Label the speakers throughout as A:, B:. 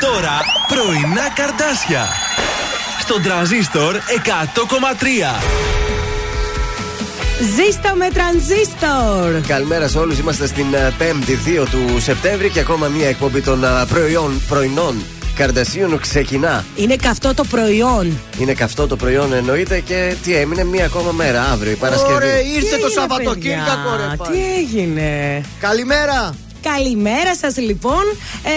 A: τώρα πρωινά καρτάσια. Στον τραζίστορ 100,3.
B: Ζήστο με τρανζίστορ!
C: Καλημέρα σε όλους. Είμαστε στην 5η 2 του Σεπτέμβρη και ακόμα μία εκπομπή των προϊόν, πρωινών Καρδασίων ξεκινά.
B: Είναι καυτό το προϊόν.
C: Είναι καυτό το προϊόν εννοείται και τι έμεινε μία ακόμα μέρα αύριο η Παρασκευή.
D: Ωραία, ήρθε το Σαββατοκύριακο, ρε.
B: Τι έγινε;
D: Καλημέρα.
B: Καλημέρα σας λοιπόν.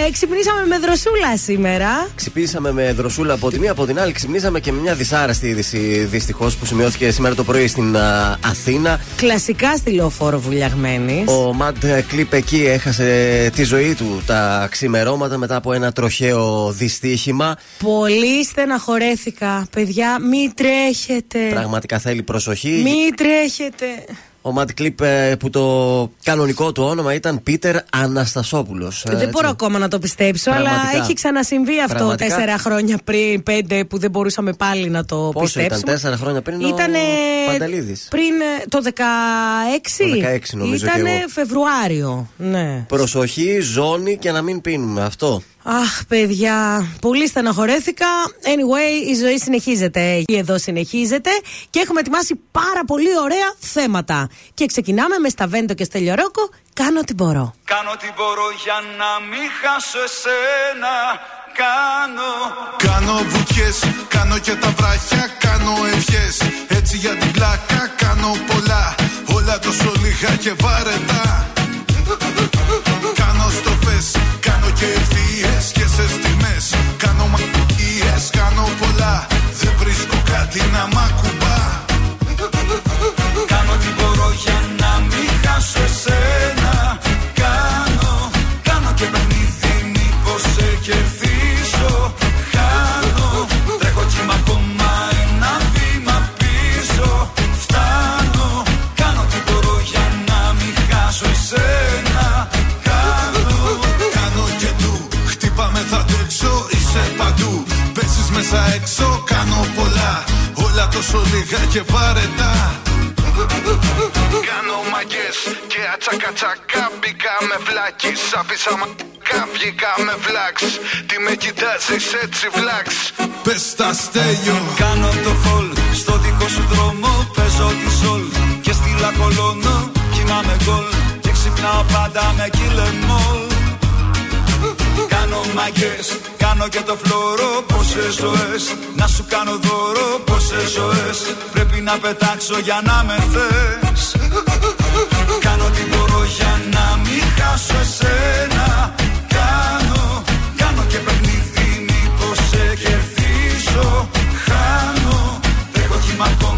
B: Ε, ξυπνήσαμε με δροσούλα σήμερα.
C: Ξυπνήσαμε με δροσούλα από τη μία, από την άλλη ξυπνήσαμε και με μια δυσάρεστη είδηση δυστυχώς που σημειώθηκε σήμερα το πρωί στην α, Αθήνα.
B: Κλασικά στη λεωφόρο βουλιαγμένης.
C: Ο Μαντ Κλίπ εκεί έχασε τη ζωή του τα ξημερώματα μετά από ένα τροχαίο δυστύχημα.
B: Πολύ στεναχωρέθηκα. Παιδιά, μην τρέχετε.
C: Πραγματικά θέλει προσοχή.
B: Μην τρέχετε.
C: Ο Ματ Κλίπ ε, που το κανονικό του όνομα ήταν Πίτερ Αναστασόπουλος.
B: Ε, δεν μπορώ ακόμα να το πιστέψω, αλλά έχει ξανασυμβεί αυτό Πραγματικά. τέσσερα χρόνια πριν, πέντε που δεν μπορούσαμε πάλι να το
C: Πόσο
B: πιστέψουμε.
C: Ήταν τέσσερα χρόνια πριν
B: ήταν
C: ο Πανταλίδης.
B: Πριν το 16.
C: Το 16 νομίζω
B: Ήταν
C: και εγώ.
B: Φεβρουάριο. Ναι.
C: Προσοχή, ζώνη και να μην πίνουμε αυτό.
B: Αχ, παιδιά, πολύ στεναχωρέθηκα. Anyway, η ζωή συνεχίζεται. Εδώ συνεχίζεται και έχουμε ετοιμάσει πάρα πολύ ωραία θέματα. Και ξεκινάμε με Σταβέντο και Στελιορόκο. Κάνω ό,τι μπορώ.
E: Κάνω ό,τι μπορώ για να μην χάσω εσένα. Κάνω.
F: Κάνω βουτιές, κάνω και τα βράχια, κάνω ευχές. Έτσι για την πλάκα κάνω πολλά. Όλα τόσο λίγα και βαρετά. Κάνω στροφέ, κάνω και ευθείε και σε στιγμές. Κάνω μαγικίε, κάνω πολλά. Δεν βρίσκω κάτι να μ' ακουμπά.
E: Κάνω ό,τι μπορώ για να μην χάσω εσένα.
F: Έξω, κάνω πολλά. Όλα τόσο λίγα και βαρετά. Κάνω μαγκές και ατσακατσακά Μπήκα με βλάκης, άφησα μαγκά Βγήκα με βλάξ. Τι με κοιτάζεις έτσι βλάξ. Πες τα στέλιο.
E: Κάνω το χολ στο δικό σου δρόμο Παίζω τη σολ. Και στη λακολώνω Κοιμάμαι γκολ. Και ξυπνάω πάντα με κυλεμόλ Κάνω μαγκές, κάνω και το φλόρο Πόσες ζωές, να σου κάνω δώρο Πόσες ζωές, πρέπει να πετάξω για να με θες. Κάνω τι μπορώ για να μην χάσω εσένα. Κάνω, κάνω και παιχνίδι μήπως σε κερδίσω Χάνω, τρέχω κύμα ακόμα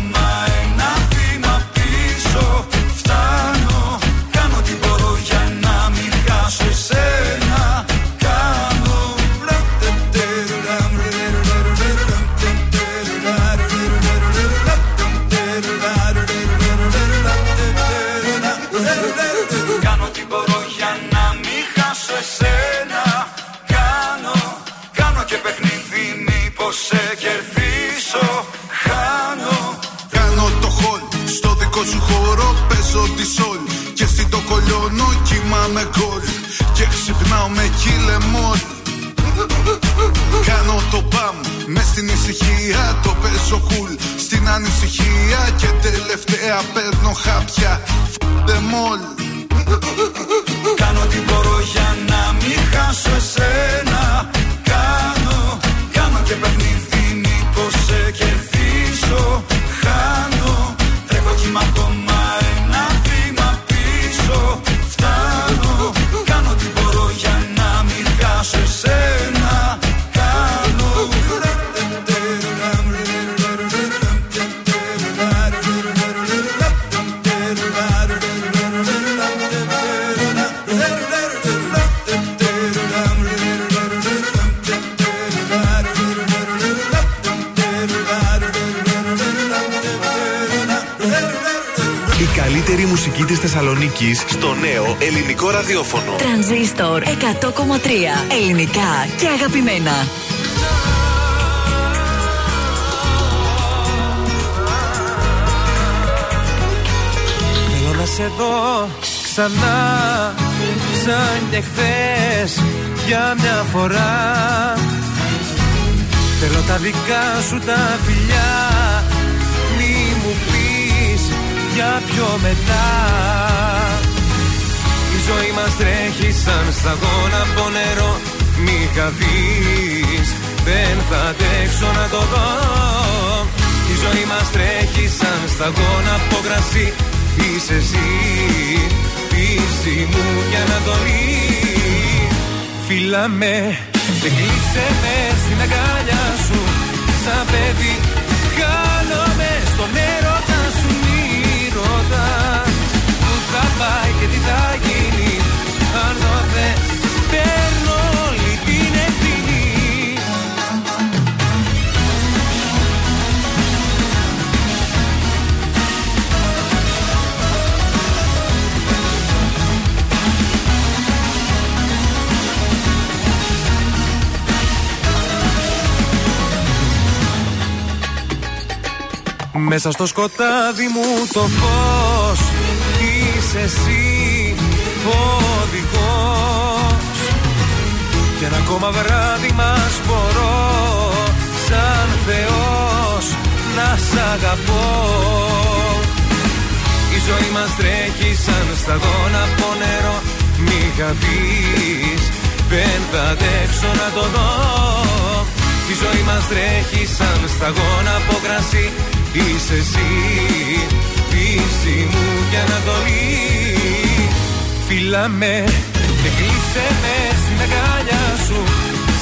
E: και
F: εσύ το κολλιώνω Κοιμάμαι γκολ και ξυπνάω με κυλεμόλ Κάνω το παμ μες στην ησυχία Το παίζω κουλ στην ανησυχία Και τελευταία παίρνω χάπια. Φ***δε
E: Κάνω τι μπορώ για να μην χάσω εσένα
A: μουσική της Θεσσαλονίκης στο νέο ελληνικό ραδιόφωνο.
G: Τρανζίστορ 100,3 ελληνικά και αγαπημένα.
H: Θέλω να σε δω ξανά σαν και χθες για μια φορά Θέλω τα δικά σου τα φιλιά για πιο μετά. Η ζωή μας τρέχει σαν σταγόνα από νερό. Μη χαθείς δεν θα αντέξω να το δω. Η ζωή μας τρέχει σαν σταγόνα από κρασί. Είσαι εσύ πίση μου και ανατολή Φίλα με και κλείσε με στην αγκάλια σου. Σαν παιδί χάνομαι στον έρωτα σου Μη ρωτάς που θα πάει και τι θα γίνει Αν το θες Μέσα στο σκοτάδι μου το φως Είσαι εσύ ο οδηγός Και ένα ακόμα βράδυ μας μπορώ Σαν Θεός να σ' αγαπώ. Η ζωή μας τρέχει σαν σταγόνα από νερό. Μη χαθείς δεν θα αντέξω να το δω η ζωή μας τρέχει σαν σταγόνα από κρασί Είσαι εσύ, πίση μου και ανατολή. Φίλα με και κλείσε με στην αγκάλια σου.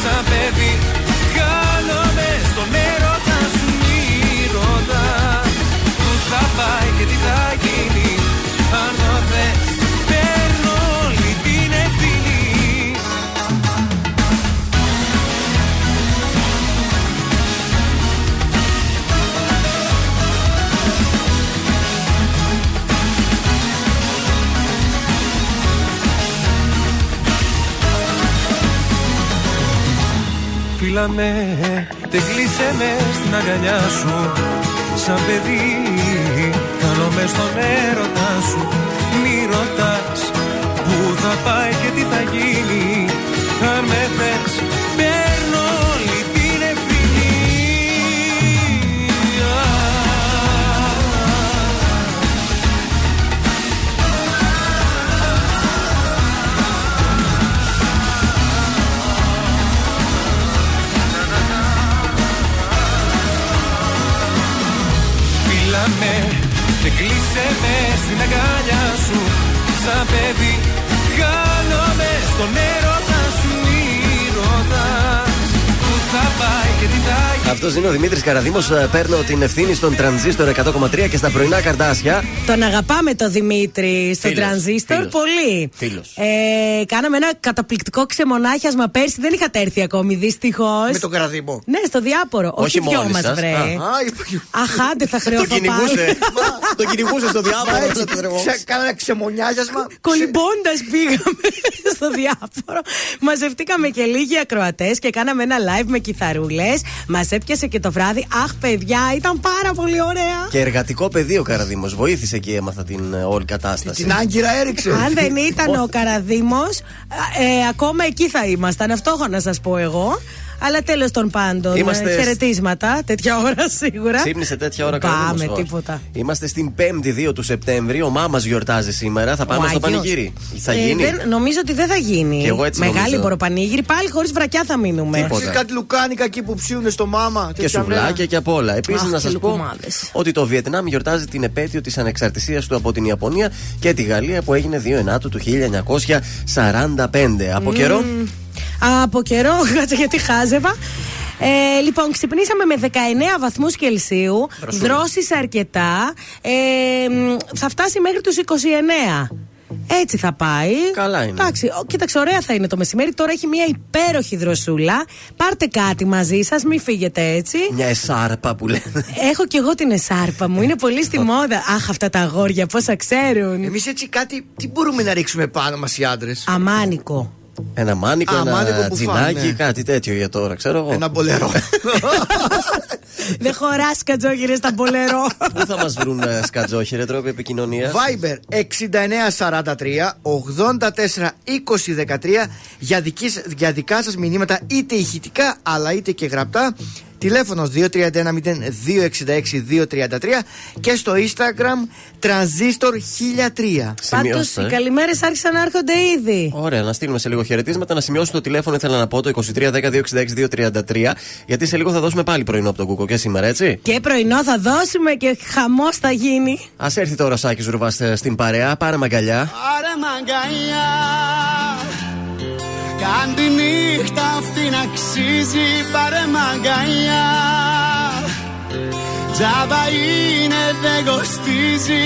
H: Σαν παιδί χάνομαι στον έρωτα σου. Μη ρωτάς που θα πάει και τι θα γίνει. Αν το θες Φίλα με, τε κλείσε με στην αγκαλιά σου. Σαν παιδί, χάνομαι στον έρωτα σου. Μη ρωτάς που θα πάει και τι θα γίνει. Αν με θες, και κλείσε με στην αγκάλια σου. Σαν παιδί χάνομαι στον έρωτα σου Μη
C: Αυτός είναι ο Δημήτρης Καραδίμος. Παίρνω την ευθύνη στον τρανζίστορ 100,3 και στα πρωινά καρτάσια.
B: Τον αγαπάμε το Δημήτρη στο
C: Φίλος,
B: τρανζίστορ
C: φίλος.
B: πολύ.
C: Φίλος.
B: Ε, κάναμε ένα καταπληκτικό ξεμονάχιασμα πέρσι. Δεν είχατε έρθει ακόμη, δυστυχώς.
D: Με τον καραδίμο.
B: Ναι, στο διάπορο.
C: Όχι
B: Όχι, δυο
C: μόνοι
B: μας,
C: σας.
B: βρε.
C: Α,
D: Α, είπα-
B: Αχ, άντε, θα
C: Το
B: χρεωθώ
C: κυνηγούσε.
B: πάλι.
C: Το κυνηγούσε στο
D: Μα
C: διάβολο.
D: έτσι, ξε- Κάνα ένα ξεμονιάζιασμα.
B: Κολυμπώντας πήγαμε στο διάφορο. Μαζευτήκαμε και λίγοι ακροατές και κάναμε ένα live με κιθαρούλες. Μας έπιασε και το βράδυ. Αχ, παιδιά, ήταν πάρα πολύ ωραία.
C: Και εργατικό πεδίο Καραδίμος. Βοήθησε εκεί, έμαθα την ε, όλη κατάσταση.
D: Την άγκυρα έριξε.
B: Αν δεν ήταν ο Καραδίμος, ε, ακόμα εκεί θα ήμασταν. Αυτό έχω να σας πω εγώ. Αλλά τέλος των πάντων.
C: Είμαστε
B: ε,
C: σ-
B: Χαιρετίσματα, τέτοια ώρα σίγουρα.
C: Ξύπνησε τέτοια ώρα
B: Πάμε,
C: Καραδίμος, όχι.
B: τίποτα.
C: Είμαστε στην 5η 2 του Σεπτέμβρη. Ο μάμας γιορτάζει σήμερα. Θα πάμε
B: Ο
C: στο
B: Άγιος.
C: πανηγύρι. Θα
B: Ε,
C: γίνει;
B: δεν- νομίζω ότι δεν θα γίνει.
C: Κι εγώ έτσι
B: Μεγάλη
C: νομίζω.
B: μποροπανήγυρη. Πάλι χωρίς βρακιά θα μείνουμε.
C: Τίποτα.
D: Ξέρεις κάτι λουκάνικα εκεί που ψίουνε στο μάμα.
C: Και
D: τέτοια
C: σουβλάκια
D: μέρα.
C: και απ' όλα. Επίσης,
B: Αχ,
C: να
B: και
C: σας πω
B: λουκουμάδες.
C: ότι το Βιετνάμ γιορτάζει την επέτειο της ανεξαρτησίας του από την Ιαπωνία και τη Γαλλία που έγινε 2 Ενάτου του 1945. Από καιρό.
B: Από καιρό, κάτσε γιατί χάζευα. Ε, λοιπόν, ξυπνήσαμε με 19 βαθμούς Κελσίου. Δρόσησε αρκετά. Ε, μ, θα φτάσει μέχρι τους 29. Έτσι θα πάει.
C: Καλά είναι.
B: Εντάξει, ο- κοίταξε, ωραία θα είναι το μεσημέρι. Τώρα έχει μια υπέροχη δροσούλα. Πάρτε κάτι μαζί σας, μην φύγετε έτσι.
C: Μια εσάρπα που λένε.
B: Έχω κι εγώ την εσάρπα μου. Είναι πολύ στη μόδα. Αχ, αυτά τα αγόρια πόσα ξέρουν.
D: Εμείς έτσι κάτι, τι μπορούμε να ρίξουμε πάνω μας οι άντρες;
B: Αμάνικο.
C: Ένα μάνικο,
D: Α,
C: ένα
D: μάνικο που
C: τζινάκι,
D: φάνε.
C: κάτι τέτοιο για τώρα, ξέρω εγώ.
D: Ένα μπολερό.
B: Δεν χωρά κατζόγυρε στα μπολερό.
C: Πού θα μας βρουν ε, σκατζόχυρε τρόποι επικοινωνίας;
D: Viber 6943 84 20 13 για, δικής- για δικά σας μηνύματα είτε ηχητικά αλλά είτε και γραπτά. Τηλέφωνος 2310 266 233 και στο Instagram Transistor 1003.
B: Πάντω
C: Σημειώστε.
B: οι καλημέρες άρχισαν να έρχονται ήδη.
C: Ωραία, να στείλουμε σε λίγο χαιρετίσματα. Να σημειώσω το τηλέφωνο, ήθελα να πω το 2310-266-233. Γιατί σε λίγο θα δώσουμε πάλι πρωινό από τον Κούκο και σήμερα, έτσι;
B: Και πρωινό θα δώσουμε και χαμός θα γίνει.
C: Α έρθει τώρα ο Σάκης Ρουβά ε, στην παρέα, πάρε μαγκαλιά.
I: Πάρε μαγκαλιά Κάν τη νύχτα αυτή να αξίζει Πάρε μαγκαλιά. Τζάμπα είναι δεν κοστίζει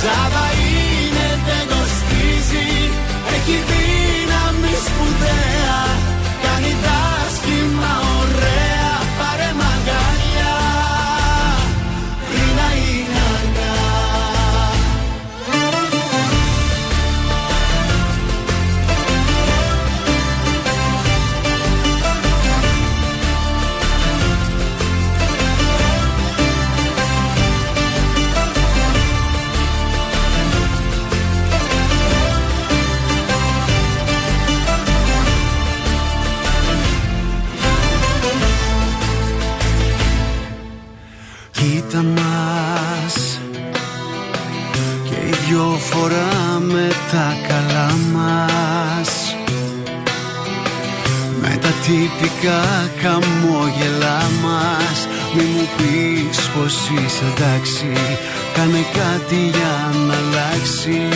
I: Τζάβα είναι δεν κοστίζει. Έχει δύναμη σπουδαία. Κάνει τα τυπικά χαμόγελά μας. Μη μου πεις πως είσαι εντάξει. Κάνε κάτι για να αλλάξει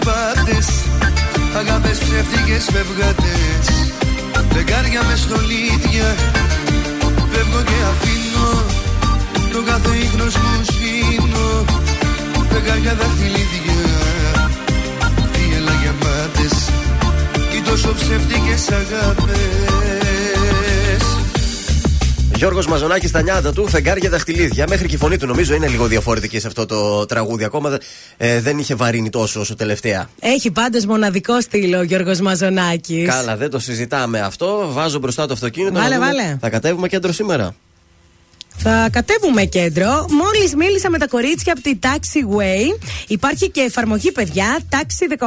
J: Όνειρα καπάτες Αγάπες ψεύτικες φευγάτες Φεγγάρια μες στολίδια Φεύγω και αφήνω. Το κάθε ίχνος μου σβήνω. Φεγγάρια δαχτυλίδια Θύελα γεμάτες Οι τόσο ψεύτικες αγάπες
C: Γιώργος Μαζονάκη στα νιάτα του, φεγγάρια δαχτυλίδια. Μέχρι και η φωνή του νομίζω είναι λίγο διαφορετική σε αυτό το τραγούδι. Ακόμα ε, δεν είχε βαρύνει τόσο όσο τελευταία.
B: Έχει πάντως μοναδικό στυλ ο Γιώργος Μαζονάκης.
C: Καλά, δεν το συζητάμε αυτό. Βάζω μπροστά το αυτοκίνητο.
B: Βάλε,
C: να δούμε.
B: βάλε.
C: Θα κατέβουμε κέντρο σήμερα.
B: Θα κατέβουμε κέντρο. Μόλις μίλησα με τα κορίτσια από τη Taxiway. Υπάρχει και εφαρμογή, παιδιά. Taxi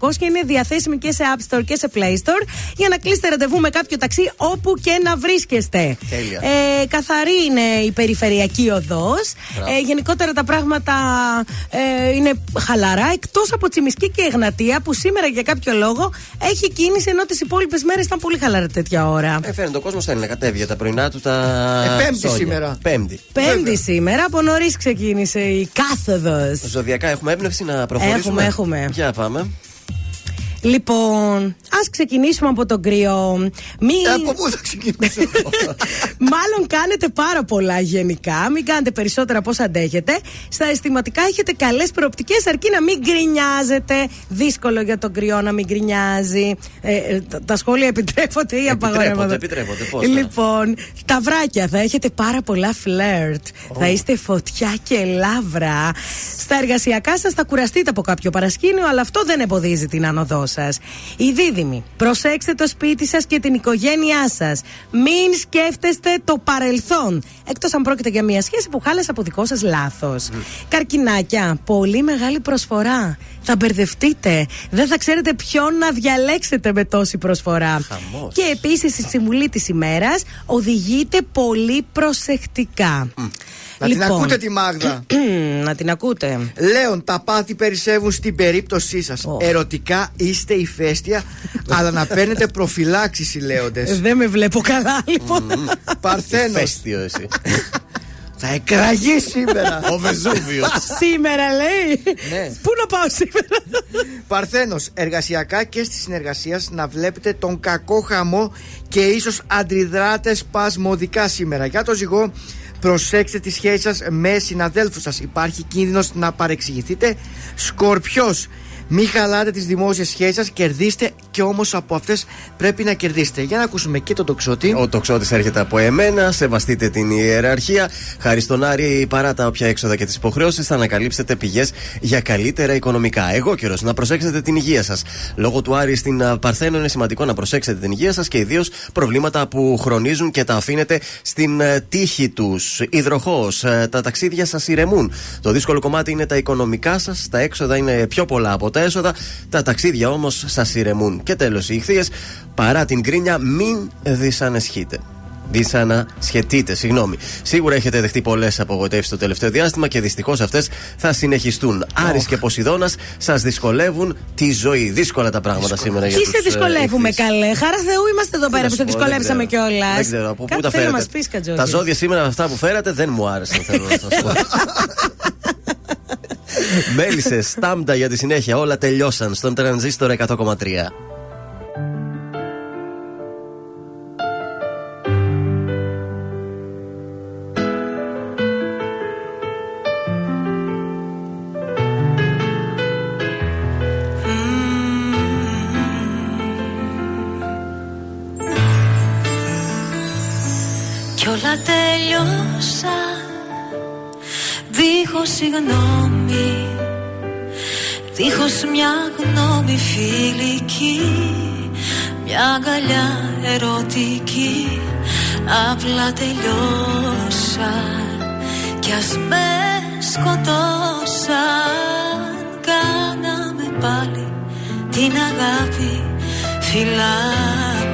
B: 18300 είναι διαθέσιμη και σε App Store και σε Play Store για να κλείσετε ραντεβού με κάποιο ταξί όπου και να βρίσκεστε.
C: Τέλεια.
B: Ε, καθαρή είναι η περιφερειακή οδός.
C: Μπράβο.
B: Ε, γενικότερα τα πράγματα ε, είναι χαλαρά. Εκτός από Τσιμισκή και Εγνατία που σήμερα για κάποιο λόγο έχει κίνηση ενώ τις υπόλοιπες μέρες ήταν πολύ χαλαρά τέτοια ώρα.
C: Ε, φαίνεται ο κόσμος θέλει να κατέβει για τα πρωινά του τα.
D: Ε, πέμπτη
C: σόγια.
D: Σήμερα.
C: Πέμπτη.
B: Πέμπτη σήμερα, από νωρίς ξεκίνησε η κάθοδο.
C: Ζωδιακά έχουμε έμπνευση να προχωρήσουμε.
B: Έχουμε, έχουμε.
C: Για πάμε.
B: Λοιπόν, ας ξεκινήσουμε από τον κρυό. Μην...
D: Ε, Από πού θα ξεκινήσω;
B: Μάλλον κάνετε πάρα πολλά γενικά. Μην κάνετε περισσότερα από όσα αντέχετε. Στα αισθηματικά έχετε καλές προοπτικές, αρκεί να μην γκρινιάζετε. Δύσκολο για τον κρυό να μην γκρινιάζει. Ε, ε, τα- τα σχόλια επιτρέπονται ή απαγορεύονται;
C: επιτρέπονται, πώς θα;
B: Λοιπόν, τα βράκια θα έχετε πάρα πολλά φλερτ. Θα είστε φωτιά και λάβρα. Στα εργασιακά σας θα κουραστείτε από κάποιο παρασκήνιο, αλλά αυτό δεν εμποδίζει την άνοδό σας. Οι δίδυμοι, προσέξτε το σπίτι σας και την οικογένειά σας. Μην σκέφτεστε το παρελθόν. Εκτός αν πρόκειται για μια σχέση που χάλασε από δικό σας λάθος. Καρκινάκια, πολύ μεγάλη προσφορά. Θα μπερδευτείτε. Δεν θα ξέρετε ποιον να διαλέξετε με τόση προσφορά.
C: Χαμός.
B: Και επίσης η συμβουλή της ημέρας οδηγείτε πολύ προσεκτικά.
D: Να την ακούτε τη Μάγδα
B: να την ακούτε.
D: Λέων, τα πάθη περισσεύουν στην περίπτωσή σας.
B: Ω.
D: Ερωτικά είστε ηφαίστεια, αλλά να παίρνετε προφυλάξεις οι λέοντες.
B: Δεν με βλέπω καλά, λοιπόν.
D: Παρθένος.
C: Φέστιο εσύ.
D: Θα εκραγεί σήμερα.
C: Ο Βεζούβιος.
B: σήμερα λέει.
D: Ναι.
B: Πού να πάω σήμερα;
D: Παρθένος, εργασιακά και στη συνεργασία σας να βλέπετε τον κακό χαμό και ίσως αντιδράτες σπασμωδικά σήμερα. Για το ζυγό, προσέξτε τη σχέση σας με συναδέλφους σας. Υπάρχει κίνδυνος να παρεξηγηθείτε. Σκορπιός, μην χαλάτε τις δημόσιες σχέσεις σας. Κερδίστε και όμως από αυτές πρέπει να κερδίσετε. Για να ακούσουμε και τον τοξότη.
C: Ο τοξότης έρχεται από εμένα. Σεβαστείτε την ιεραρχία. Χάρη στον Άρη, παρά τα όποια έξοδα και τις υποχρεώσεις, θα ανακαλύψετε πηγές για καλύτερα οικονομικά. Εγώ καιρός να προσέξετε την υγεία σας. Λόγω του Άρη στην α, Παρθένο είναι σημαντικό να προσέξετε την υγεία σας και ιδίως προβλήματα που χρονίζουν και τα αφήνετε στην α, τύχη τους. Υδροχός, τα ταξίδια σας ηρεμούν. Το δύσκολο κομμάτι είναι τα οικονομικά σας. Τα έξοδα είναι πιο πολλά από τα έσοδα. Τα ταξίδια όμως σας ηρεμούν. Και τέλος, οι ηχθείες παρά την κρίνια, μην δυσανεσχείτε. Δυσανασχετείτε, συγγνώμη. Σίγουρα έχετε δεχτεί πολλές απογοητεύσεις το τελευταίο διάστημα και δυστυχώς αυτές θα συνεχιστούν. Oh. Άρης και Ποσειδώνας σας δυσκολεύουν τη ζωή. Δύσκολα τα πράγματα Δύσκολα. σήμερα για
B: τους,
C: Τι
B: σε δυσκολεύουμε, ε, καλέ. Χαρά Θεού είμαστε εδώ πέρα που σε δυσκολεύσαμε κιόλας.
C: Δεν ξέρω από πού τα φέρατε; τα ζώδια σήμερα αυτά που φέρατε δεν μου άρεσαν, θέλω να σας πω. Μέλισσες, στάμπτα για τη συνέχεια. Όλα τελειώσαν στον τρανζίστορ 100,3.
K: Κι όλα τελειώσαν Δίχως συγγνώμη Δίχως μια γνώμη φιλική Μια αγκαλιά ερωτική Απλά τελειώσαν Κι ας με σκοτώσαν. Κάναμε πάλι την αγάπη φυλάκι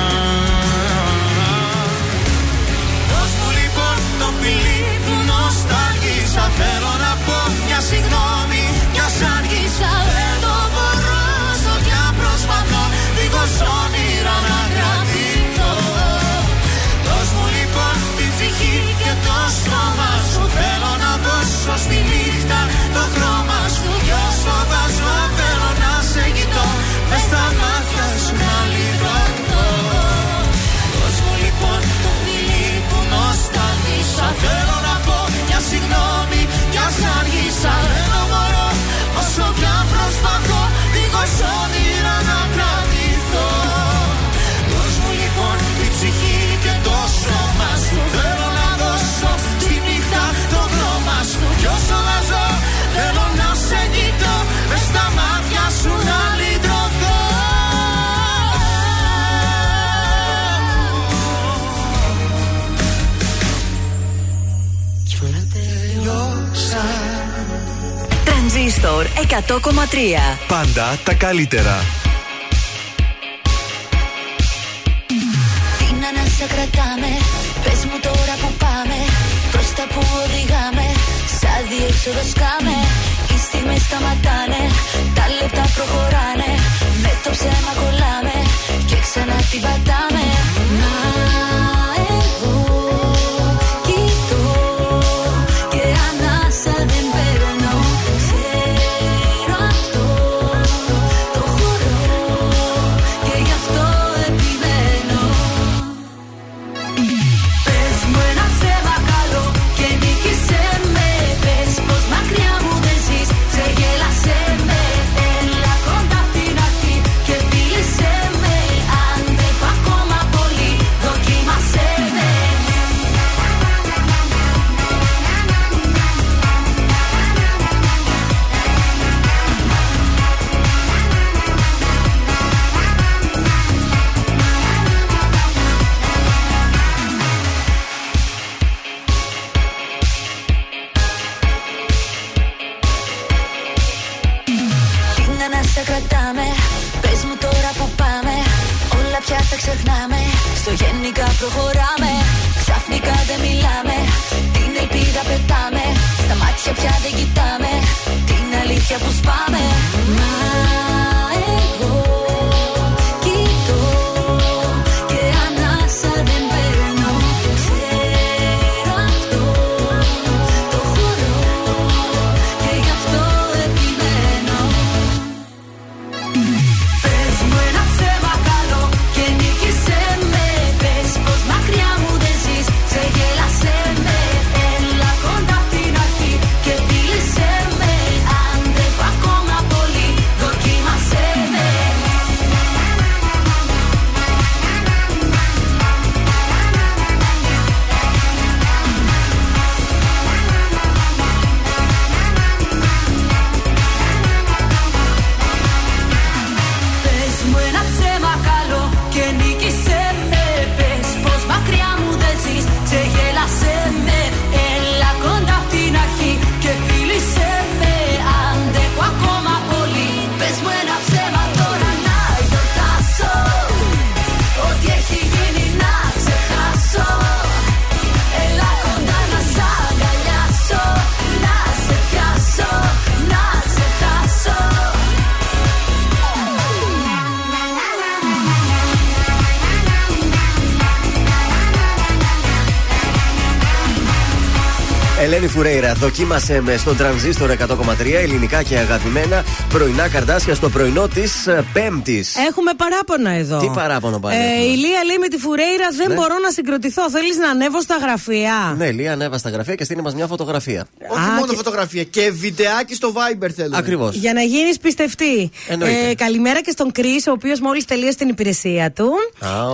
J: Θέλω να πω μια συγγνώμη Κι ας άργησα δεν το μπορώ Στο πια προσπαθώ Δίχως όνειρα να κρατηθώ Δώσ' μου λοιπόν την ψυχή και το σώμα σου. Θέλω να δώσω στη νύχτα το χρώμα σου. Κι όσο βάζω Δίχως όνειρα να κρατηθώ
G: Τρανζίστορ 100,3
A: Πάντα τα καλύτερα.
K: Τι να σε κρατάμε, πες μου τώρα που πάμε Προς τα που οδηγάμε, σαν διέξοδο σκάμε. Οι στιγμές σταματάνε, τα λεπτά προχωράνε Με το ψέμα κολλάμε και ξανά την πατάμε. Μα
C: δοκίμασε με στον τρανζίστορ 100,3 ελληνικά και αγαπημένα πρωινά καρδάσια στο πρωινό της Πέμπτης.
B: Έχουμε παράπονα εδώ.
C: Τι παράπονο πάλι.
B: Ε,
C: έχουμε;
B: η Λία λέει με τη Φουρέιρα δεν
C: Ναι.
B: μπορώ να συγκροτηθώ. Θέλεις να ανέβω στα γραφεία;
C: Ναι, Λία, ανέβα στα γραφεία και στείλει μας μια φωτογραφία.
D: Όχι
B: Α,
D: μόνο
B: και-
D: φωτογραφία και βιντεάκι στο Viber θέλουμε.
C: Ακριβώς.
B: Για να γίνεις πιστευτή.
C: Εννοείται.
B: Ε, καλημέρα και στον Κρι, ο οποίος μόλις τελείωσε την υπηρεσία του.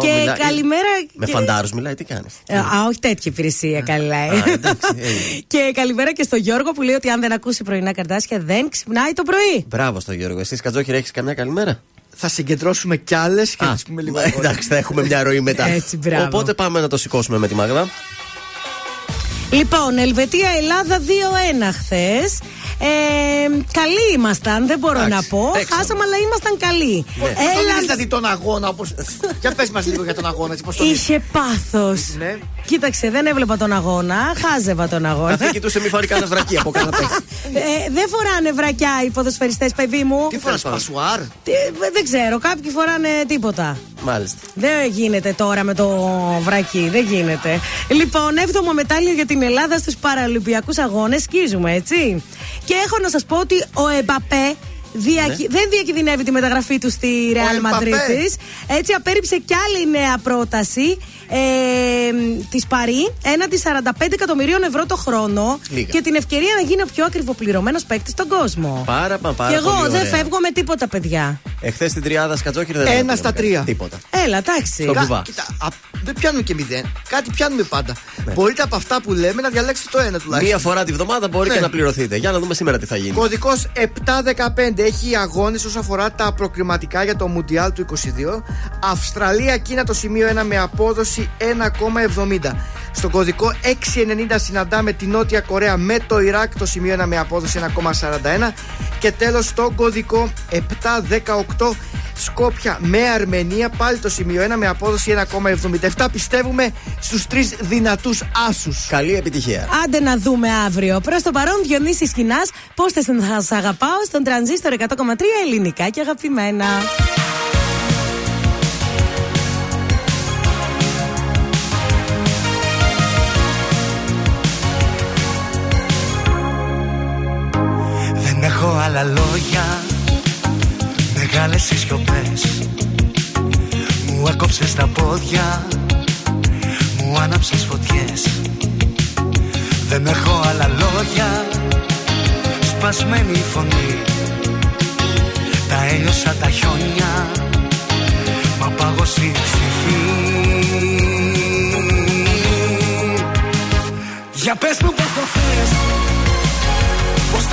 B: και καλημέρα.
C: Με
B: και-
C: φαντάρους μιλάει, τι κάνεις;
B: Ε, Α, όχι τέτοια υπηρεσία, καλά. ε.
C: Α, εντάξει, έγινε.
B: και καλημέρα και στον Γιώργο που λέει ότι αν δεν ακούσει πρωινά καρτάσια δεν ξυπνάει το πρωί.
C: Μπράβο στο Γιώργο. Εσύ, Κατζόχυρα, έχεις καμιά καλημέρα;
D: Θα συγκεντρώσουμε κι άλλες και
C: Α,
D: θα τις πούμε λίγο.
C: μα,
D: αργότερα.
C: εντάξει, θα έχουμε μια ροή μετά.
B: Έτσι, μπράβο.
C: Οπότε πάμε να το σηκώσουμε με τη Μάγδα.
B: Λοιπόν, Ελβετία-Ελλάδα 2-1 χθες. Ε, καλοί ήμασταν, δεν μπορώ
C: Εντάξει,
B: να πω.
C: παίξαμε.
B: Χάσαμε, αλλά ήμασταν καλοί.
D: Πώς το
B: Έλα,
D: είδες δηλαδή τον αγώνα, όπως... Για πες μας λίγο για τον αγώνα, έτσι, πώς τον είδες.
B: είχε πάθος.
D: Ναι.
B: Κοίταξε, δεν έβλεπα τον αγώνα, χάζευα τον αγώνα.
C: Αυτή κοιτούσε μη φάρει κανένα βρακί από κανένα παίχτη.
B: Ε, δεν φοράνε βρακιά οι ποδοσφαιριστές, παιδί μου.
D: Τι φοράς, πασουάρ;
B: Τι, δεν ξέρω, κάποιοι φοράνε τίποτα.
C: Μάλιστα.
B: Δεν γίνεται τώρα με το βρακί, δεν γίνεται. Λοιπόν, έβδομο μετάλλιο για την Ελλάδα στους Παραλυμπιακούς Αγώνες. Σκίζουμε, έτσι. Και έχω να σας πω ότι ο Εμπαπέ διακι- δεν διακινδυνεύει τη μεταγραφή του στη Real
D: Εμπαπέ.
B: Madrid. Έτσι, απέρριψε κι άλλη νέα πρόταση ε, της Παρή έναντι 45 εκατομμυρίων ευρώ το χρόνο
C: Λίγα.
B: και την ευκαιρία να γίνει ο πιο ακριβοπληρωμένος παίκτη στον κόσμο.
C: Πάρα, μα, πάρα
B: και εγώ
C: πολύ
B: δεν
C: ωραία.
B: φεύγω με τίποτα, παιδιά.
C: Εχθές στην τριάδα Σκατζόχυρα δεν
D: Ένα
C: έπαιρνε
D: στα
C: κανένα.
D: τρία.
C: Τίποτα.
B: Έλα, εντάξει.
C: Στον
D: Κα-
C: κουβά.
D: κοίτα, α, δεν πιάνουμε και μηδέν. Κάτι πιάνουμε πάντα.
C: Ναι.
D: Μπορείτε από αυτά που λέμε να διαλέξετε το ένα τουλάχιστον.
C: Μία φορά τη βδομάδα μπορεί
D: Ναι.
C: και να πληρωθείτε. Για να δούμε σήμερα τι θα γίνει.
D: Κωδικός 715 έχει αγώνες όσον αφορά τα προκριματικά για το Μουντιάλ του 22. Αυστραλία-Κίνα το σημείο 1 με απόδοση 1,70. Στο κωδικό 690 συναντάμε τη Νότια Κορέα με το Ιράκ το σημείο 1 με απόδοση 1,41. Και τέλος στο κωδικό 718 Σκόπια με Αρμενία πάλι το σημείο 1 με απόδοση 1,77. Πιστεύουμε στους τρεις δυνατούς άσους.
C: Καλή επιτυχία.
B: Άντε να δούμε αύριο. Προς το παρόν, Διονύσης Σκηνάς, πώς θες να σα αγαπάω στον τρανζίστορ 100,3 ελληνικά και αγαπημένα.
L: Άλλα λόγια. Μεγάλες οι σιωπές. Μου έκοψες τα πόδια. Μου άναψες φωτιές. Δεν έχω άλλα λόγια. Σπασμένη η φωνή. Τα έλειωσα τα χιόνια. Μα πάγωσε η ψυχή. Για πες μου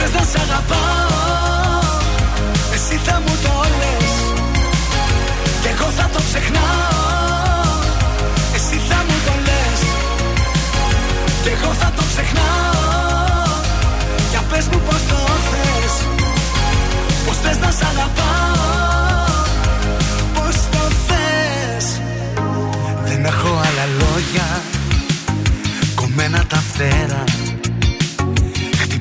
L: θες να σ' αγαπάω. Εσύ θα μου το λες Κι εγώ θα το ξεχνάω. Εσύ θα μου το λες Κι εγώ θα το ξεχνάω. Για πες μου πως το θες Πως θες να σ' αγαπάω. Πως το θες. Δεν έχω άλλα λόγια Κομμένα τα φτερά.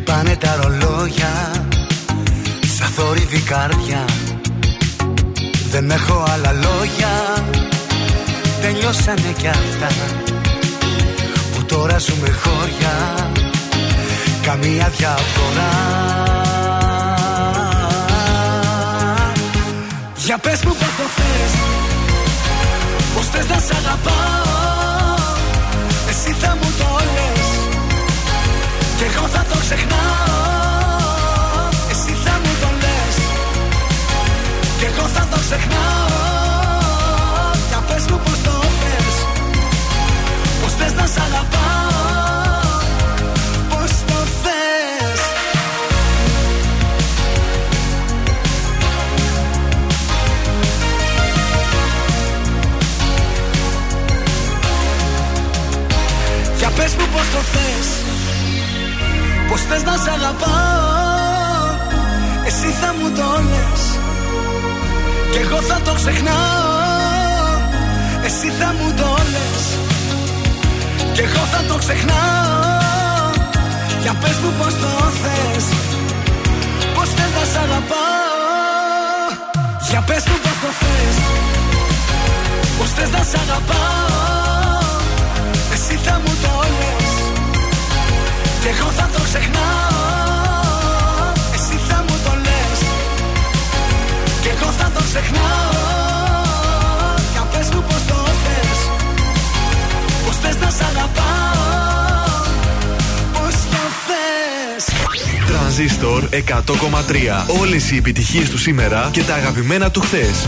L: Χτυπάνε τα ρολόγια Σαν θόρυβη καρδιά. Δεν έχω άλλα λόγια Τελειώσανε κι αυτά. Που τώρα ζούμε χώρια Καμία διαφορά. Για πες μου πως το θες Πως θες να σ' αγαπάω Κι εγώ θα το ξεχνάω. Εσύ θα μου το λες. Κι εγώ θα το ξεχνάω. Για πες μου πως το θες. Πως θες να σ' αγαπάω. Πως το θες. Για πες μου πως το θες Πως θες να σ' αγαπάω Εσύ θα μου το λες. Κι εγώ θα το ξεχνάω Εσύ θα μου το λες. Κι εγώ θα το ξεχνάω Για πες μου πως το θες. Πως θες να σ' αγαπάω Για πες μου πως το θες. Πως θες να σ' αγαπάω Εσύ θα μου το λες Κι εγώ θα το ξεχνάω. Εσύ θα μου το λες. Κι εγώ θα το ξεχνάω. Για πες μου πως το θες. Πως θες να σ' αγαπάω. Πως το θες.
A: Τρανζίστορ 100,3. Όλες οι επιτυχίες του σήμερα και τα αγαπημένα του χθες.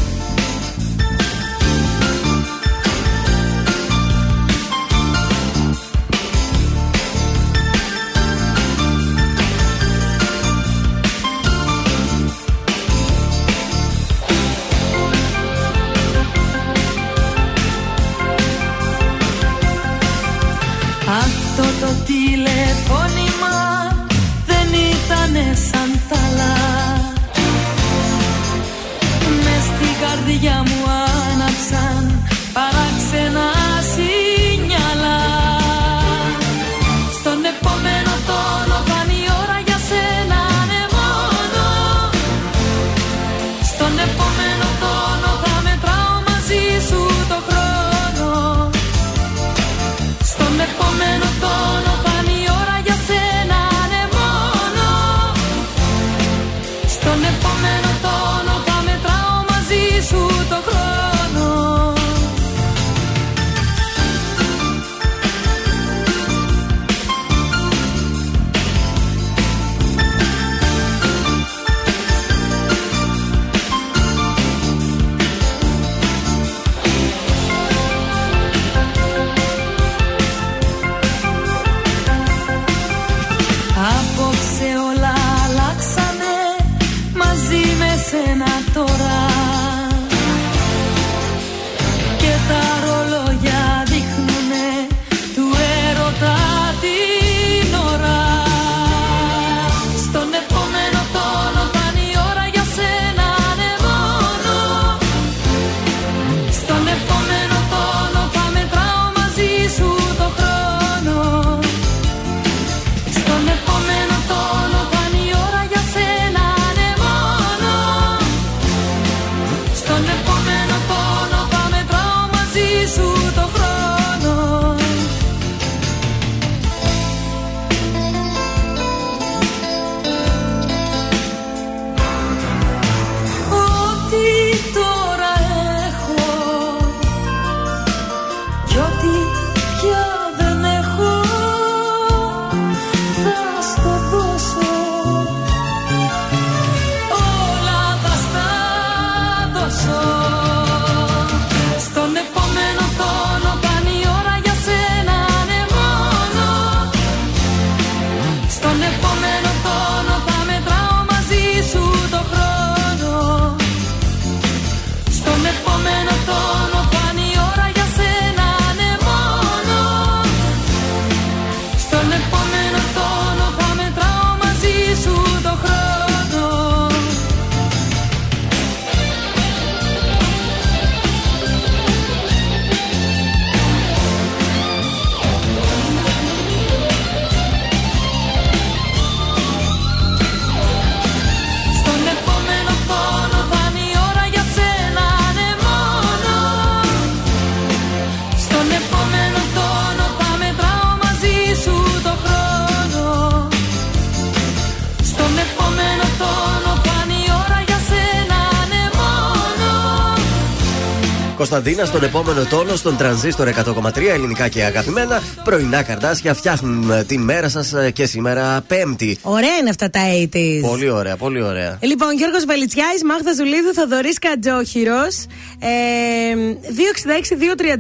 C: Κωνσταντίνα στον επόμενο τόνο στον τρανζίστορ 100,3 ελληνικά και αγαπημένα. Πρωινά καρδάσια φτιάχνουν ε, τη μέρα σας ε, και σήμερα Πέμπτη.
B: Ωραία είναι αυτά τα 80s.
C: Πολύ ωραία, πολύ ωραία.
B: Λοιπόν, Γιώργος Βελιτσιάη, Μάγδα Ζουλίδου, Θοδωρής Κατζόχυρος. Ε,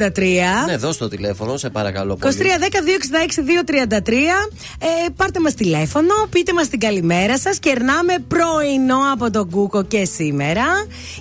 B: 266-233.
C: Ναι, δώσ' το τηλέφωνο, σε παρακαλώ
B: 2310-266-233.
C: πολύ.
B: Ε, πάρτε μας τηλέφωνο, πείτε μας την καλημέρα σας. Κερνάμε πρωινό από τον Κούκο και σήμερα.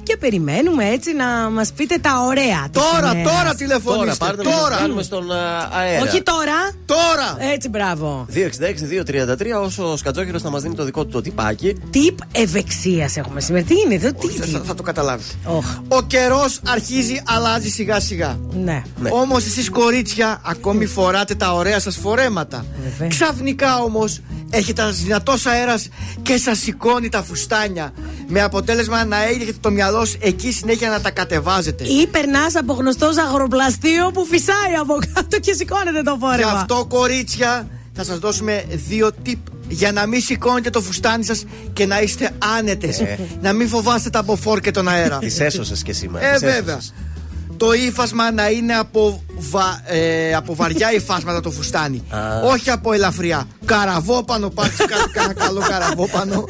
B: Και περιμένουμε έτσι να μας πείτε τα ωραία. της
D: Τώρα,
B: ημέρας.
D: τώρα τηλεφωνήστε.
C: Τώρα, πάρτε
D: Τώρα.
C: τώρα. κάνουμε στον α, αέρα.
B: Όχι τώρα.
D: Τώρα.
B: Έτσι, μπράβο.
C: 266-233 όσο ο Σκατζόχυρος θα μας δίνει το δικό του το τυπάκι.
B: Τιπ ευεξίας έχουμε σήμερα. Τι είναι εδώ, τι.
D: Όχι, θα, θα το καταλάβετε.
B: Οχ,
D: Ο καιρός αρχίζει, αλλάζει σιγά σιγά.
B: ναι.
C: Ναι.
D: Όμως εσείς κορίτσια ακόμη φοράτε τα ωραία σας φορέματα.
B: Βέβαια.
D: Ξαφνικά όμως έχετε ένας δυνατός αέρας και σας σηκώνει τα φουστάνια. Με αποτέλεσμα να έχετε το μυαλό σας εκεί συνέχεια να τα κατεβάζετε.
B: Ή περνάς από γνωστό ζαχαροπλαστείο που φυσάει από κάτω και σηκώνεται το
D: Γι'
B: φόρεμα.
D: αυτό, κορίτσια, θα σας δώσουμε δύο tip για να μην σηκώνετε το φουστάνι σας και να είστε άνετες.
C: Ε.
D: Να μην φοβάστε τα μποφόρ και τον αέρα.
C: Τις έσωσες και σήμερα.
D: Ε,
C: τις έσωσες.
D: βέβαια. Το ύφασμα να είναι από, βα- ε, από βαριά υφάσματα το φουστάνι.
C: Α.
D: Όχι από ελαφριά. Καραβόπανο, πάρτε κάτι κανένα καλό καραβόπανο.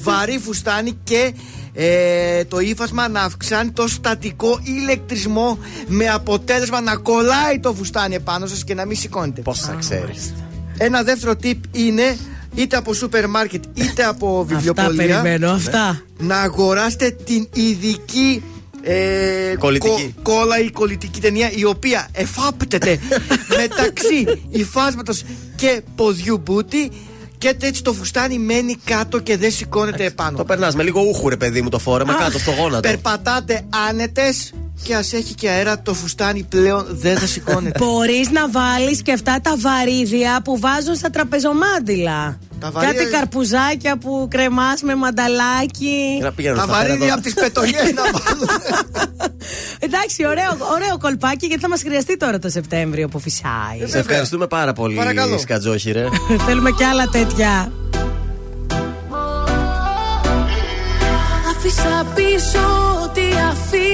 D: Βαρύ φουστάνι και ε, το ύφασμα να αυξάνει το στατικό ηλεκτρισμό με αποτέλεσμα να κολλάει το φουστάνι επάνω σας και να μην σηκώνετε.
C: Πώς θα ξέρεις.
D: Ένα δεύτερο tip είναι είτε από σούπερ μάρκετ είτε από
B: Αυτά
D: βιβλιοπολία
B: περιμένω, αυτά.
D: να αγοράσετε την ειδική ε,
C: Κολλητική.
D: κο- κόλλα ή κολλητική ταινία η οποία εφάπτεται μεταξύ υφάσματος και ποδιού μπούτι και έτσι το φουστάνι μένει κάτω και δεν σηκώνεται επάνω.
C: Το περνάς με λίγο ούχου, ρε παιδί μου, το φόρεμα κάτω στο γόνατο.
D: Περπατάτε άνετες και ας έχει και αέρα το φουστάνι πλέον δεν θα σηκώνεται.
B: Μπορείς να βάλεις και αυτά τα βαρύδια που βάζουν στα τραπεζομάντιλα.
D: Τα βαρύδια-
B: Κάτι καρπουζάκια που κρεμάς με μανταλάκι.
C: Και να πήγαινε
D: Τα
C: στα πέρα
D: βαρύδια
C: εδώ.
D: από τις πετονιές να βάλουν.
B: Εντάξει, ωραίο, ωραίο κολπάκι γιατί θα μας χρειαστεί τώρα το Σεπτέμβριο που φυσάει.
C: Σε ευχαριστούμε πάρα πολύ,
D: Παρακαλώ.
C: Σκατζόχυρε.
B: Θέλουμε κι άλλα τέτοια.
M: Άφησα πίσω ό,τι αφήνει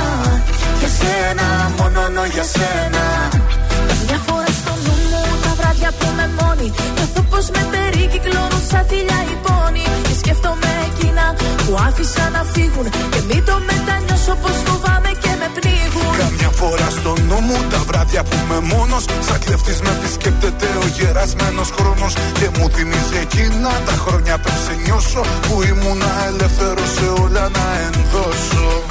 F: Μόνο για σένα.
M: Μια φορά στο νου μου τα βράδια που είμαι μόνη Νιώθω πως με περικυκλώνουν σαν θηλιά οι πόνοι Και σκέφτομαι εκείνα που άφησα να φύγουν Και μην το μετανιώσω πως φοβάμαι και με πνίγουν.
F: Καμιά φορά στο νου μου τα βράδια που είμαι μόνος Σαν κλεφτής με επισκέπτεται ο γερασμένος χρόνος. Και μου θυμίζει εκείνα τα χρόνια πριν σε νιώσω Που ήμουνα ελεύθερος σε όλα να ενδώσω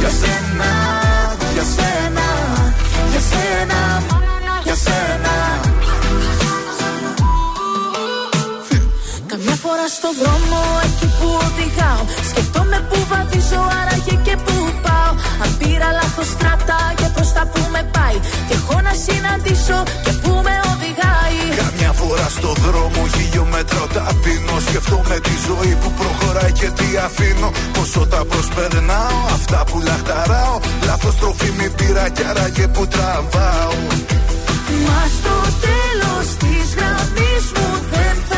F: Για σένα, για σένα, για σένα Για σένα.
M: Καμιά φορά στο δρόμο εκεί που οδηγάω Σκεφτόμαι που βαδίζω άραγε και που πάω. Αν πήρα λάθος στράτα και προς τα που με πάει. Και έχω να συναντήσω και που με οδηγάει
F: Καμιά φορά στο δρόμο χιλιόμετρο ταπεινώ Σκεφτόμαι τη ζωή που προχωράει και τι αφήνω. Πόσο τα προσπερνάω, αυτά που λαχταράω. Λάθος τροφή μη πήρα κι άραγε που τραβάω.
M: Μα στο τέλος της γραμμής μου δεν θα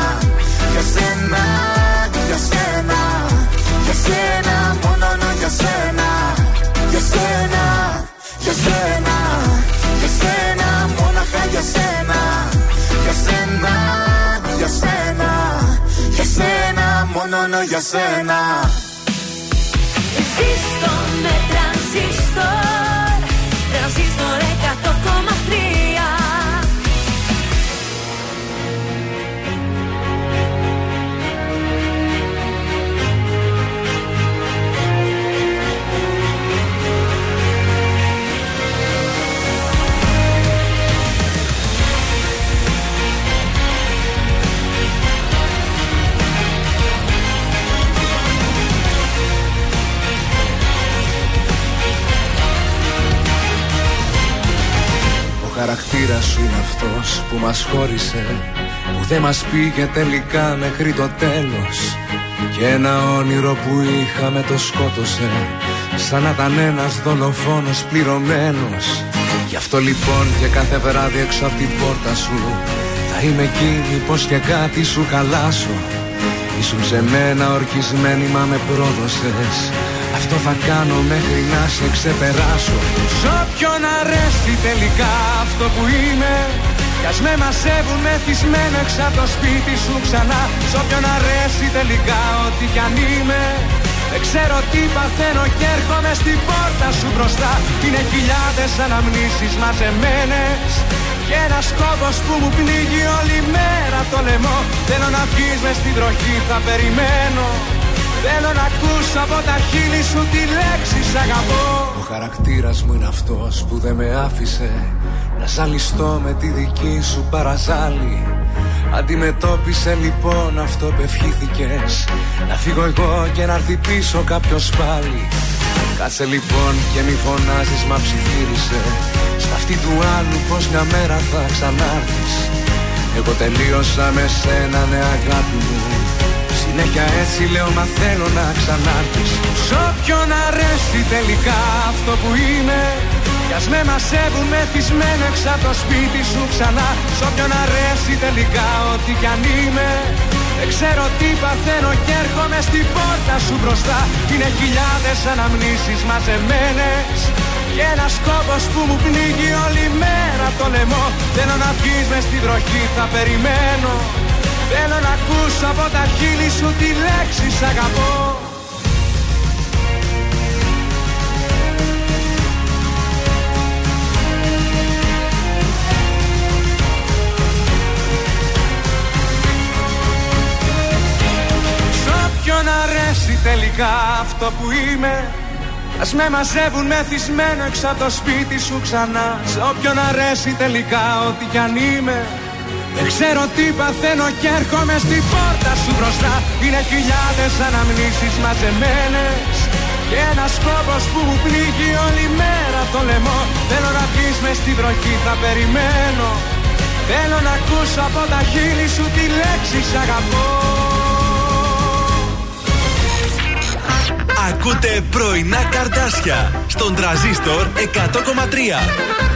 M: για σένα, για σένα Για σένα, μόνο για σένα. Για σένα, για σένα, για σένα Μόναχα για σένα, για σένα, για σένα Για σένα, μόνο για σένα. Ζήστο με τρανζίστορ Τρανζίστορ 100,3
H: Ο χαρακτήρας σου είναι αυτός που μας χώρισε Που δεν μας πήγε τελικά μέχρι το τέλος. Και ένα όνειρο που είχαμε το σκότωσε Σαν να ήταν ένας δολοφόνος πληρωμένος. Γι' αυτό λοιπόν και κάθε βράδυ έξω από την πόρτα σου Θα είμαι εκείνη πως και κάτι σου χαλάσω. Ήσουν σε μένα ορκισμένη μα με πρόδωσες Αυτό θα κάνω μέχρι να σε ξεπεράσω. Σ' όποιον αρέσει τελικά αυτό που είμαι Κι ας με μαζεύουν μεθυσμένο έξω από το σπίτι σου ξανά. Σ' όποιον αρέσει τελικά ό,τι κι αν είμαι δεν ξέρω τι παθαίνω και έρχομαι στην πόρτα σου μπροστά. Είναι χιλιάδες αναμνήσεις μαζεμένες Και ένας κόμπος που μου πνίγει όλη μέρα το λαιμό. Θέλω να βγεις μες στην βροχή θα περιμένω Θέλω να ακούσω από τα χείλη σου τη λέξη σ' αγαπώ Ο χαρακτήρας μου είναι αυτός που δεν με άφησε Να ζαλιστώ με τη δική σου παραζάλη Αντιμετώπισε λοιπόν αυτό που ευχήθηκες. Να φύγω εγώ και να έρθει πίσω κάποιος πάλι. Κάτσε λοιπόν και μη φωνάζεις μα ψιθύρισε. Στα αυτή του άλλου πως μια μέρα θα ξανάρθεις. Εγώ τελείωσα με σένα ναι αγάπη μου Συνέχεια έτσι λέω μα θέλω να ξανάρθεις. Σ' όποιον αρέσει τελικά αυτό που είμαι κι ας με μαζεύουν μεθυσμένο έξω από το σπίτι σου ξανά. Σ' όποιον αρέσει τελικά ό,τι κι αν είμαι Δεν ξέρω τι παθαίνω και έρχομαι στην πόρτα σου μπροστά. Είναι χιλιάδες αναμνήσεις μαζεμένες Και ένας κόμπος που μου πνίγει όλη μέρα το λαιμό. Θέλω να βγεις μες στη βροχή θα περιμένω Θέλω να ακούσω από τα χείλη σου τη λέξη σ' αγαπώ Ποιον αρέσει τελικά αυτό που είμαι Ας με μαζεύουν μεθυσμένο έξω από το σπίτι σου ξανά. Σε όποιον αρέσει τελικά ό,τι κι αν είμαι Δεν ξέρω τι παθαίνω και έρχομαι στην πόρτα σου μπροστά. Είναι χιλιάδες αναμνήσεις μαζεμένες Και ένας κόμπος που μου πνίγει όλη μέρα το λαιμό. Θέλω να βγεις μες στη βροχή θα περιμένω. Θέλω να ακούσω από τα χείλη σου τη λέξη σ' αγαπώ.
A: Ακούτε πρωινά καρδάσια στον τραζίστορ 100,3.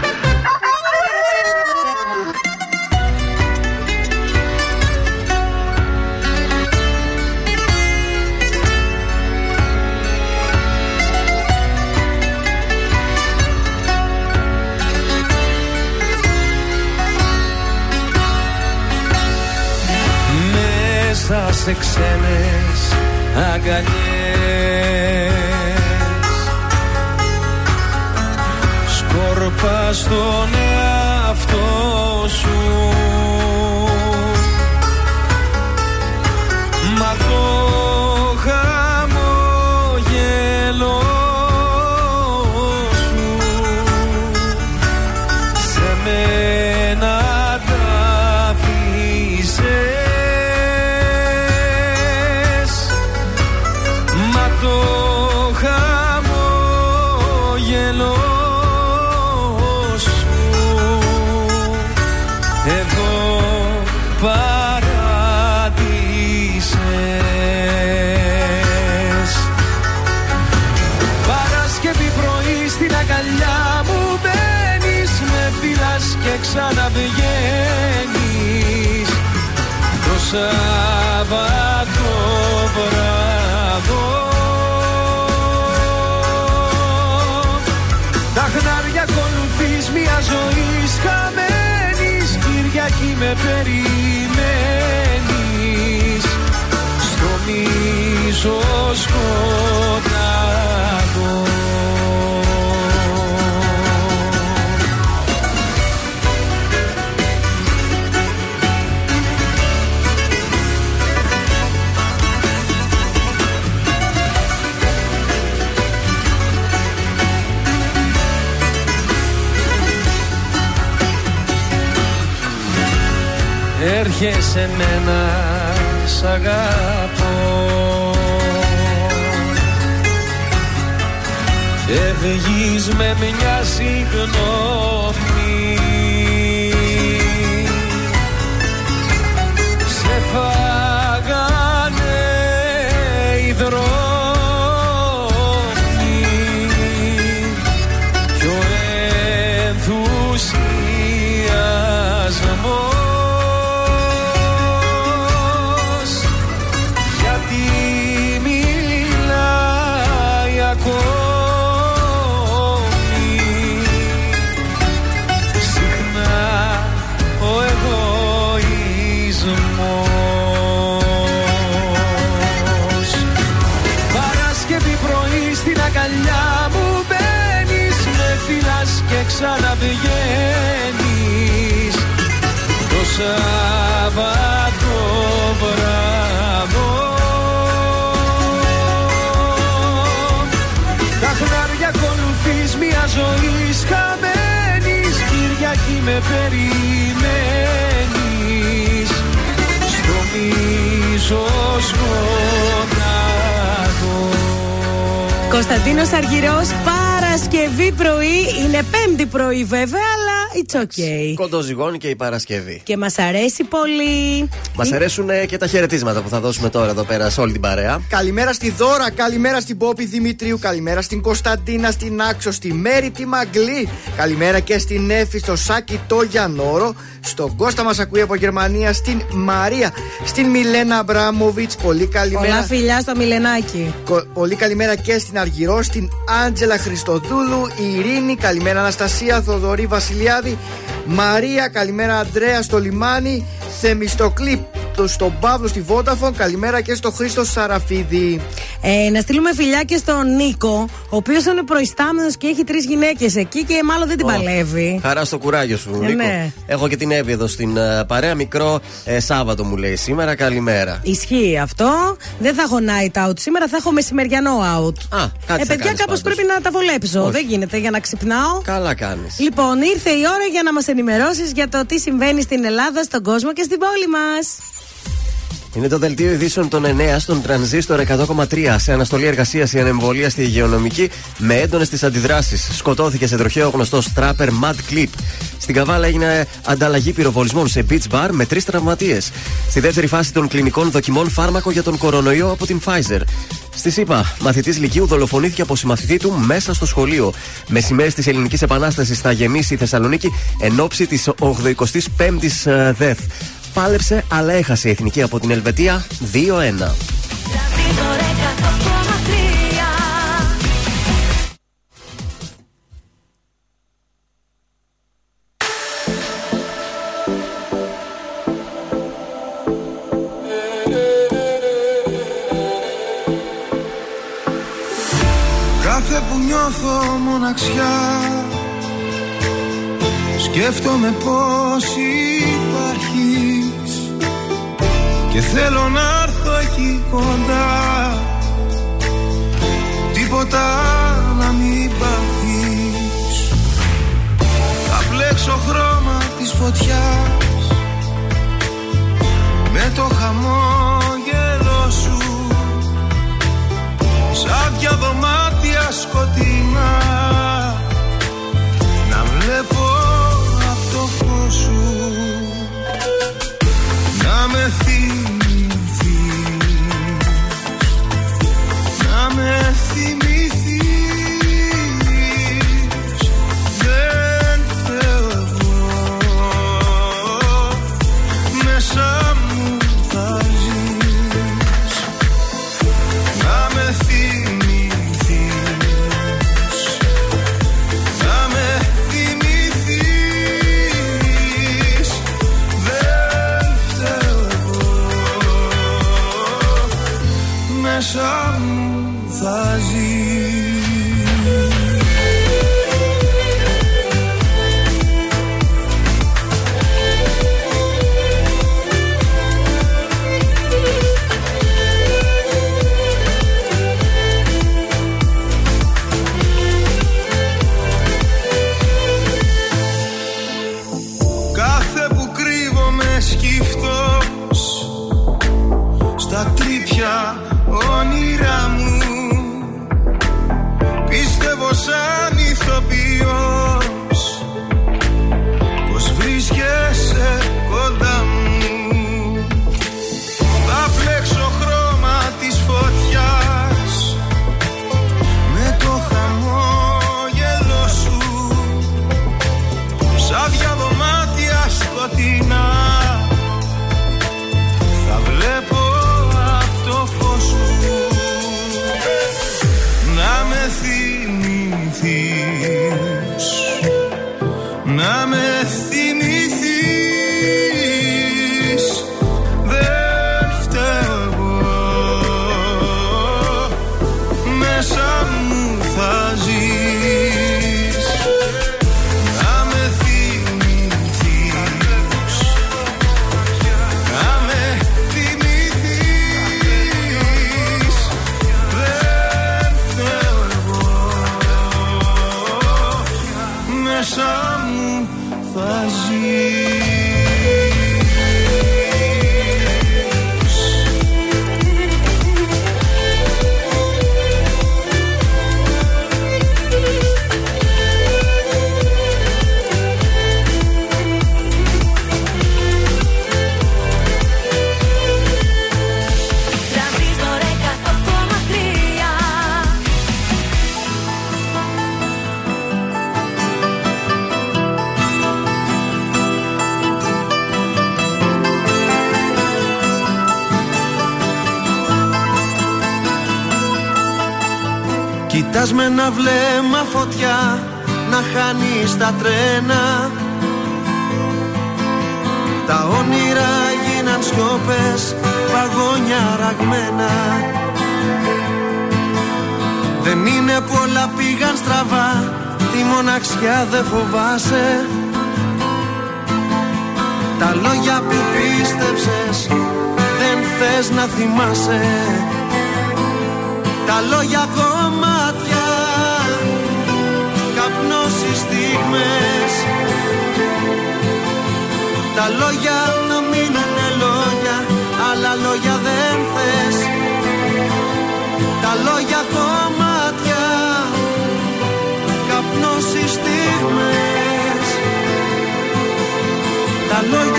H: Μέσα σε ξένες αγκαλιές. Σκόρπα στον εαυτό σου. Μα Σάββατο βράδο. Τα χνάρια ακολουθείς μια ζωής χαμένης Κυριακή με περιμένεις. Στο μίσο σκοτάδο Έρχεσαι μένα σ' αγαπώ. Και βγεις με μια συγγνώμη. Σε φάγανε οι δρόμοι ξαναβγαίνεις το Σάββατο βράδο Τα χνάρια ακολουθείς μια ζωή χαμένης Κυριακή με περιμένεις. Στο μίσο σκοτάδο
B: Κωνσταντίνος Αργυρός, Παρασκευή πρωί. Είναι Πέμπτη πρωί βέβαια, αλλά it's okay.
C: Κοντοζυγώνει και η Παρασκευή.
B: Και μας αρέσει πολύ.
C: Μας αρέσουν ε, και τα χαιρετίσματα που θα δώσουμε τώρα εδώ πέρα σε όλη την παρέα.
D: Καλημέρα στη Δώρα, καλημέρα στην Πόπη Δημητρίου, καλημέρα στην Κωνσταντίνα, στην Άξο, στη Μέρη τη Μαγκλή. Καλημέρα και στην Εφη, στο Σάκη το Γιανόρο, στον Κώστα μας ακούει από Γερμανία, στην Μαρία, στην Μιλένα Αμπράμοβιτ. Πολύ
B: Πολλά
D: καλημέρα.
B: φιλιά στο Μιλενάκι.
D: Κο- Πολύ καλημέρα και στην Αργυρό, στην Άντζελα Χριστοδούλου, η Ειρήνη, καλημέρα Αναστασία, Θοδωρή Βασιλιάδη, Μαρία, καλημέρα Αντρέα στο λιμάνι, Θεμιστοκλή το- στον Παύλο στη Βόταφον, καλημέρα και στο Χρήστο Σαραφίδη.
B: Ε, να στείλουμε φιλιά και στον Νίκο, ο οποίος είναι προϊστάμενος και έχει τρεις γυναίκες εκεί και μάλλον δεν την
C: Ω,
B: παλεύει.
C: Χαρά στο κουράγιο σου,
B: Ε,
C: Νίκο.
B: ναι.
C: Έχω και την Εύη εδώ στην ε, παρέα. Μικρό ε, Σάββατο μου λέει σήμερα. Καλημέρα.
B: Ισχύει αυτό. Δεν θα έχω night out σήμερα, θα έχω μεσημεριανό out.
C: Α, κάτι
B: ε,
C: θα
B: παιδιά,
C: κάνεις
B: κάπως
C: πάντως.
B: πρέπει να τα βολέψω.
C: Όχι.
B: Δεν γίνεται για να ξυπνάω.
C: Καλά κάνεις.
B: Λοιπόν, ήρθε η ώρα για να μας ενημερώσεις για το τι συμβαίνει στην Ελλάδα, στον κόσμο και στην πόλη μας.
C: Είναι το δελτίο ειδήσεων των 9 στον τρανζίστορ 100,3 σε αναστολή εργασίας η ανεμβολία στη υγειονομική με έντονες τις αντιδράσεις. Σκοτώθηκε σε τροχαίο ο γνωστό τράπερ Mad Clip. Στην Καβάλα έγινε ανταλλαγή πυροβολισμών σε beach bar με τρεις τραυματίες. Στη δεύτερη φάση των κλινικών δοκιμών φάρμακο για τον κορονοϊό από την Pfizer. Στη ΣΥΠΑ, μαθητής Λυκείου δολοφονήθηκε από συμμαθητή του μέσα στο σχολείο. Με σημαίες της Ελληνικής Επανάστασης θα γεμίσει η Θεσσαλονίκη εν ώψη της 85η ΔΕΘ. Πάλεψε, αλλά έχασε η εθνική από την Ελβετία 2-1.
N: Κάθε που νιώθω μοναξιά Σκέφτομαι πως υπάρχεις Και θέλω να έρθω εκεί κοντά. Τίποτα να μην πάθεις Θα πλέξω χρώμα της φωτιάς. Με το χαμόγελο σου. Σαν δυο δωμάτια σκοτεινά να χάνεις τα τρένα. Τα όνειρα γίναν σιώπες παγόνια ραγμένα. Δεν είναι που όλα πήγαν στραβά Τη μοναξιά δεν φοβάσαι. Τα λόγια που πίστεψες δεν θες να θυμάσαι. Τα λόγια κομμάτια Τα λόγια θα μείνουνε λόγια αλλά λόγια δεν θες. Τα λόγια κομμάτια καπνός οι στιγμές. Τα λόγια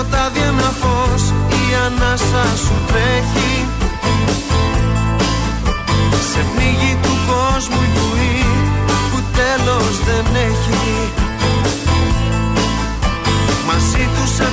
N: σκοτάδι ένα η ανάσα σου τρέχει. Σε πνίγει του κόσμου η που τέλος δεν
A: έχει. Μαζί τους σε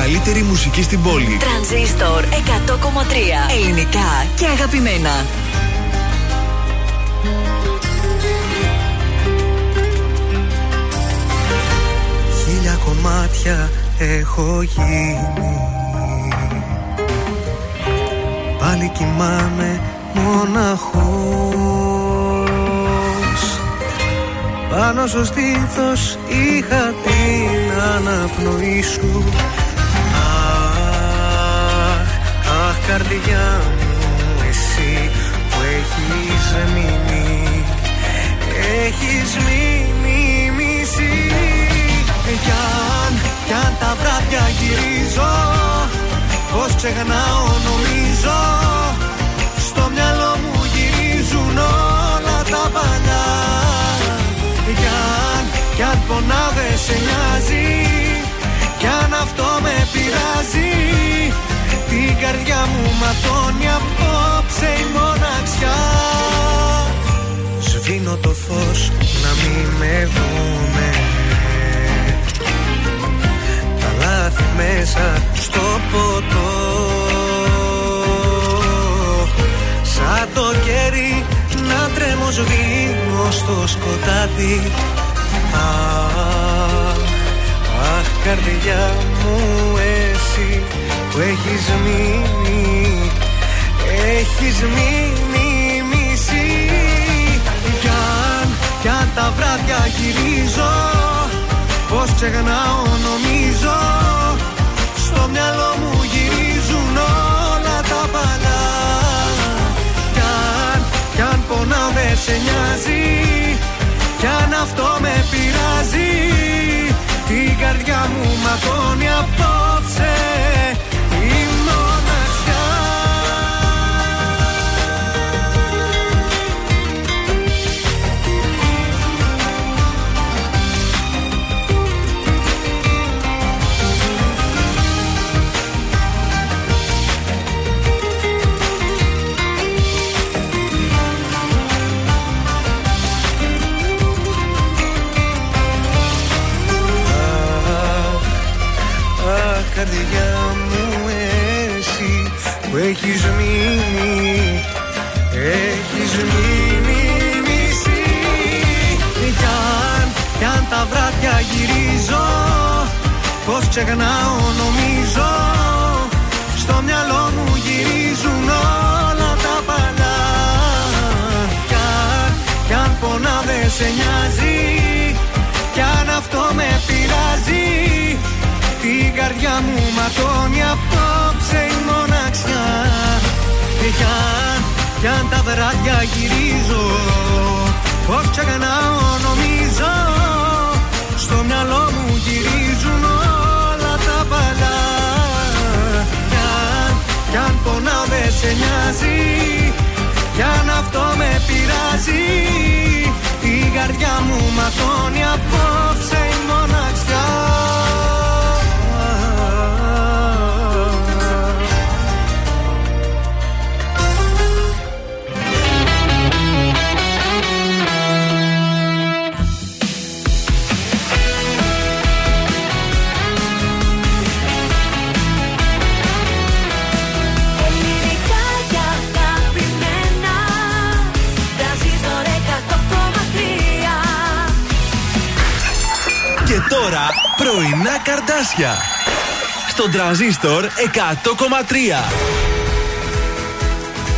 A: καλύτερη μουσική στην πόλη.
G: Τρανζίστορ 100,3. Ελληνικά και αγαπημένα.
O: Χίλια κομμάτια έχω γίνει Πάλι κοιμάμαι μοναχός Πάνω στο στήθος είχα την αναπνοή σου καρδιά μου εσύ που έχεις μείνει. Έχεις μείνει μισή. Κι αν, κι αν τα βράδια γυρίζω Πως ξεχνάω νομίζω. Στο μυαλό μου γυρίζουν όλα τα παλιά. Κι αν, κι αν πονάω δεν σε νοιάζει. Κι αν αυτό με πειράζει Την καρδιά μου ματώνει απόψε η μοναξιά. Σβήνω το φως να μην με δούνε. Τα λάθη μέσα στο ποτό. Σαν το κερί να τρέμω σβήνω στο σκοτάδι. Αχ, αχ καρδιά μου εσύ που έχεις μείνει Έχεις μείνει μισή. Κι αν, κι αν τα βράδια γυρίζω Πως ξεχνάω νομίζω. Στο μυαλό μου γυρίζουν όλα τα παλιά Κι αν, κι αν πονάω δεν σε νοιάζει. Κι αν αυτό με πειράζει Την καρδιά μου ματώνει απόψε καρδιά μου εσύ που έχεις μείνει Έχεις μείνει μισή. Κι αν, κι αν τα βράδια γυρίζω Πως ξεχνάω νομίζω. Στο μυαλό μου γυρίζουν όλα τα παλιά. Κι αν, κι αν πονάω δεν σε νοιάζει. Κι αν αυτό με πειράζει την καρδιά μου ματώνει απόψε η μοναξιά. Κι αν, κι αν τα βράδια γυρίζω Πως ξεχνάω νομίζω. Στο μυαλό μου γυρίζουν όλα τα παλιά Κι αν, κι αν πονάω δεν σε νοιάζει. Κι αν αυτό με πειράζει. Την καρδιά μου ματώνει απόψε η μοναξιά
A: πρωινά καρδάσια. Στον τραζίστορ 100,3.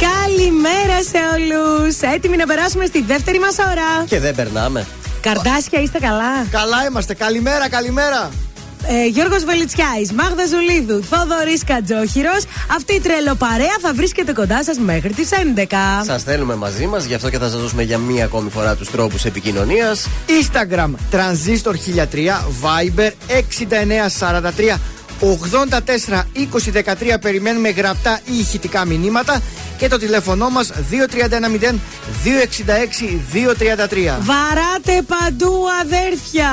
B: Καλημέρα σε όλους! Έτοιμοι να περάσουμε στη δεύτερη μας ώρα.
C: Και δεν περνάμε.
B: Καρδάσια, είστε καλά;
D: Καλά είμαστε. Καλημέρα, καλημέρα.
B: Ε, Γιώργος Βελιτσιάης, Μάγδα Ζουλίδου, Θόδωρης Κατζόχυρος. Αυτή η τρελοπαρέα θα βρίσκεται κοντά σας μέχρι τις 11.
C: Σας θέλουμε μαζί μας, γι' αυτό και θα σας δώσουμε για μία ακόμη φορά τους τρόπους επικοινωνίας.
D: Instagram Transistor 1003 Viber 6943 84 2013 περιμένουμε γραπτά ή ηχητικά μηνύματα και το τηλέφωνό μας 2310 266 233
B: Βαράτε παντού, αδέρφια!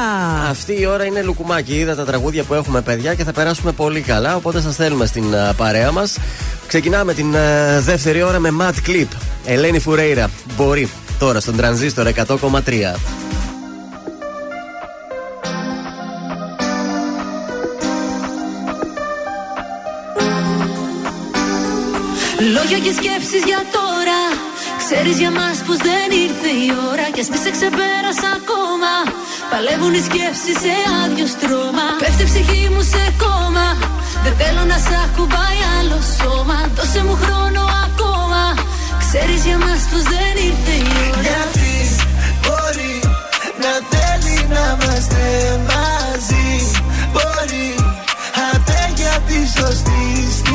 C: Αυτή η ώρα είναι λουκουμάκι. Είδα τα τραγούδια που έχουμε, παιδιά, και θα περάσουμε πολύ καλά. Οπότε σας θέλουμε στην α, παρέα μας. Ξεκινάμε την α, δεύτερη ώρα με Mad Clip. Ελένη Φουρέιρα. Μπορεί. Τώρα στον τρανζίστορ 100,3.
K: Λόγια και σκέψεις για τώρα. Ξέρεις για μας πως δεν ήρθε η ώρα Κι ας μη σε ξεπέρασα ακόμα. Παλεύουν οι σκέψεις σε άδειο στρώμα. Πέφτει η ψυχή μου σε κόμμα. Δεν θέλω να σ' ακουμπάει άλλο σώμα. Δώσε μου χρόνο ακόμα. Ξέρεις για μας πως δεν ήρθε η ώρα.
O: Γιατί μπορεί να θέλει να είμαστε μαζί; Μπορεί απέ για τη σωστή στιγμή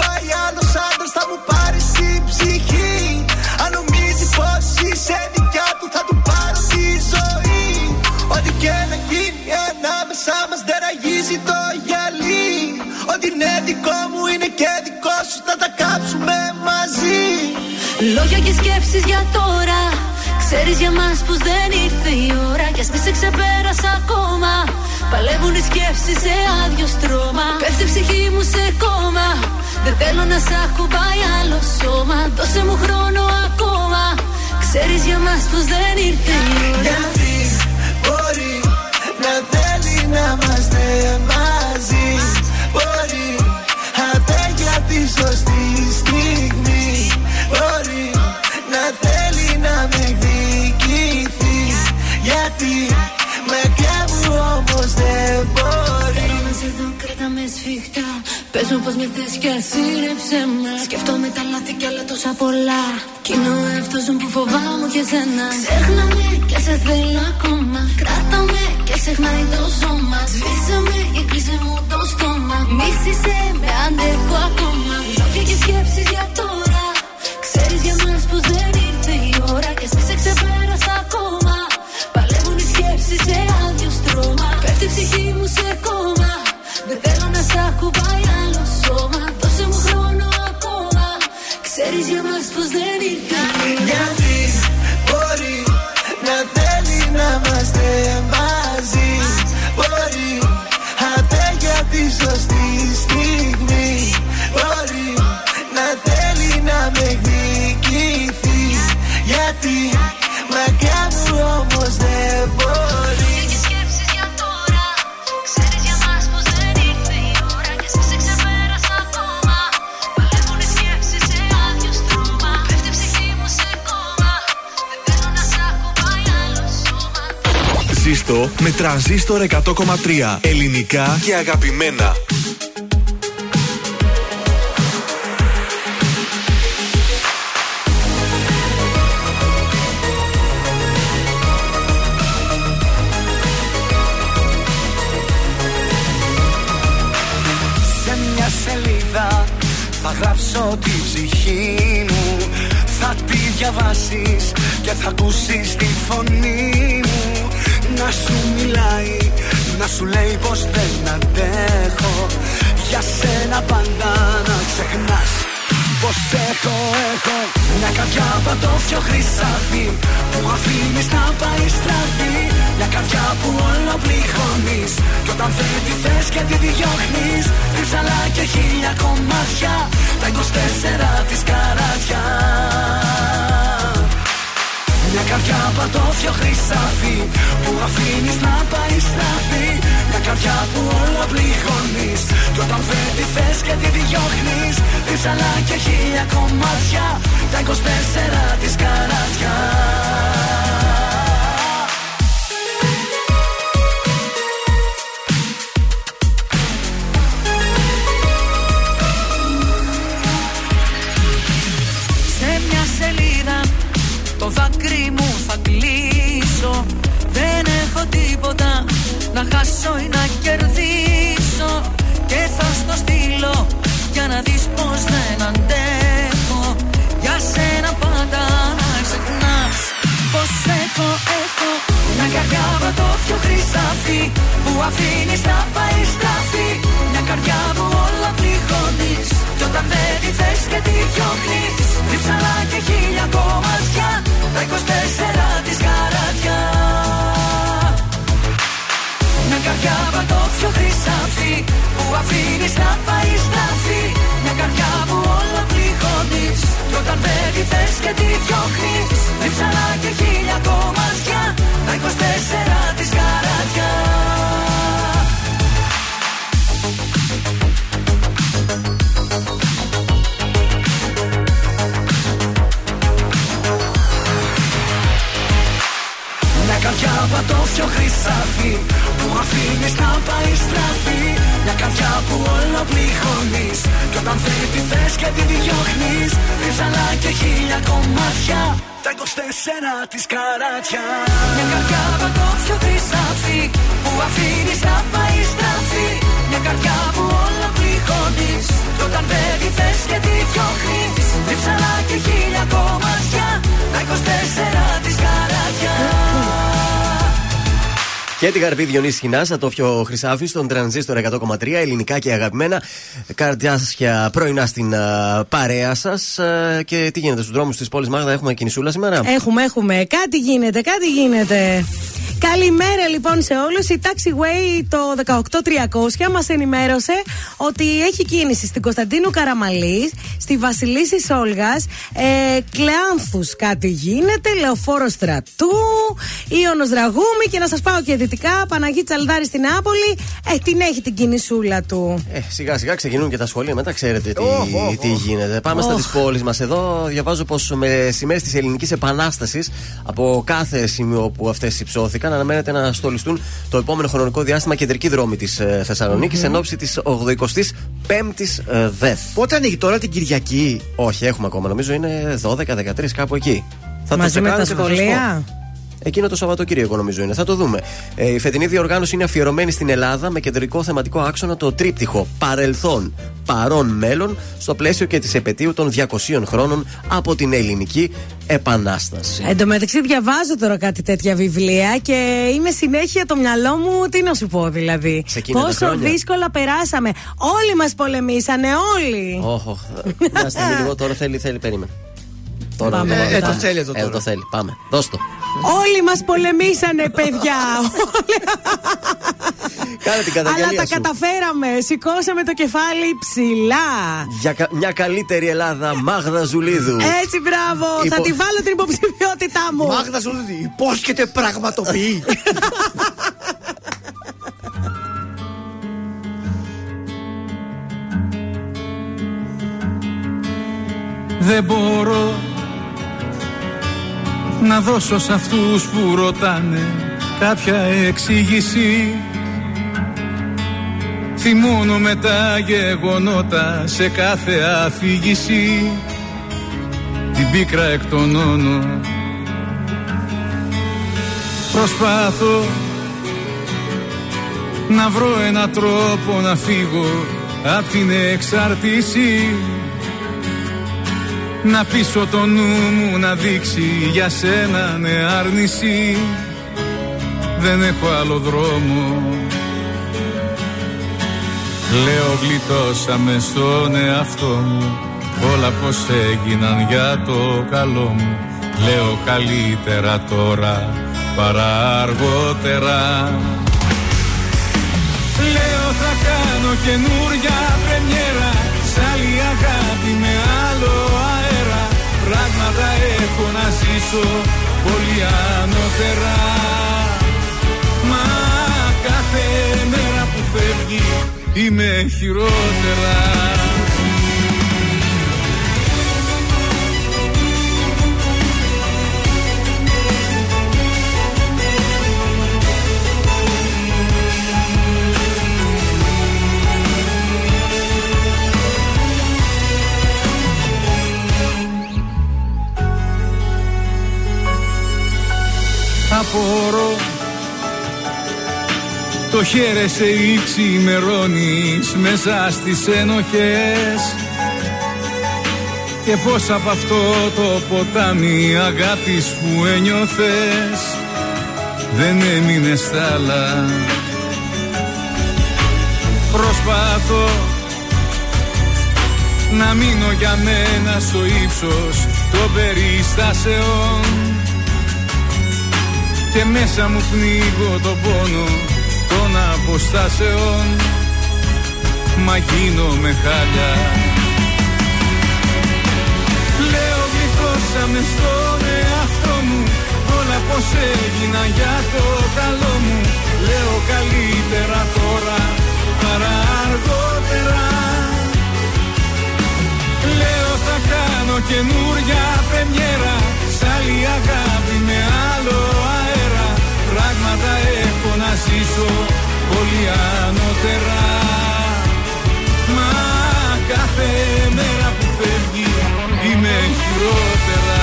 O: άλλος άντρας Θα μου πάρεις την ψυχή Αν νομίζει πως είσαι δικιά του Θα του πάρω τη ζωή. Ό,τι και να γίνει ανάμεσά μας δεν αγίζει το γυαλί. Ό,τι είναι δικό μου είναι και δικό σου Θα τα κάψουμε μαζί.
K: Λόγια και σκέψεις για τώρα Ξέρεις για μας πως δεν ήρθε η ώρα Κι ας μη σε ξεπέρασα ακόμα. Παλεύουν οι σκέψεις σε άδειο στρώμα. Πέφτει η ψυχή μου σε κόμμα. Δεν θέλω να σ' ακουμπάει άλλο σώμα. Δώσε μου χρόνο ακόμα. Ξέρεις για μας πως δεν ήρθε η ώρα.
O: Γιατί μπορεί να θέλει να είμαστε μαζί. Μπορεί απέ για τη σωστή στιγμή Γιατί μακριά μου όμως δεν μπορεί.
K: Θέλω να σε δω, κράτα με σφιχτά. Πες μου πως με θες και ασύρεψε με. Σκέφτομαι τα λάθη κι άλλα τόσα πολλά. Κι είναι ο εαυτός μου που φοβάμαι και σένα Ξέχνα με και σε θέλω ακόμα. Κράτα με και ξεχνάει το σώμα. Σβήσε με και κλείσε μου το στόμα. Μίσησε με αντέχω ακόμα. Λόγια και σκέψεις για τώρα. Ξέρεις για μας πως δεν ήρθε η ώρα. Και εσύ σε ξεπέρασα Ξέρεις για μας πως
A: Ζήστο με τρανζίστορ 100,3 ελληνικά και αγαπημένα.
L: Σε μια σελίδα θα γράψω τη ψυχή μου. Θα τη διαβάσεις και θα ακούσεις τη φωνή μου Να σου μιλάει, να σου λέει πως δεν αντέχω. Για σένα πάντα να ξεχνάς Πως έχω, έχω Μια καρδιά παντόφιο χρυσάφι Που αφήνεις να πάει στραφή. Μια καρδιά που όλο πληγώνεις Κι όταν δεν τη θες και τη διώχνεις Ρίψαλα και χίλια κομμάτια Τα 24 της καράτια μια καρδιά παντόφιο χρυσάφι Που αφήνεις να πάει στραφή Μια καρδιά που όλο πληγώνεις Κι όταν δεν τη θες και τη διώχνεις. Ρίψαλα και χίλια κομμάτια Τα 24 της καράτια
M: να χάσω ή να κερδίσω Και θα στο στείλω για να δεις πως δεν αντέχω Για σένα πάντα να ξεχνάς πως έχω, έχω. Μια
K: αφήνεις να πάει στραφή. Μια καρδιά που όλα πληγώνεις Κι όταν δεν τη θες και τη διώχνεις. Ρίψαλα και χίλια κομμάτια Τα 24 της καρατιά Μια καρδιά πατώφιο χρυσάφι Που αφήνεις να πάει στραφή Μια καρδιά που όλα πληγώνεις Κι όταν δεν τη θες και τη διώχνεις. Ρίψαλα και χίλια κομμάτια Τα 24 της καρατιά καρδιά πατώφιο χρυσάφι Που αφήνεις να πάει στραφή. Μια καρδιά που όλο πληγώνεις. Κι όταν θέλει τη θες και τη διώχνεις Ρίψαλα και χίλια κομμάτια. Τα 24 της καράτια. Μια καρδιά πατώφιο χρυσάφι Που αφήνεις να πάει στραφή. Μια καρδιά που όλο πληγώνεις. Κι όταν δεν τη θες και τη διώχνεις Ρίψαλα και χίλια κομμάτια. Τα 24 της καράτια
C: Και την καρπή Διονύσης Χινάς, ατόφιο χρυσάφι στον τρανζίστορ 100,3 ελληνικά και αγαπημένα. Καρδιάσια πρωινά στην α, παρέα σας. Και τι γίνεται στους δρόμους της πόλης Μάγδα, έχουμε κινησούλα σήμερα;
B: Έχουμε, έχουμε. Κάτι γίνεται, κάτι γίνεται. Καλημέρα λοιπόν σε όλους. Η Taxiway το 18300 μας ενημέρωσε ότι έχει κίνηση στην Κωνσταντίνου Καραμαλής, στη Βασιλίσης Όλγας, ε, Κλεάνθους κάτι γίνεται, Λεωφόρο Στρατού, Ιωνος Δραγούμη και να σας πάω και δυτικά, Παναγή Τσαλδάρη στην Νάπολη, ε, την έχει την κινησούλα του.
C: Ε, σιγά σιγά ξεκινούν και τα σχολεία, μετά ξέρετε τι,
B: Οχ, οχ,
C: τι
B: οχ.
C: γίνεται. Πάμε στα
B: Οχ.
C: της πόλης μας εδώ. Διαβάζω πως με σημαίε της Ελληνικής Επανάστασης από κάθε σημείο που αυτές υψώθηκαν αναμένεται να στολιστούν το επόμενο χρονικό διάστημα κεντρική δρόμη της ε, θεσσαλονικη
D: Μμμ.
C: εν ώψη της 85η ε, ΔΕΘ.
D: Πότε ανοίγει τώρα την Κυριακή;
C: Όχι, έχουμε ακόμα. Νομίζω είναι 12-13 κάπου εκεί. Θα το
B: Μαζί με
C: τσεκάρω
B: τα
C: και το αριθμό.
B: σχολεία;
C: Εκείνο το Σαββατοκύριακο νομίζω είναι. Θα το δούμε. Ε, η φετινή διοργάνωση είναι αφιερωμένη στην Ελλάδα με κεντρικό θεματικό άξονα το τρίπτυχο παρελθόν, παρόν, μέλλον στο πλαίσιο και της επαιτίου των 200 χρόνων από την Ελληνική Επανάσταση.
B: Εν τω μεταξύ, διαβάζω τώρα κάτι τέτοια βιβλία και είμαι συνέχεια το μυαλό μου. Τι να σου πω δηλαδή.
C: Σε εκείνα τα
B: Πόσο
C: χρόνια.
B: δύσκολα περάσαμε. Όλοι μας πολεμήσανε, όλοι.
C: Όχ, όχ. Μια στιγμή λίγο τώρα θέλει, θέλει, περίμενε. Τώρα
B: Πάμε
C: το-
B: μετά. Ε, το
D: θέλει εδώ
C: Ε,
D: τώρα.
C: το θέλει. Πάμε. Δώσ' το.
B: Όλοι μας πολεμήσανε, παιδιά.
C: Κάνε την
B: Αλλά
C: καταγγελία
B: τα
C: σου.
B: καταφέραμε. Σηκώσαμε το κεφάλι ψηλά.
C: Για κα- μια καλύτερη Ελλάδα, Μάγδα Ζουλίδου.
B: Έτσι, μπράβο.
C: Υπο-
B: Θα τη βάλω την υποψηφιότητά μου.
D: Μάγδα σου υπόσχεται πραγματοποιεί.
E: Δεν μπορώ να δώσω σε αυτούς που ρωτάνε κάποια εξήγηση. Θυμώνω τα γεγονότα σε κάθε αφήγηση. Την πίκρα εκτονώνω Προσπάθω να βρω ένα τρόπο να φύγω απ' την εξαρτήση να πείσω το νου μου να δείξει για σένα ναι άρνηση. Δεν έχω άλλο δρόμο. Λέω γλιτώσαμε στον εαυτό μου. Όλα πως έγιναν για το καλό μου. Λέω καλύτερα τώρα παρά αργότερα. Λέω θα κάνω καινούρια πρεμιέρα. Σ' άλλη αγάπη με άλλο αέρα. Πράγματα έχω να ζήσω πολύ ανώτερα Μα κάθε μέρα που φεύγει είμαι χειρότερα Απορώ Το χαίρεσαι ή ξημερώνεις μέσα στις ενοχές Και πως από αυτό το ποτάμι αγάπης που ένιωθες Δεν έμεινε στάλα Προσπαθώ να μείνω για μένα στο ύψος των περιστάσεων και μέσα μου πνίγω τον πόνο των αποστάσεων. Μα γίνομαι χάλια. Λέω γλυκώσαμε στον εαυτό μου; Όλα πως έγινα για το καλό μου. Λέω καλύτερα τώρα παρά αργότερα. Λέω θα κάνω καινούρια πρεμιέρα. Σ' άλλη αγάπη με άλλο αέρα Πράγματα έχω να ζήσω πολύ ανώτερα. Μα κάθε μέρα που φεύγει είμαι χειρότερα.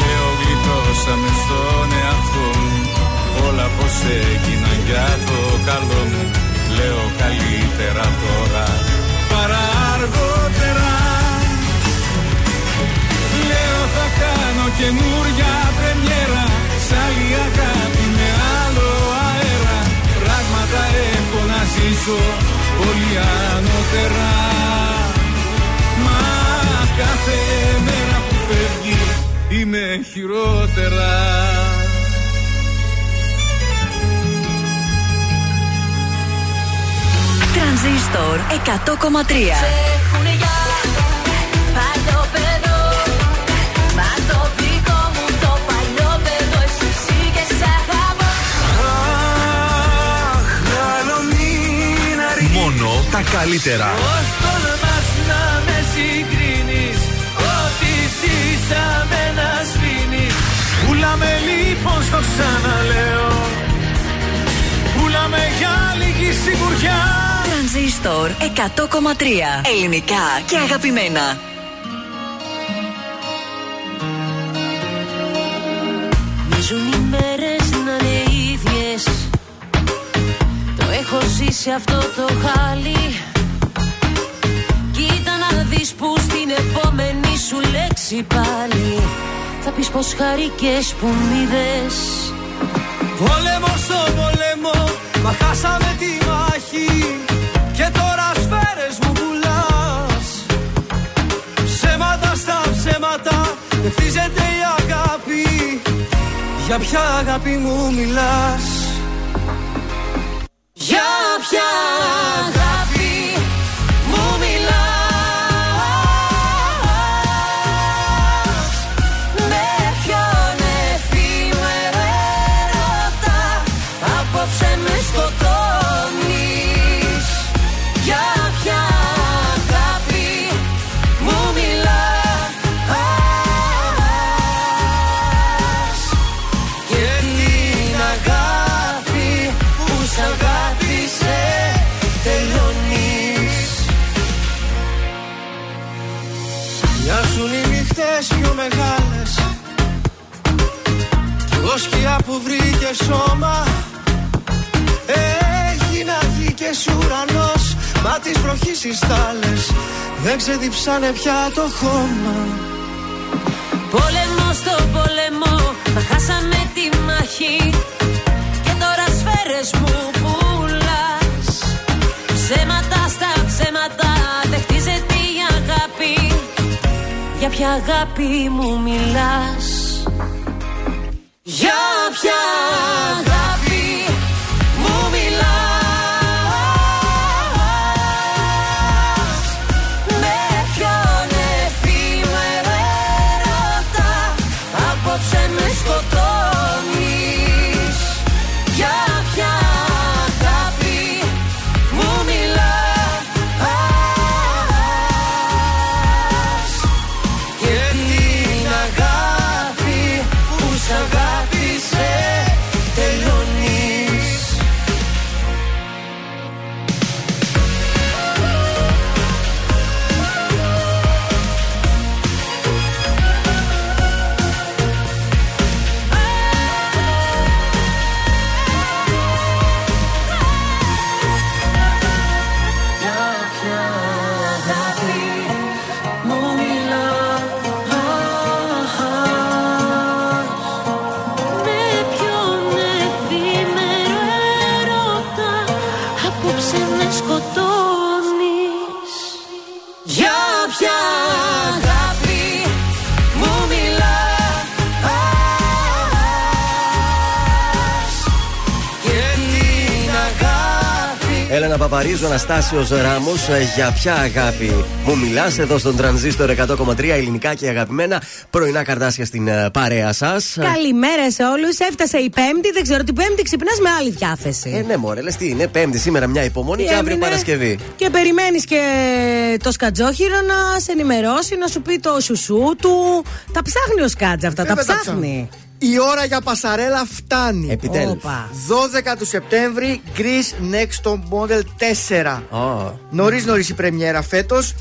E: Λέω γλιτώσαμε στον εαυτό μου Όλα πως έγιναν για το καλό μου. Λέω καλύτερα τώρα παρά αργότερα. Λέω θα κάνω καινούρια πρεμιέρα Σ' άλλη αγάπη με άλλο αέρα. Πράγματα έχω να ζήσω πολύ ανώτερα. Μα κάθε μέρα που φεύγει είμαι χειρότερα
K: σ' αγαπώ.
A: Μόνο τα καλύτερα.
H: Πώς τολμάς να με συγκρίνεις Ό,τι ζήσαμε να σβήνεις. Πουλάμε λοιπόν στο ξαναλέω. Πουλάμε για λίγη σιγουριά
G: Τρανζίστορ 100,3 Ελληνικά και αγαπημένα.
K: Μίζουν οι μέρες να είναι ίδιες. Το έχω ζήσει αυτό το χάλι. Κοίτα να δεις που στην επόμενη σου λέξη πάλι. Θα πεις πως χαρικές που μ' είδες.
H: Πόλεμο στο πόλεμο Μα χάσαμε τη μάχη Και τώρα σφαίρες μου πουλάς. Ψέματα στα ψέματα Δεν χτίζεται η αγάπη. Για ποια αγάπη μου μιλάς;
K: Για ποια αγάπη που
H: βρήκε σώμα. Έγινα γη και ουρανός Μα τις βροχής οι στάλες Δεν ξεδιψάνε πια το χώμα.
K: Πόλεμο στο πόλεμο, μα χάσαμε τη μάχη. Και τώρα σφαίρες μου πουλάς. Ψέματα στα ψέματα, δεν χτίζεται η αγάπη. Για ποια αγάπη μου μιλάς; Για ποια
C: Παπαρίζου, Αναστάσιος Ράμος. Για ποια αγάπη μου μιλάς εδώ στον τρανζίστορ 100,3 ελληνικά και αγαπημένα πρωινά καρτάσια στην ε, παρέα σας.
B: Καλημέρα σε όλους. Έφτασε η Πέμπτη. Δεν ξέρω την Πέμπτη ξυπνάς με άλλη διάθεση.
C: Ε, ναι, μωρέ, λες τι είναι. Πέμπτη σήμερα μια υπομονή και αύριο
B: έμεινε.
C: Παρασκευή.
B: Και περιμένεις και το σκατζόχυρο να σε ενημερώσει, να σου πει το σουσού του. Τα ψάχνει ο σκάτζα αυτά, τα
D: Βέβαια τα
B: ψάχνει.
D: Η ώρα για πασαρέλα φτάνει.
C: Επιτέλους.
B: Όπα.
D: 12 του Σεπτέμβρη, Greece Next Top Model 4.
C: Oh.
D: Νωρίς νωρίς η πρεμιέρα φέτος.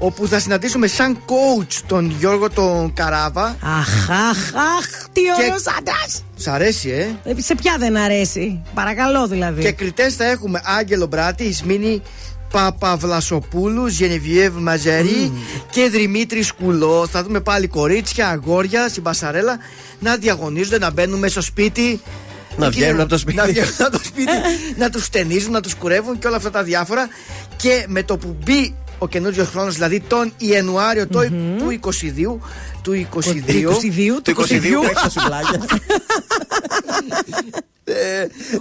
D: Όπου θα συναντήσουμε σαν coach τον Γιώργο τον Καράβα.
B: Αχ, αχ, αχ, τι
D: Και-
B: ωραίος άντρας.
D: Σ' αρέσει, ε.
B: Σε ποια δεν αρέσει; Παρακαλώ δηλαδή.
D: Και κριτές θα έχουμε Άγγελο Μπράτη, Ισμήνη Παπαβλασοπούλου, Γενεβιέβ Μαζερή και Δημήτρη Σκουλό. Θα δούμε πάλι κορίτσια, αγόρια στην Πασαρέλα να διαγωνίζονται, να μπαίνουν μέσα στο σπίτι.
C: Να
D: Εκεί
C: βγαίνουν από το σπίτι.
D: Να βγαίνουν από το σπίτι, να τους στενίζουν, να τους κουρεύουν και όλα αυτά τα διάφορα. Και με το που μπει ο καινούριο χρόνος, δηλαδή τον Ιανουάριο το- του 22, του 22,
B: 22,
C: Το 22 που έχει τα σουβλάκια.
D: Ε,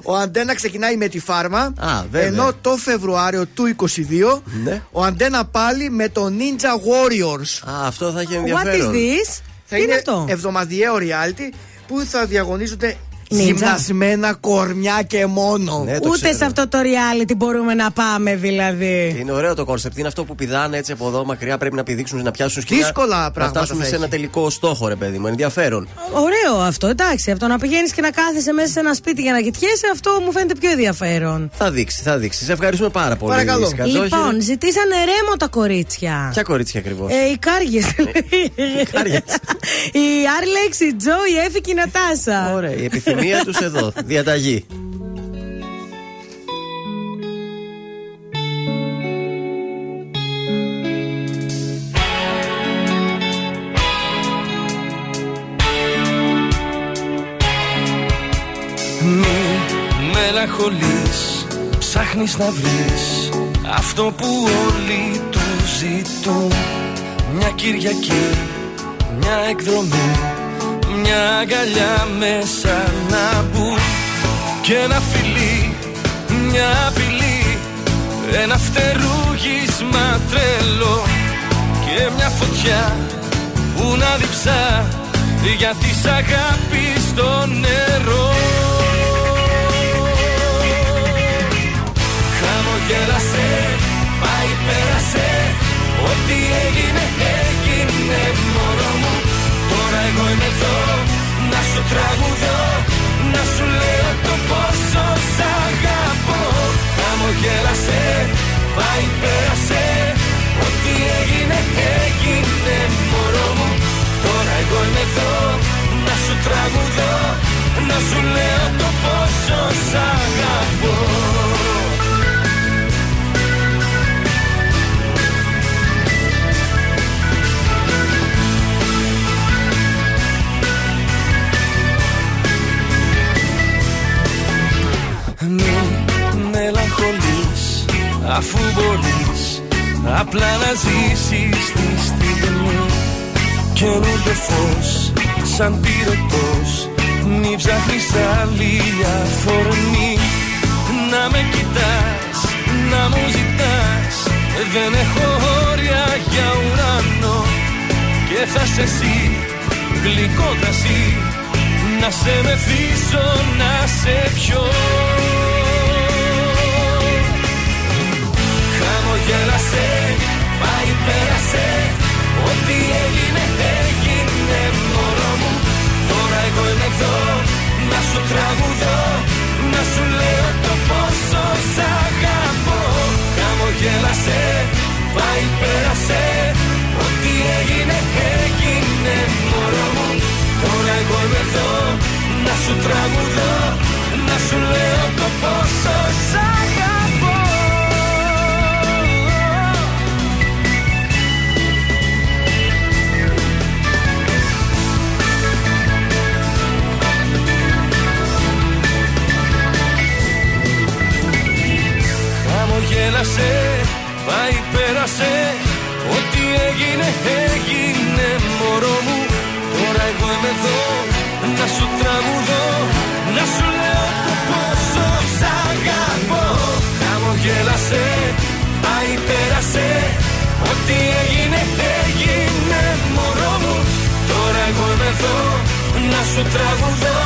D: ο Αντένα ξεκινάει με τη φάρμα.
C: Α, βέβαια.
D: ενώ το Φεβρουάριο του 22
C: Ναι.
D: ο Αντένα πάλι με το Ninja Warriors.
C: Α, αυτό θα έχει
B: What is
C: ενδιαφέρον.
B: this?
D: Θα
B: Τι είναι
D: είναι
B: αυτό;
D: εβδομαδιαίο reality που θα διαγωνίζονται
B: Ninja.
D: Γυμνασμένα κορμιά και μόνο.
C: Ναι, το
B: Ούτε
C: ξέρω.
B: σε αυτό το reality μπορούμε να πάμε δηλαδή.
C: Είναι ωραίο το κόνσεπτ. Είναι αυτό που πηδάνε έτσι από εδώ μακριά. Πρέπει να πηδήξουν, να πιάσουν σκοινιά.
D: Δύσκολα
C: Να
D: πράγματα
C: φτάσουν
D: θα
C: σε
D: έχει.
C: ένα τελικό στόχο, ρε παιδί μου. Ενδιαφέρον.
B: Ωραίο αυτό, εντάξει. Αυτό να πηγαίνεις και να κάθεσαι μέσα σε ένα σπίτι για να κοιτιέσαι, αυτό μου φαίνεται πιο ενδιαφέρον.
C: Θα δείξει, θα δείξει. Σε ευχαριστούμε πάρα πολύ.
D: Παρακαλώ.
C: Σκατζόχυρο.
B: Λοιπόν, ζητήσανε ρέμο τα κορίτσια.
C: Ποια κορίτσια ακριβώς;
B: Ε, οι κάριε.
C: κάριες.
B: η Άρλεξ, η Τζο, η Έφη και η Νατάσα.
C: Ωραία, η επιθυμία τους εδώ. Διαταγή.
H: Μη μελαγχολείς Ψάχνεις να βρεις Αυτό που όλοι του ζητούν Μια Κυριακή Μια εκδρομή Μια αγκαλιά μέσα να μπουν Και ένα φιλί Μια απειλή Ένα φτερούγισμα τρελό Και μια φωτιά που να διψά για της αγάπης στο νερό. Χαμογέλασε, πάει πέρασε Ό,τι έγινε έγινε να σου τραγουδώ Να σου λέω το πόσο σ' αγαπώ. Χαμογέλασε, πάει πέρασε Ό,τι έγινε έγινε μωρό μου. Τώρα εγώ είμαι εδώ να σου τραγουδώ Να σου λέω το πόσο σ' αγαπώ αφού μπορείς Απλά να ζήσεις τη στιγμή. Καινούριο φως σαν πυρετός Μη ψάχνεις άλλη αφορμή. Να με κοιτάς, να μου ζητάς Δεν έχω όρια για ουρανό. Και θα σε εσύ, γλυκό κρασί Να σε μεθύσω, να σε πιω Χαμογέλασε, πάει πέρασε Ό,τι έγινε έγινε μωρό μου. Τώρα εγώ είμαι εδώ να σου τραγουδώ Να σου λέω το πόσο σ' αγαπώ. Χαμογέλασε, πάει πέρασε Ό,τι έγινε έγινε μωρό μου. Τώρα εγώ είμαι εδώ να σου τραγουδώ Να σου λέω το πόσο σ' αγαπώ πέρασε, πάει πέρασε Ό,τι έγινε έγινε μωρό μου. Τώρα εγώ είμαι εδώ να σου τραγουδώ. Να σου λέω το πόσο σ' αγαπώ. Χαμογέλασε, πάει πέρασε Ό,τι έγινε έγινε μωρό μου. Τώρα εγώ είμαι εδώ να σου τραγουδώ.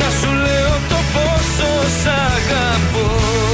H: Να σου λέω το πόσο σ' αγαπώ.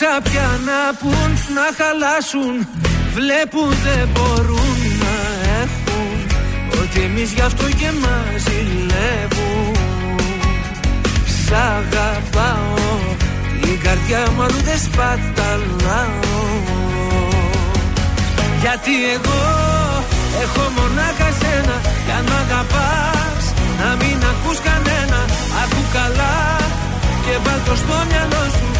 H: πόσα πια να πουν να χαλάσουν Βλέπουν δεν μπορούν να έχουν. Ότι εμείς γι' αυτό και μας ζηλεύουν Σ' αγαπάω η καρδιά μου αλλού δεν σπαταλάω. Γιατί εγώ έχω μονάχα σένα Κι αν μ' αγαπάς να μην ακούς κανένα. Ακού καλά και βάλ' το στο μυαλό σου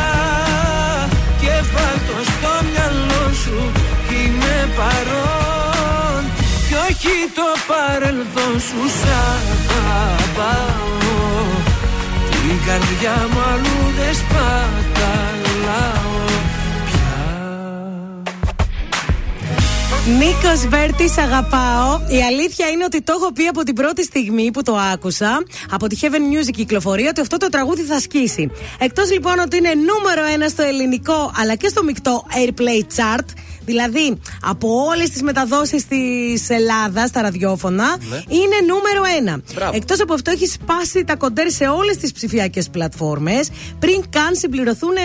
H: το παρελθόν σου Σ' αγαπάω Την καρδιά μου αλλού δεν σπαταλάω
B: Νίκος Βέρτης, αγαπάω. Η αλήθεια είναι ότι το έχω πει από την πρώτη στιγμή που το άκουσα από τη Heaven Music κυκλοφορία ότι αυτό το τραγούδι θα σκίσει. Εκτός λοιπόν ότι είναι νούμερο ένα στο ελληνικό αλλά και στο μεικτό Airplay Chart. Δηλαδή, από όλες τις μεταδόσεις της Ελλάδας στα ραδιόφωνα,
C: Ναι.
B: είναι νούμερο ένα.
C: Μπράβο.
B: Εκτός από αυτό, έχει σπάσει τα κοντέρ σε όλες τις ψηφιακές πλατφόρμες πριν καν συμπληρωθούν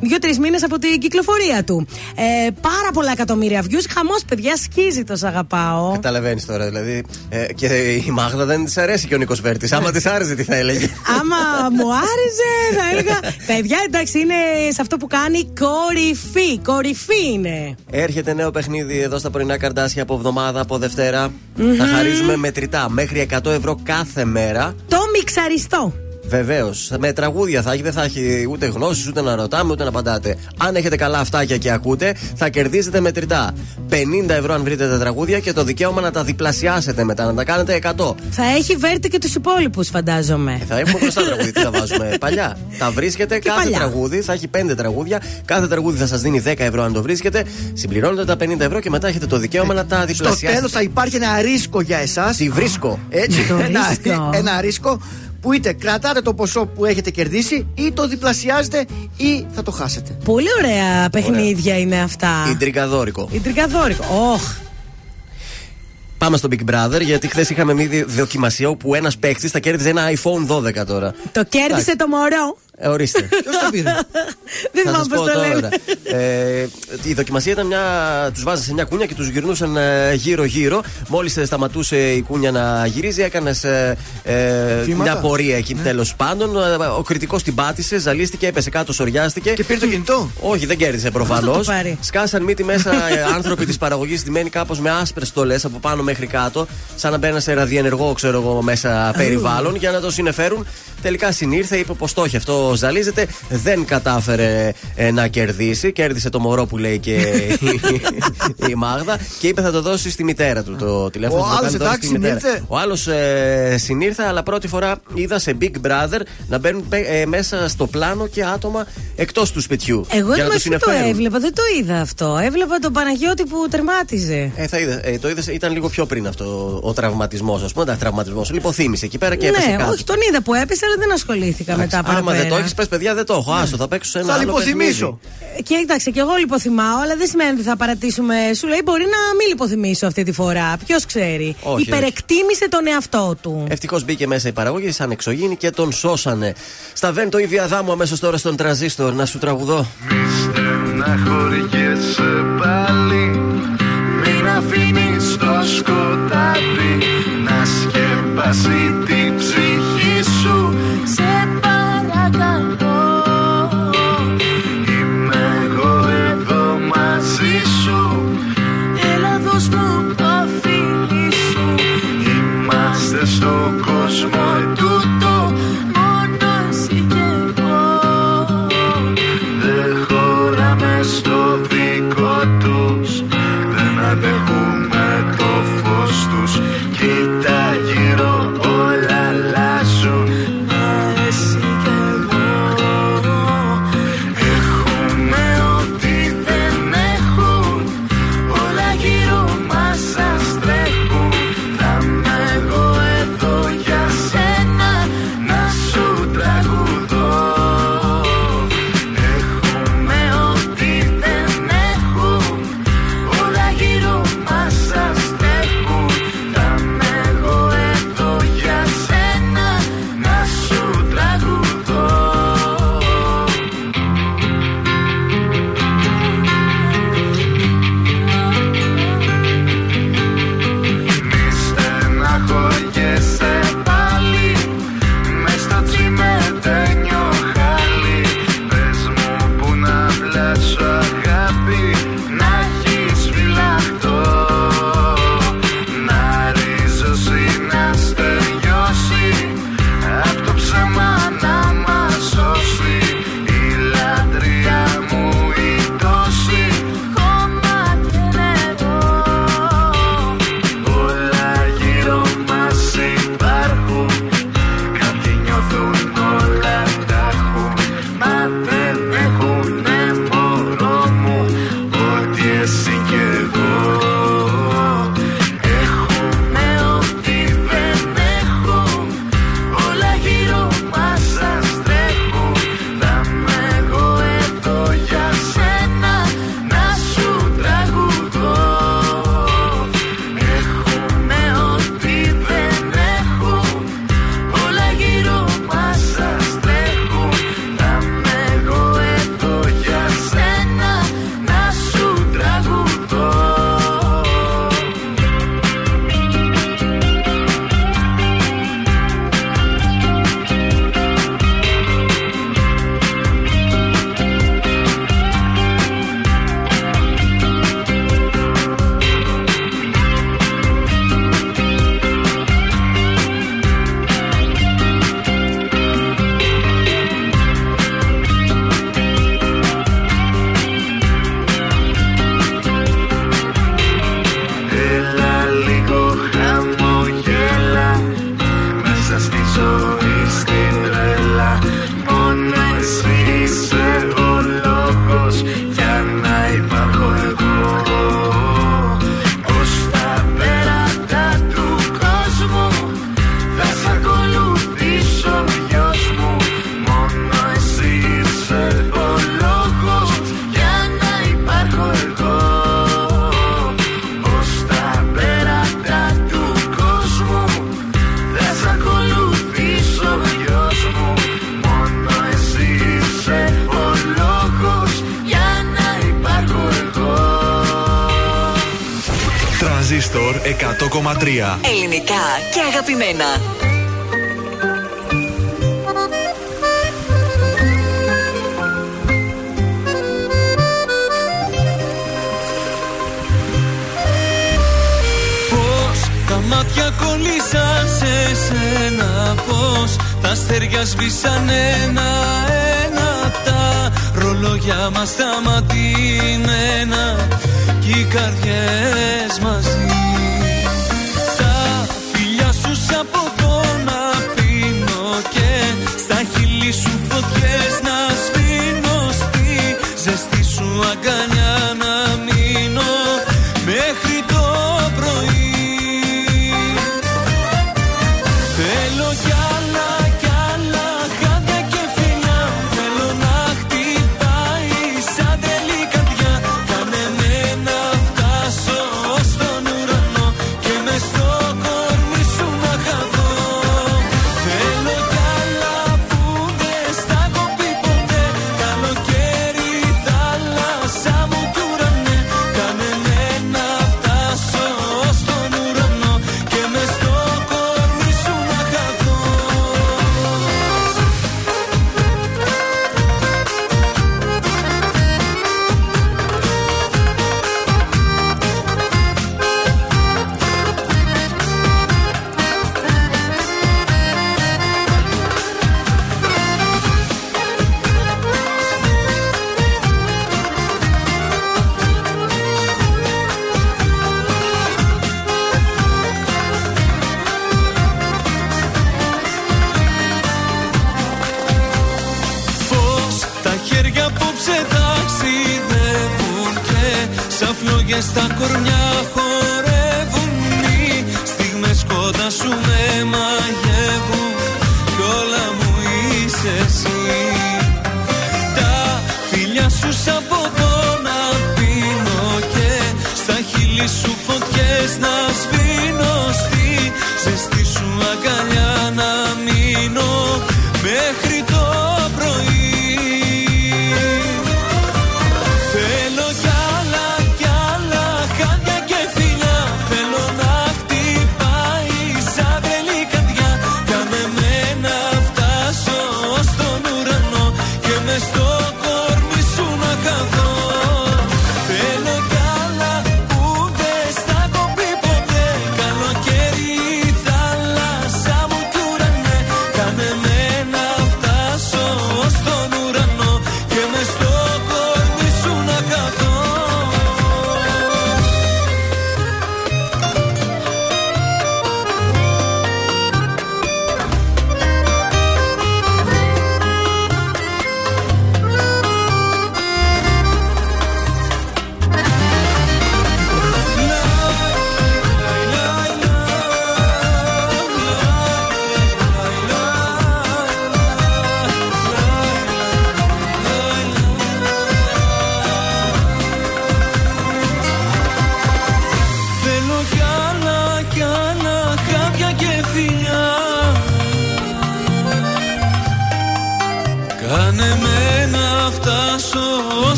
B: δύο-τρεις μήνες από την κυκλοφορία του. Ε, πάρα πολλά εκατομμύρια views. Χαμός, παιδιά, σκίζει το σ' αγαπάω.
C: Καταλαβαίνεις τώρα, δηλαδή. Ε, και η Μάγδα δεν της αρέσει και ο Νίκος Βέρτης. Άμα της άρεσε, τι θα έλεγε;
B: Άμα μου άρεσε, θα έλεγα. Παιδιά, εντάξει, είναι σε αυτό που κάνει κορυφή. Κορυφή είναι.
C: Έρχεται νέο παιχνίδι εδώ στα πρωινά καρτάσια από εβδομάδα, από Δευτέρα.
B: Μμμ.
C: Θα χαρίζουμε μετρητά μέχρι 100 ευρώ κάθε μέρα.
B: Το μιξαριστό.
C: Βεβαίως. Με τραγούδια θα έχει, δεν θα έχει ούτε γνώσει, ούτε να ρωτάμε, ούτε να απαντάτε. Αν έχετε καλά αυτάκια και ακούτε, θα κερδίζετε μετρητά. 50 ευρώ αν βρείτε τα τραγούδια και το δικαίωμα να τα διπλασιάσετε μετά, να τα κάνετε 100.
B: Θα έχει βέρτε και τους υπόλοιπους, φαντάζομαι.
C: Ε, Θα έχουμε μπροστά τραγούδι. Τι θα βάζουμε. Παλιά. Τα βρίσκετε κάθε
B: παλιά.
C: τραγούδι, θα έχει 5 τραγούδια. Κάθε τραγούδι θα σας δίνει 10 ευρώ αν το βρίσκετε. Συμπληρώνετε τα 50 ευρώ και μετά έχετε το δικαίωμα να τα
D: Στο
C: διπλασιάσετε.
D: τέλος θα υπάρχει ένα ρίσκο για εσάς.
C: Τι βρίσκω.
D: Έτσι,
B: Το
D: ένα,
B: ρίσκο.
D: ένα ρίσκο που είτε κρατάτε το ποσό που έχετε κερδίσει ή το διπλασιάζετε ή θα το χάσετε.
B: Πολύ ωραία παιχνίδια είναι αυτά.
C: Ιντρικαδόρικο.
B: Ιντρικαδόρικο. Όχ.
C: Πάμε στο Big Brother γιατί χθες είχαμε μια δι- δοκιμασία όπου ένας παίχτη θα κέρδιζε ένα iPhone 12 τώρα.
B: Το κέρδισε το μωρό.
C: Ε, ορίστε.
D: Ποιος το πήρε;
B: Δεν
C: Θα
B: θυμάμαι
C: σας
B: πώς
C: πω
B: το λένε.
C: τώρα. Ε, η δοκιμασία ήταν μια. Τους βάζανε σε μια κούνια και τους γυρνούσαν ε, γύρω-γύρω. Μόλις σταματούσε η κούνια να γυρίζει, έκανες ε,
D: Βήματα.
C: μια πορεία εκεί τέλος πάντων. Ε, Ο κριτικός την πάτησε, ζαλίστηκε, έπεσε κάτω, σοριάστηκε.
D: Και πήρε το κινητό;
C: Όχι, δεν κέρδισε
B: Πώς θα
C: προφανώς.
B: το πάρει;
C: Σκάσαν μύτη μέσα ε, άνθρωποι της παραγωγής, στημένοι κάπως με άσπρες στολές από πάνω μέχρι κάτω, σαν να μπαίνουν σε ραδιενεργό, ξέρω εγώ, μέσα περιβάλλον για να το συνεφέρουν. Τελικά συνήρθε, είπε πως το έχει αυτό, ζαλίζεται. Δεν κατάφερε ε, να κερδίσει. Κέρδισε το μωρό που λέει και η, η Μάγδα και είπε θα το δώσει στη μητέρα του το τηλέφωνο.
D: Ο
C: θα το
D: άλλος
C: κάνει τώρα
D: εντάξει,
C: στη μητέρα.
D: συνήρθε;
C: Ο άλλος ε, συνήρθε, αλλά πρώτη φορά είδα σε Big Brother να μπαίνουν πε- ε, μέσα στο πλάνο και άτομα εκτός του σπιτιού.
B: Εγώ
C: για να το
B: δεν το
C: συνεφέρουν.
B: έβλεπα, δεν το είδα αυτό. Έβλεπα τον Παναγιώτη που τερμάτιζε.
C: Ε, θα είδε, ε, το είδες, ήταν λίγο πιο πριν αυτό ο τραυματισμός, ας πούμε. Εντάξει, τραυματισμός. Λιποθύμησε εκεί πέρα και έπεσε
B: ναι,
C: κάτω.
B: όχι, τον είδα που έπεσε, αλλά δεν ασχολήθηκα μετά
C: Άμα
B: παραπέρα.
C: δεν το έχεις, πες παιδιά, δεν το έχω. Άστο, θα παίξω σε ένα
D: Θα
C: άλλο
D: λιποθυμίσω.
C: παιχνίδι.
B: Ε, Κοίταξε, και εγώ λιποθυμάω, αλλά δεν σημαίνει ότι θα παρατήσουμε. Σου λέει μπορεί να μην λιποθυμήσω αυτή τη φορά. Ποιος ξέρει.
C: Όχι,
B: Υπερεκτίμησε τον εαυτό του.
C: Ευτυχώς μπήκε μέσα η παραγωγή σαν εξωγήινη και τον σώσανε. Στα βεν το ίδιο αδάμου αμέσως τώρα στον τραζίστορ να σου τραγουδώ.
M: να χωριέσαι πάλι Μην αφήνεις το σκοτάδι Να σκεπάσει
G: Ελληνικά και αγαπημένα.
H: Πώς τα μάτια κολλήσαν σε σένα Πώς τα αστέρια σβήσαν ένα-ένα Τα ρολόγια μας σταματημένα Κι οι καρδιές μαζί στα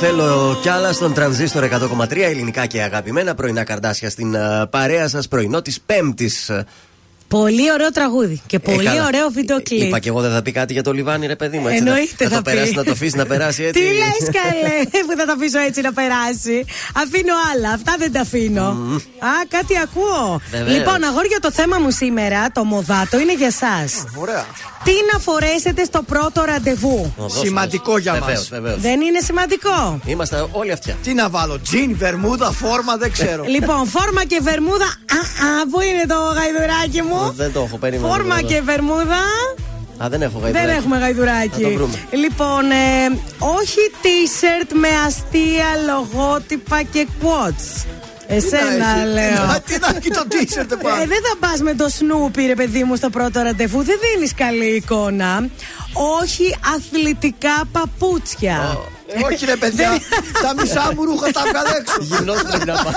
H: θέλω κι άλλα στον
C: τρανζίστορ 100,3 ελληνικά και αγαπημένα πρωινά καρδάσια στην ε, παρέα σας πρωινό της Πέμπτης.
B: Πολύ ωραίο τραγούδι και πολύ
C: Ε, καλά.
B: ωραίο βίντεο κλιπ.
C: Είπα και εγώ δεν θα πει κάτι για το Λιβάνι, ρε παιδί μου. Έτσι,
B: Εννοείται
C: θα,
B: θα
C: το περάσει,
B: πει.
C: να το αφήσει να περάσει έτσι.
B: Τι λες, καλέ, που θα τα αφήσω έτσι να περάσει. Αφήνω άλλα, αυτά δεν τα αφήνω. Α, κάτι ακούω.
D: Βεβαίως.
B: Λοιπόν, αγόρια, το θέμα μου σήμερα, το μοδάτο, είναι για εσά.
D: Ωραία.
B: Τι να φορέσετε στο πρώτο ραντεβού;
D: Σημαντικό για
C: Βεβαίως,
D: μας.
C: βεβαίως.
B: Δεν είναι σημαντικό.
C: Είμαστε όλοι αυτιά.
D: Τι να βάλω, τζιν, βερμούδα, φόρμα, δεν ξέρω.
B: Λοιπόν, φόρμα και βερμούδα. Α, α, πού είναι το γαϊδουράκι μου;
C: Δεν το έχω, περίμενα.
B: Φόρμα
C: λίγο.
B: και βερμούδα.
C: Α, δεν έχω γαϊδουράκι.
B: Δεν έχουμε γαϊδουράκι.
C: Θα το βρούμε.
B: Λοιπόν, ε, όχι t-shirt με αστεία λογότυπα και quotes. Εσένα
D: έχει;
B: λέω.
D: Α, Τι να έχει το t-shirt πάνω.
B: Ε, δεν θα πας με το Σνούπι, ρε παιδί μου, στο πρώτο ραντεβού. Δεν δίνεις καλή εικόνα. Όχι αθλητικά παπούτσια.
D: Ε, Όχι ρε παιδιά, τα μισά μου ρούχα τα βγάλε έξω.
C: Γυμνός πρέπει να πας.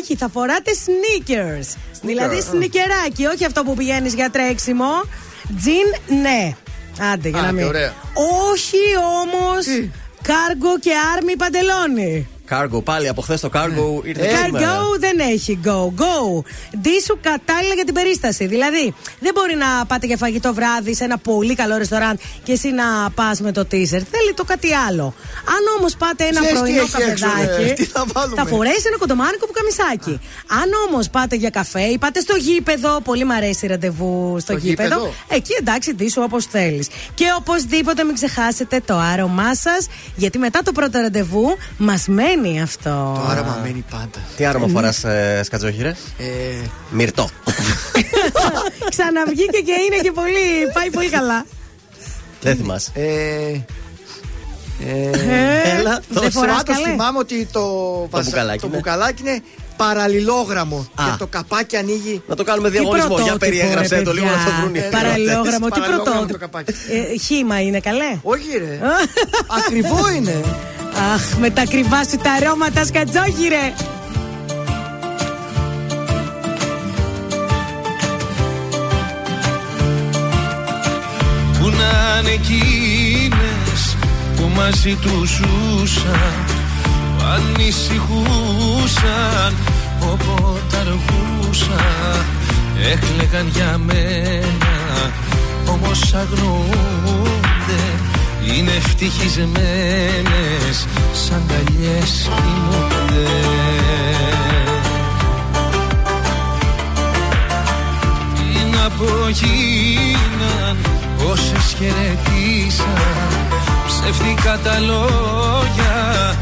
B: όχι, θα φοράτε sneakers. Δηλαδή σνικεράκι, όχι αυτό που πηγαίνεις για τρέξιμο. Τζιν, ναι. Άντε, για
D: Α,
B: να
D: και
B: μην.
D: ωραία.
B: Όχι όμως κάργο και άρμη παντελόνι.
C: Κάργο, πάλι από χθες το κάργο ήρθε
B: Ε,
C: σήμερα.
B: Cargo δεν έχει go. Go. Ντύσου κατάλληλα για την περίσταση. Δηλαδή, δεν μπορεί να πάτε για φαγητό βράδυ σε ένα πολύ καλό ρεστοράν και εσύ να πας με το t-shirt. Θέλει το κάτι άλλο. Αν όμως πάτε ένα
D: Ξέρεις τι
B: πρωινό
D: έχει έξω,
B: καφεδάκι,
D: ρε, τι θα βάλουμε;
B: θα φορέσεις ένα κοντομάνικο που καμισάκι. Αν όμως πάτε για καφέ ή πάτε στο γήπεδο, πολύ μ' αρέσει ραντεβού στο,
D: Στο
B: γήπεδο.
D: γήπεδο;
B: Εκεί εντάξει, ντύσου όπως θέλεις. Και οπωσδήποτε μην ξεχάσετε το άρωμά σας, γιατί μετά το πρώτο ραντεβού μας μένει αυτό.
D: Το άραμα μένει πάντα.
C: Τι άρωμα φοράς, ε, Σκατζόχυρε;
D: Ε,
C: Μυρτό.
B: Ξαναβγήκε και είναι και πολύ. Πάει πολύ καλά.
C: Δεν θυμάσαι.
D: ε, ε,
C: Έλα,
B: δεν
C: δώσε.
B: φοράς
D: Πάντως
B: καλέ.
D: θυμάμαι ότι το, βασα-
C: μπουκαλάκι,
D: το
C: ναι.
D: μπουκαλάκι είναι παραλληλόγραμμο.
C: Α.
D: Και το καπάκι ανοίγει.
C: Να το κάνουμε
B: Τι
C: διαγωνισμό. Για
B: πρωτότυπο,
C: περιέγραψε
B: ρε
C: το λίγο να το
B: παιδιά.
C: βρουν. οι
B: Παραλληλόγραμμο, τι
D: Παραλληλόγραμμο
B: πρωτότυπο.
D: το καπάκι.
B: Ε, Χήμα είναι καλέ.
D: Όχι ρε. Ακριβό είναι.
B: Αχ, με τα κρυβά σου τα αρώματα σκατζόγυρε.
H: Που να είναι εκείνες που μαζί τους ζούσαν που ανησυχούσαν όποτε αργούσαν έκλεγαν για μένα. Όμως αγνοούνται είναι ευτυχισμένες σαν καλιές κοιμούνται. Τι να πω γίναν όσες χαιρετήσαν Ψεύτικα τα λόγια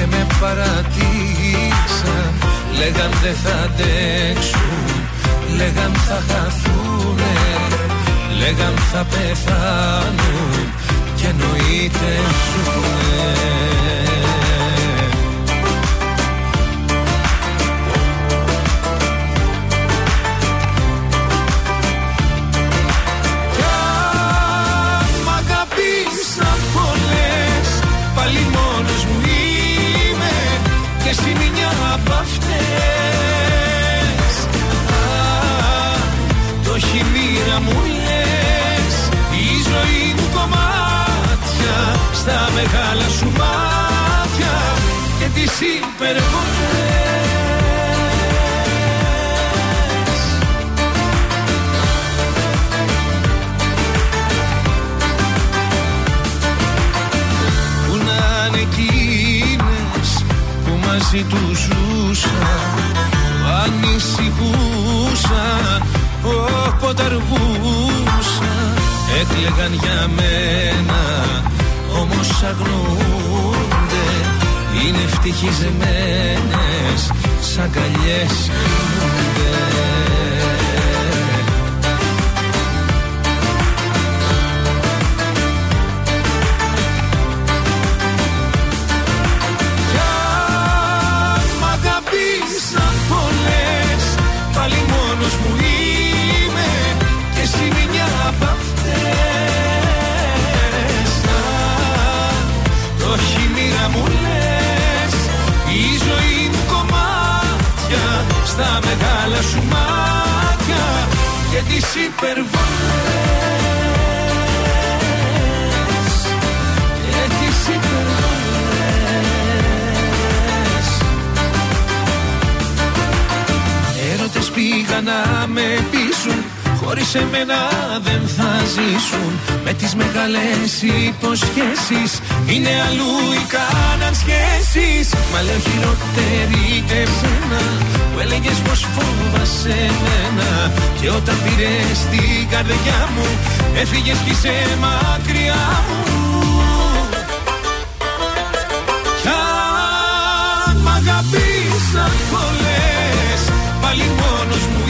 H: και με παρατήσαν. Λέγαν δεν θα αντέξουν, λέγαν θα χαθούνε Λέγαν θα πεθάνουν και εννοείται ζουνε Στα μεγάλα σου μάτια Και τις υπερβολές Που να είναι εκείνες που μαζί του ζούσαν που ανησυχούσαν όποτε αργούσαν έκλεγαν για μένα όμως αγνοούνται είναι ευτυχισμένες σαν καλιές κοιμούνται Κι αν μ' αγαπήσαν πολλές Πάλι μόνος μου Στα μεγάλα σου μάτια Και τις υπερβολές Και τις υπερβολές Έρωτες πήγαν να με πείσουν Χωρίς εμένα δεν θα ζήσουν. Με τις μεγάλες υποσχέσεις. Είναι αλλού οι κάναν σχέσεις. Μα λέω χειρότερη εσένα Που έλεγες πως φόβασαι εμένα. Και όταν πήρες την καρδιά μου Έφυγες κι είσαι μακριά μου. Κι αν μ' αγαπήσαν πολλές Πάλι μόνος μου είμαι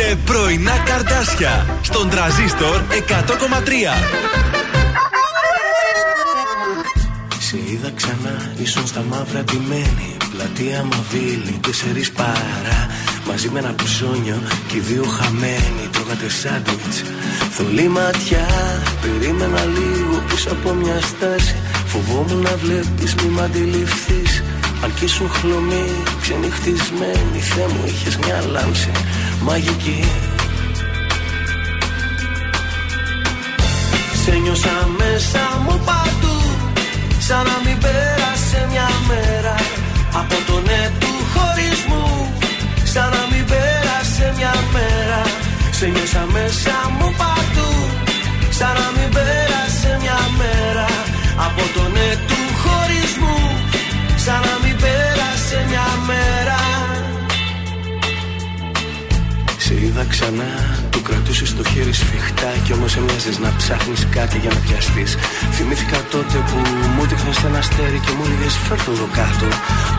A: Ακούτε πρωινά καρδάσια στον τραζίστορ 100,3.
P: Σε είδα ξανά, ίσον στα μαύρα ντυμένη. Πλατεία Μαβίλη, τέσσερις παρά. Μαζί με ένα ψώνιο και οι δύο χαμένοι. Τρώγατε σάντουιτς. Θολή ματιά, περίμενα λίγο πίσω από μια στάση. Φοβόμουν να βλέπεις μη μ' αντιληφθείς. Αν κι ήσουν χλωμή, ξενυχτισμένη Θεέ μου είχες μια λάμψη μαγική. Σε νιώσα μέσα μου παντού Σαν να μην πέρασε μια μέρα Από το ναι του χωρισμού. Σαν να μην πέρασε μια μέρα Σε νιώσα μέσα μου παντού. Σαν να μην πέρασε μια μέρα Από το ναι του χωρισμού. Σαν να μην πέρασε μια μέρα σε είδα ξανά, του κρατούσες το χέρι σφιχτά Κι όμως έμοιαζες να ψάχνεις κάτι για να πιαστείς. Θυμήθηκα τότε που μου δείχνες ένα αστέρι και μου έλεγες φέρτο εδώ κάτω.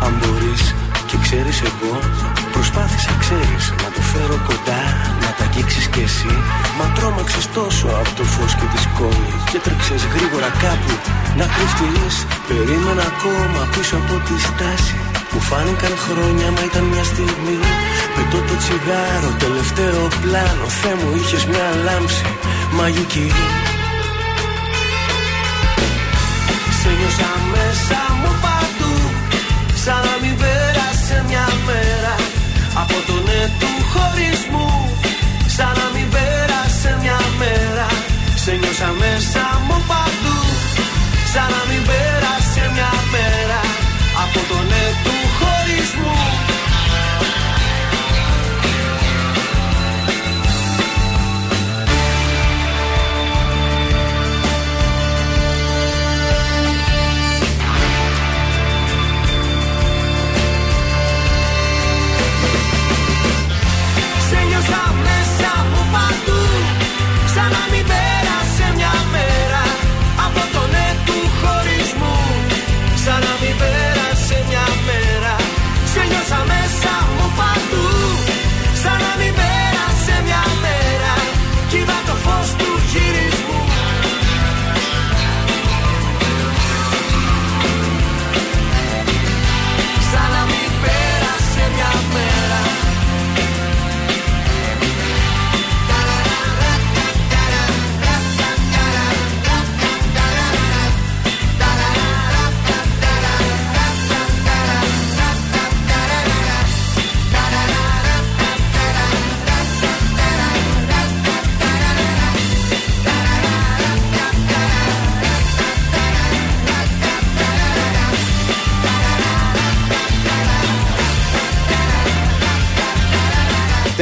P: Αν μπορείς, και ξέρεις εγώ, προσπάθησα, ξέρεις, να το φέρω κοντά, να τα αγγίξεις κι εσύ. Μα τρόμαξες τόσο από το φως και τη σκόνη. Και τρέξες γρήγορα κάπου να κρυφτείς. Περίμενα ακόμα πίσω από τη στάση. Μου φάνηκαν χρόνια, μα ήταν μια στιγμή. Πετώ το τσιγάρο, τελευταίο πλάνο. Θεέ μου, είχες μια λάμψη μαγική. Σε νιώσα μέσα μου παντού. Σαν να μην πέρασε μια μέρα. Από το ναι του χωρισμού. Σαν να μην πέρασε μια μέρα. Σε νιώσα μέσα μου παντού. Σαν να μην πέρασε μια μέρα. Από το ναι του χωρισμού.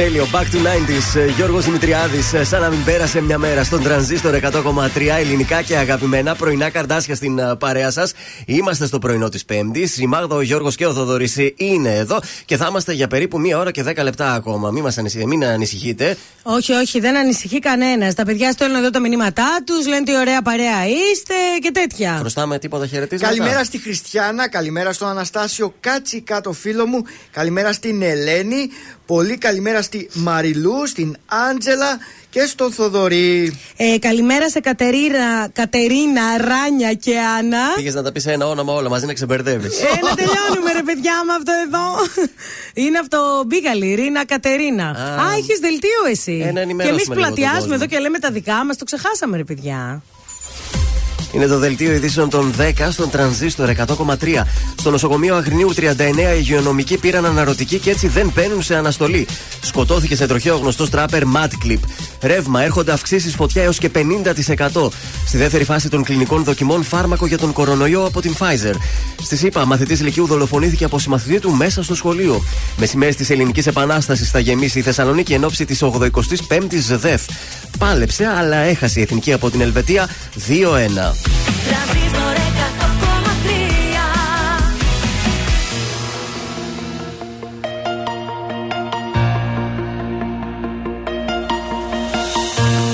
C: Τέλειο, back to 90s. ε, Γιώργος Δημητριάδης, σαν να μην πέρασε μια μέρα στον τρανζίστορ 100,3 ελληνικά και αγαπημένα πρωινά καρδάσια στην ε, παρέα σας. Είμαστε στο πρωινό της Πέμπτης. Η Μάγδα, ο Γιώργος και ο Θοδωρής είναι εδώ και θα είμαστε για περίπου μία ώρα και 10 λεπτά ακόμα. Μην, μας ανησυχ... μην ανησυχείτε.
B: Όχι, όχι, δεν ανησυχεί κανένας. Τα παιδιά στέλνουν εδώ τα μηνύματά τους, λένε τι ωραία παρέα είστε και τέτοια.
C: Χρωστάμε τίποτα χαιρετίσματα.
D: Καλημέρα στη Χριστιανά, καλημέρα στον Αναστάσιο Κάτσι κάτω φίλο μου, καλημέρα στην Ελένη, πολύ καλημέρα στη Μαριλού, στην Άντζελα και στον Θοδωρή.
B: Ε, καλημέρα σε Κατερίνα, Κατερίνα, Ράνια και Άννα.
C: Πήγες να τα πεις ένα όνομα όλα μαζί να ξεμπερδεύεις.
B: Ε, να τελειώνουμε ρε παιδιά με αυτό εδώ. Είναι αυτό Μπίγαλη, Ρίνα Κατερίνα. Α, έχεις δελτίο εσύ.
C: Ε, να
B: και
C: ενημερώσουμε
B: εμείς
C: λίγο τον
B: πλατιάζουμε
C: κόσμο.
B: εδώ και λέμε τα δικά μας, το ξεχάσαμε ρε παιδιά.
C: Είναι το δελτίο ειδήσεων των 10 στον τρανζίστορ 100,3. Στο νοσοκομείο Αγρινίου 39 οι υγειονομικοί πήραν αναρωτική και έτσι δεν μπαίνουν σε αναστολή. Σκοτώθηκε σε τροχαίο γνωστό τράπερ Mad Clip. Ρεύμα, έρχονται αυξήσεις φωτιά έως και 50%. Στη δεύτερη φάση των κλινικών δοκιμών, φάρμακο για τον κορονοϊό από την Pfizer. Στη ΣΥΠΑ, μαθητής Λυκείου δολοφονήθηκε από συμμαθητή του μέσα στο σχολείο. Μεσημέρι της Ελληνικής Επανάστασης θα γεμίσει η Θεσσαλονίκη εν ώψη της 85η ΔΕΦ. Πάλεψε, αλλά έχασε η εθνική από την Ελβετία 2-1.
K: Τρανζίστορ 100,3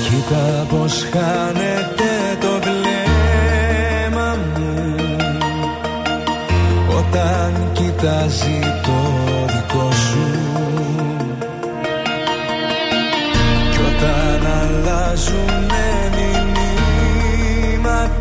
K: Κοίτα
H: πως χάνετε το βλέμμα μου. Όταν κοιτάζει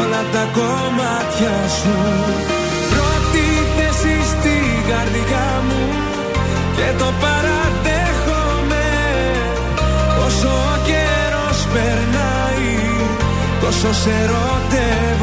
H: όλα τα κομμάτια σου. Πρώτη θέση στη καρδιά μου και το παραδέχομαι. Όσο ο καιρός περνάει τόσο σε
A: ρωτεύω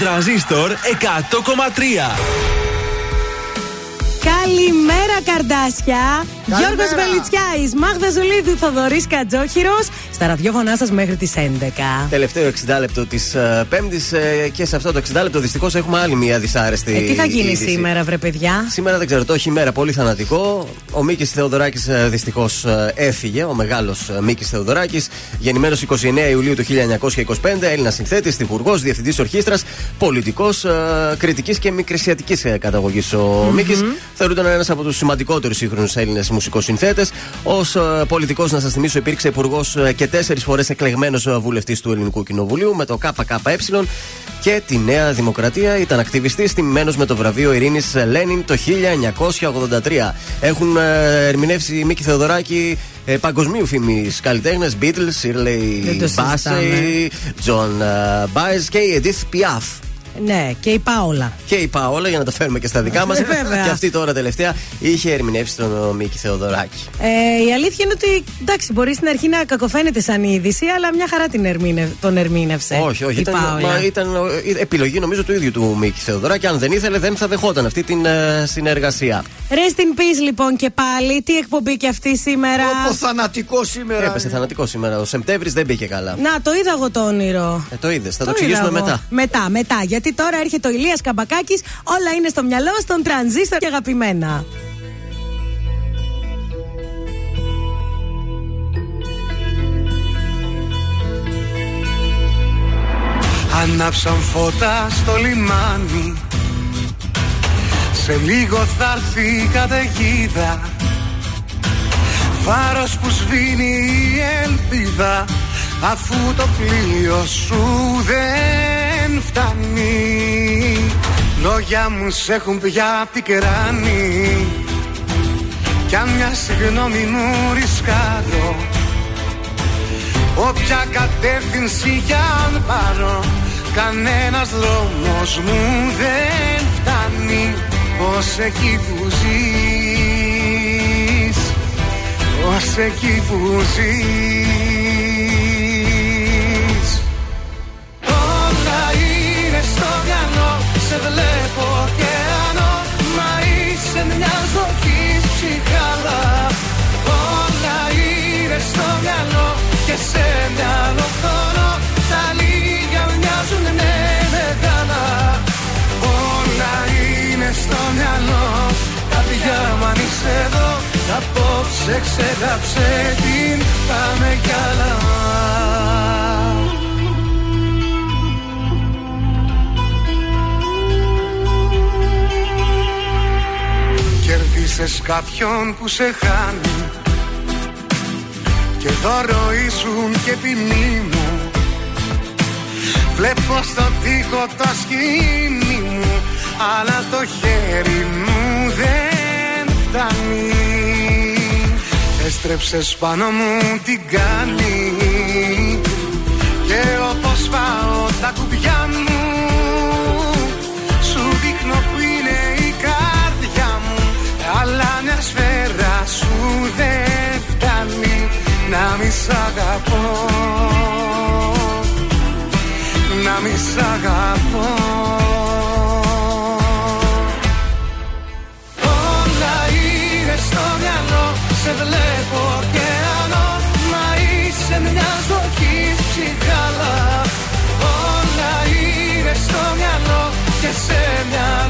A: τραζίστορ 100,3.
B: Καλημέρα, καρδάσια! Γιώργος Βελιτσιάης, Μάγδα Ζουλίδη, Θοδωρής Κατζόχυρος. Στα ραδιόφωνά σας μέχρι τις 11.
C: Τελευταίο 60 λεπτό της Πέμπτης και σε αυτό το 60 λεπτό δυστυχώς έχουμε άλλη μια δυσάρεστη.
B: Ε, τι θα γίνει
C: είδηση.
B: σήμερα, βρε παιδιά;
C: Σήμερα δεν ξέρω, το έχει μέρα πολύ θανατικό. Ο Μίκης Θεοδωράκης δυστυχώς έφυγε, ο μεγάλος Μίκης Θεοδωράκης, γεννημένος 29 Ιουλίου του 1925, Έλληνας συνθέτης, τυπουργός, διευθυντής ορχήστρας, πολιτικός, κριτικής και μικρεσιατική καταγωγής ο
B: Μμμ.
C: Μίκης. Θεωρούνταν ένας από τους σημαντικότερους σύγχρονους Έλληνες μουσικοσυνθέτες. Ω πολιτικός, να σας θυμίσω, υπήρξε υπουργός και τέσσερις φορές εκλεγμένος βουλευτής του Ελληνικού Κοινοβουλίου με το ΚΚΕ και τη Νέα Δημοκρατία. Ήταν ακτιβιστής, τιμημένος με το βραβείο Ειρήνης Λένιν το 1983. Έχουν ε, ερμηνεύσει Μίκη Θεοδωράκη ε, παγκοσμίου φήμη καλλιτέχνες Beatles, Shirley
B: Δεν το συζητάμε.
C: Bassey, John ε, Baez και η Edith Piaf.
B: Ναι, και η Πάολα.
C: Και η Παόλα για να τα φέρουμε και στα δικά μας.
B: Ε, βέβαια.
C: και αυτή τώρα τελευταία είχε ερμηνεύσει τον ε, Μίκη Θεοδωράκη.
B: Ε, η αλήθεια είναι ότι εντάξει, μπορεί στην αρχή να κακοφαίνεται σαν είδηση, αλλά μια χαρά την ερμήνε, τον ερμήνευσε.
C: όχι, όχι.
B: η
C: Ήταν,
B: Πάολα.
C: μα, ήταν ε, επιλογή νομίζω του ίδιου του Μίκη Θεοδωράκη. Αν δεν ήθελε, δεν θα δεχόταν αυτή την ε, συνεργασία.
B: Rest in peace λοιπόν και πάλι. Τι εκπομπή και αυτή σήμερα.
D: Όπω θανατικό σήμερα.
C: Έπεσε θανατικό σήμερα. Ο Σεπτέμβρης δεν πήγε καλά.
B: Να, το είδα εγώ το όνειρο.
C: Ε, το είδες, θα το,
B: Το
C: εξηγήσουμε
B: είδα εγώ.
C: μετά.
B: Μετά, μετά. Γιατί τώρα έρχεται ο Ηλίας Καμπακάκης Όλα είναι στο μυαλό, στον τρανζίστορ και αγαπημένα.
L: Ανάψαν φώτα στο λιμάνι Σε λίγο θα έρθει η καταιγίδα Φάρος που σβήνει η ελπίδα Αφού το πλοίο σου δεν φτάνει. Λόγια μου σ' έχουν πια πικράνει Κι αν μια συγγνώμη μου ρισκάρω Όποια κατεύθυνση κι αν πάρω Κανένας δρόμος μου δεν φτάνει. Ως εκεί που ζεις Ως εκεί που ζεις στο μυαλό Και σε μυαλό χώρο Τα λίγα μοιάζουν ναι μεγάλα Όλα είναι στο μυαλό. Καρδιά μου αν είσαι εδώ Απόψε ξεγράψε την Πάμε κι άλλα. Κερδίσες κάποιον που σε χάνει Και δώρο ήσουν και ποινή μου. Βλέπω στο τοίχο το σκηνή μου Αλλά το χέρι μου δεν φτάνει. Έστρεψες πάνω μου την κάνει Και όπως πάω τα κουμπιά μου Σου δείχνω που είναι η καρδιά μου. Αλλά μια σφαίρα σου δεν φτάνει Να μη σ' αγαπώ. Να μη σ' αγαπώ. Όλα είναι στο μυαλό Σε βλέπω ωκεανό Μα είσαι μια ζωή ψυχάλα Όλα είναι στο μυαλό Και σε μυαλό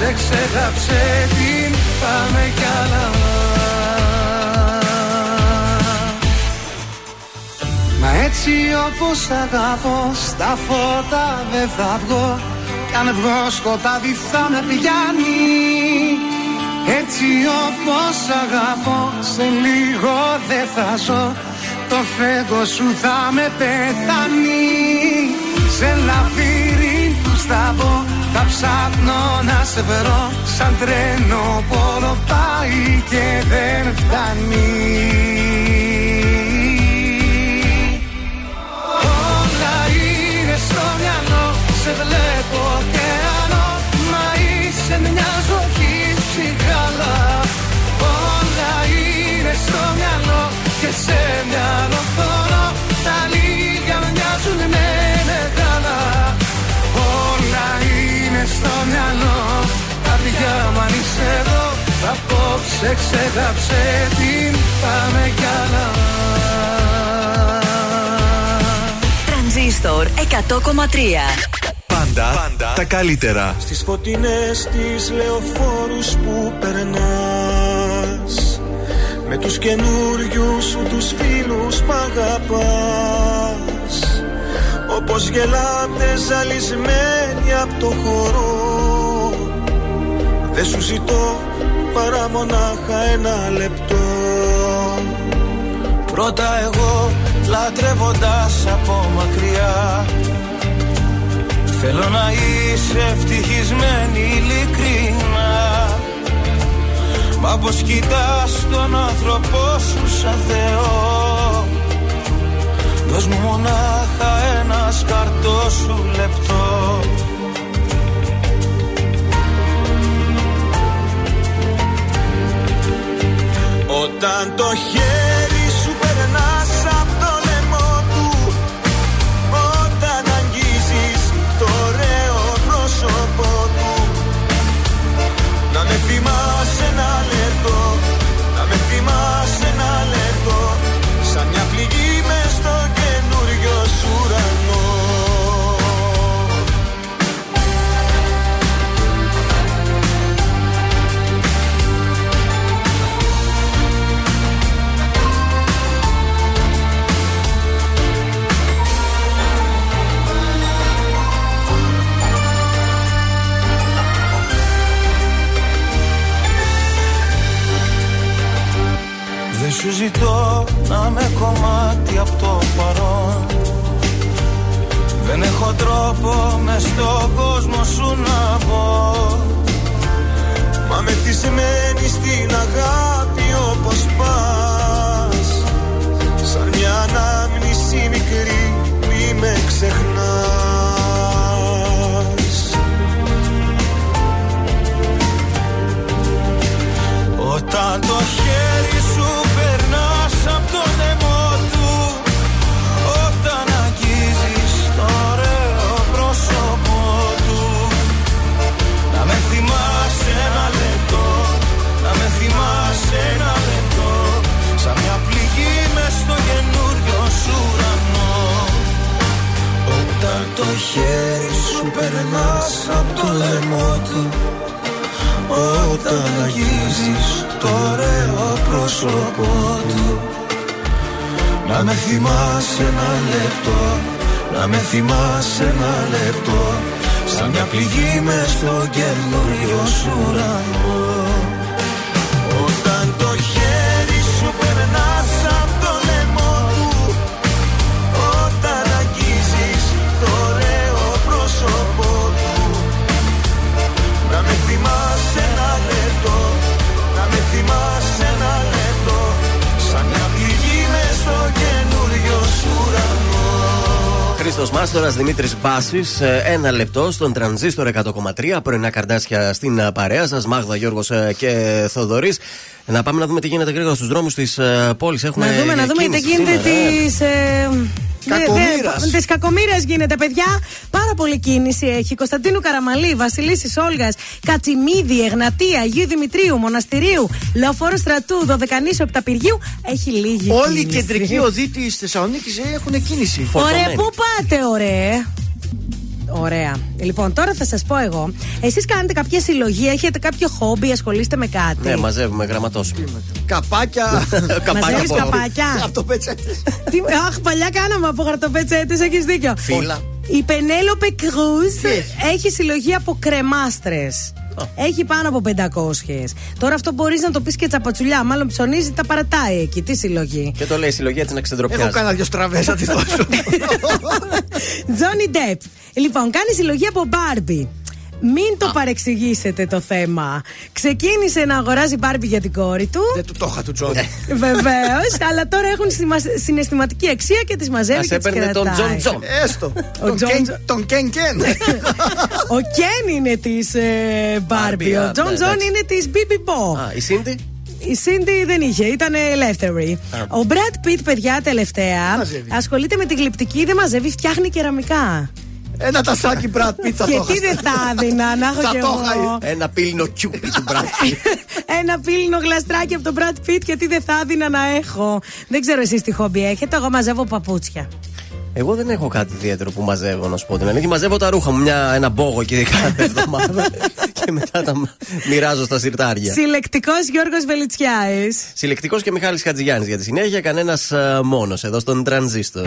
L: Απόψε ξεγράψε την Πάμε κι άλλα. Μα έτσι όπως αγαπώ Στα φώτα δεν θα βγω. Κι αν βγω σκοτάδι θα με πιάνει Έτσι όπως αγαπώ Σε λίγο δεν θα ζω. Το φέγγο σου θα με πεθάνει. Σε λαβύρινθους τα πω Θα ψάχνω να σε βρω. Σαν τρένο που πάει και δεν φτάνει. Όλα είναι στο μυαλό Σε βλέπω ωκεανό Μα είσαι μια ζωή ψυχάλα Όλα είναι στο μυαλό Και σε μυαλό.
H: Εδώ. Απόψε ξέχαψε την πάμε κι άλλα
G: Τρανζίστορ 100,3
A: Πάντα, πάντα τα καλύτερα.
O: Στις φωτεινές τις λεωφόρους που περνάς. Με τους καινούριους σου τους φίλους μ' αγαπάς. Όπως γελάτε ζαλισμένοι από το χώρο Δεν σου ζητώ παρά μονάχα ένα λεπτό. Πρώτα εγώ λατρεύοντας από μακριά. Θέλω να είσαι ευτυχισμένη ειλικρινά. Μα πως κοιτάς τον άνθρωπό σου σαν Θεό. Δώσ' μου μονάχα ένας σκαρτό σου λεπτό Όταν το χέρι σου ζητώ να με κομμάτι από το παρόν. Δεν έχω τρόπο με στον κόσμο σου να πω Μα μεθυσμένη στην αγάπη όπως πας. Σαν μια ανάμνηση μικρή μη με ξεχνάς. Όταν το χέρι το χέρι σου περνάς απ' το λαιμό του. Όταν αγγίζεις το ωραίο πρόσωπό του. Να με θυμάσαι ένα λεπτό Να με θυμάσαι ένα λεπτό. Σαν μια πληγή μες στο καινούριο σου ουρανό
C: Χρήστο Μάστορας, Δημήτρης Μπάσης, ένα λεπτό στον τρανζίστορ 100,3. Πρωινά καρδάσια στην ε, παρέα σας, Μάγδα, Γιώργος και Θοδωρής. Να πάμε να δούμε τι γίνεται γρήγορα στους δρόμους της πόλης. Έχουμε
B: Να δούμε, να δούμε τι
C: κίνηση
B: γίνεται
C: σήμερα, ε.
B: τη.
C: Κακομοίρας.
B: Της κακομοίρας γίνεται, παιδιά. Πάρα πολύ κίνηση έχει. Κωνσταντίνου Καραμαλή, Βασιλίσης Όλγας, Κατσιμίδη, Εγνατία, Αγίου Δημητρίου, Μοναστηρίου, Λεωφόρο Στρατού, Δωδεκανήσου, Επταπηργίου. Έχει λίγη
D: Όλη η
B: κίνηση.
D: κεντρική οδή της Θεσσαλονίκης έχουν κίνηση.
B: Ωραία, πού πάτε, ωραία. Ωραία. Λοιπόν, τώρα θα σας πω εγώ. Εσείς κάνετε κάποια συλλογή, έχετε κάποιο χόμπι, ασχολείστε με κάτι;
C: Ναι, μαζεύουμε γραμματόσημα.
D: Καπάκια.
B: Μαζεύεις καπάκια;
D: Από το πετσέτε.
B: Τι, αχ, παλιά κάναμε από χαρτοπετσέτε, έχεις δίκιο.
C: Φύλλα.
B: Η Πενέλοπε Κρούζ έχει συλλογή από κρεμάστρες. Έχει πάνω από 500. Τώρα αυτό μπορείς να το πεις και τσαπατσουλιά. Μάλλον ψωνίζει, τα παρατάει εκεί. Τι συλλογή.
C: Και το λέει η συλλογή έτσι να ξεντροπιάζει.
D: Έχω κάνα δυο στραβές να τη δώσω.
B: Τζόνι Ντεπ. Λοιπόν, κάνει συλλογή από Μπάρμπι. Μην το παρεξηγήσετε το θέμα. Ξεκίνησε να αγοράζει Μπάρμπι για την κόρη του.
D: Δεν του το είχα του Τζόνι.
B: Βεβαίως, αλλά τώρα έχουν συμα- συναισθηματική αξία και τις μαζεύει
C: Ας
B: και τις
C: έπαιρνε τον
B: κρατάει.
C: Τζον Τζον.
D: Έστω.
B: Ο
D: Τον
B: Τζον-
D: Κεν- Τον Κεν Κεν.
B: Ο Κέν είναι της Μπάρμπι.
C: Barbie,
B: Ο
C: α,
B: Τζον
C: ναι,
B: Τζον
C: εντάξει.
B: είναι της Μπίμπι Μπο.
C: Α, η Σίντι;
B: Η Σίντι δεν είχε, ήταν ελεύθερη. Ο Μπρατ Πιτ, παιδιά, τελευταία
D: Μαζεύει.
B: ασχολείται με τη γλυπτική, δεν μαζεύει, φτιάχνει κεραμικά.
D: Ένα τασάκι Brad Pitt θα το
B: Και τι δεν θα έδινα, να έχω
D: Θα
B: κι
D: το
B: εγώ.
D: είχα.
C: Ένα πύλινο κιούπι του Brad Pitt.
B: Ένα πύλινο γλαστράκι από τον Brad Pitt και τι δεν θα έδινα να έχω. Δεν ξέρω εσείς τι χόμπι έχετε. Εγώ μαζεύω παπούτσια.
C: Εγώ δεν έχω κάτι ιδιαίτερο που μαζεύω, να σου πω την αλήθεια. Μαζεύω τα ρούχα μου, μια, ένα μπόγο και κάθε εβδομάδα. και μετά τα μοιράζω στα σιρτάρια.
B: Συλλεκτικός Γιώργος Βελιτσιάης.
C: Συλλεκτικός και Μιχάλης Χατζηγιάννης για τη συνέχεια, κανένας μόνος εδώ στον τρανζίστορ.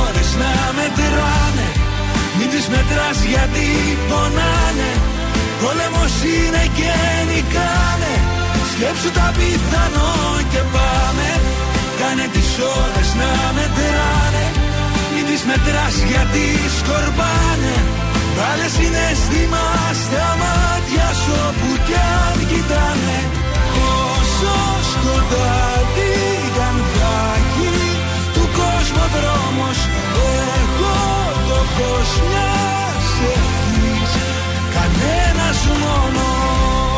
E: ώρες να μετράνε. Μην τις μετράς γιατί πονάνε. Πόλεμος είναι και νικάνε. Σκέψου τα πιθανό και πάμε. Κάνε τις ώρες να μετράνε. Μην τις μετράς γιατί σκορπάνε. Βάλε συναίσθημα στα μάτια σου όπου κι αν κοιτάνε. Όσο σκοτάδι δρόμος. Εγώ το φως μιας ευχής Κανένας μόνος.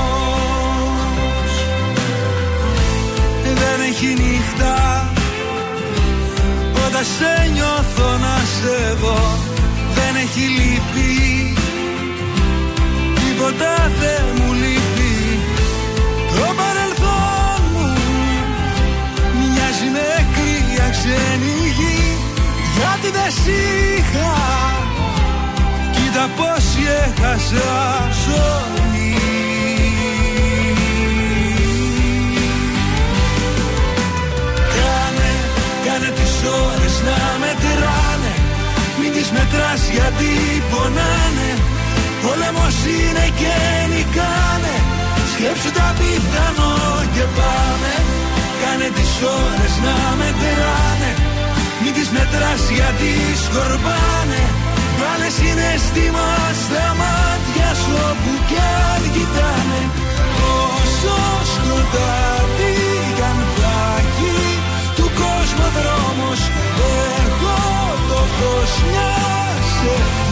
E: Δεν έχει νύχτα Όταν σε νιώθω να σε δω Δεν έχει λύπη. Τίποτα δεν μου λείπει. Το παρελθόν μου Μοιάζει με κρύα ξένη γη Γιατί δεν σ' είχα. Κοίτα πως έχασα ζωή. Κάνε, κάνε τις ώρες να μετράνε. Μην τις μετράς γιατί πονάνε. Πόλεμος είναι και νικάνε. Σκέψου τα πιθανό και πάμε. Κάνε τις ώρες να μετράνε Μην τις μετράς γιατί σκορπάνε. Βάλε συναίσθημα στα μάτια σου όπου κι αν κοιτάνε. Όσο σκοτάδι κι αν θα έχει του κόσμου δρόμος Εγώ το φως μιας ευχής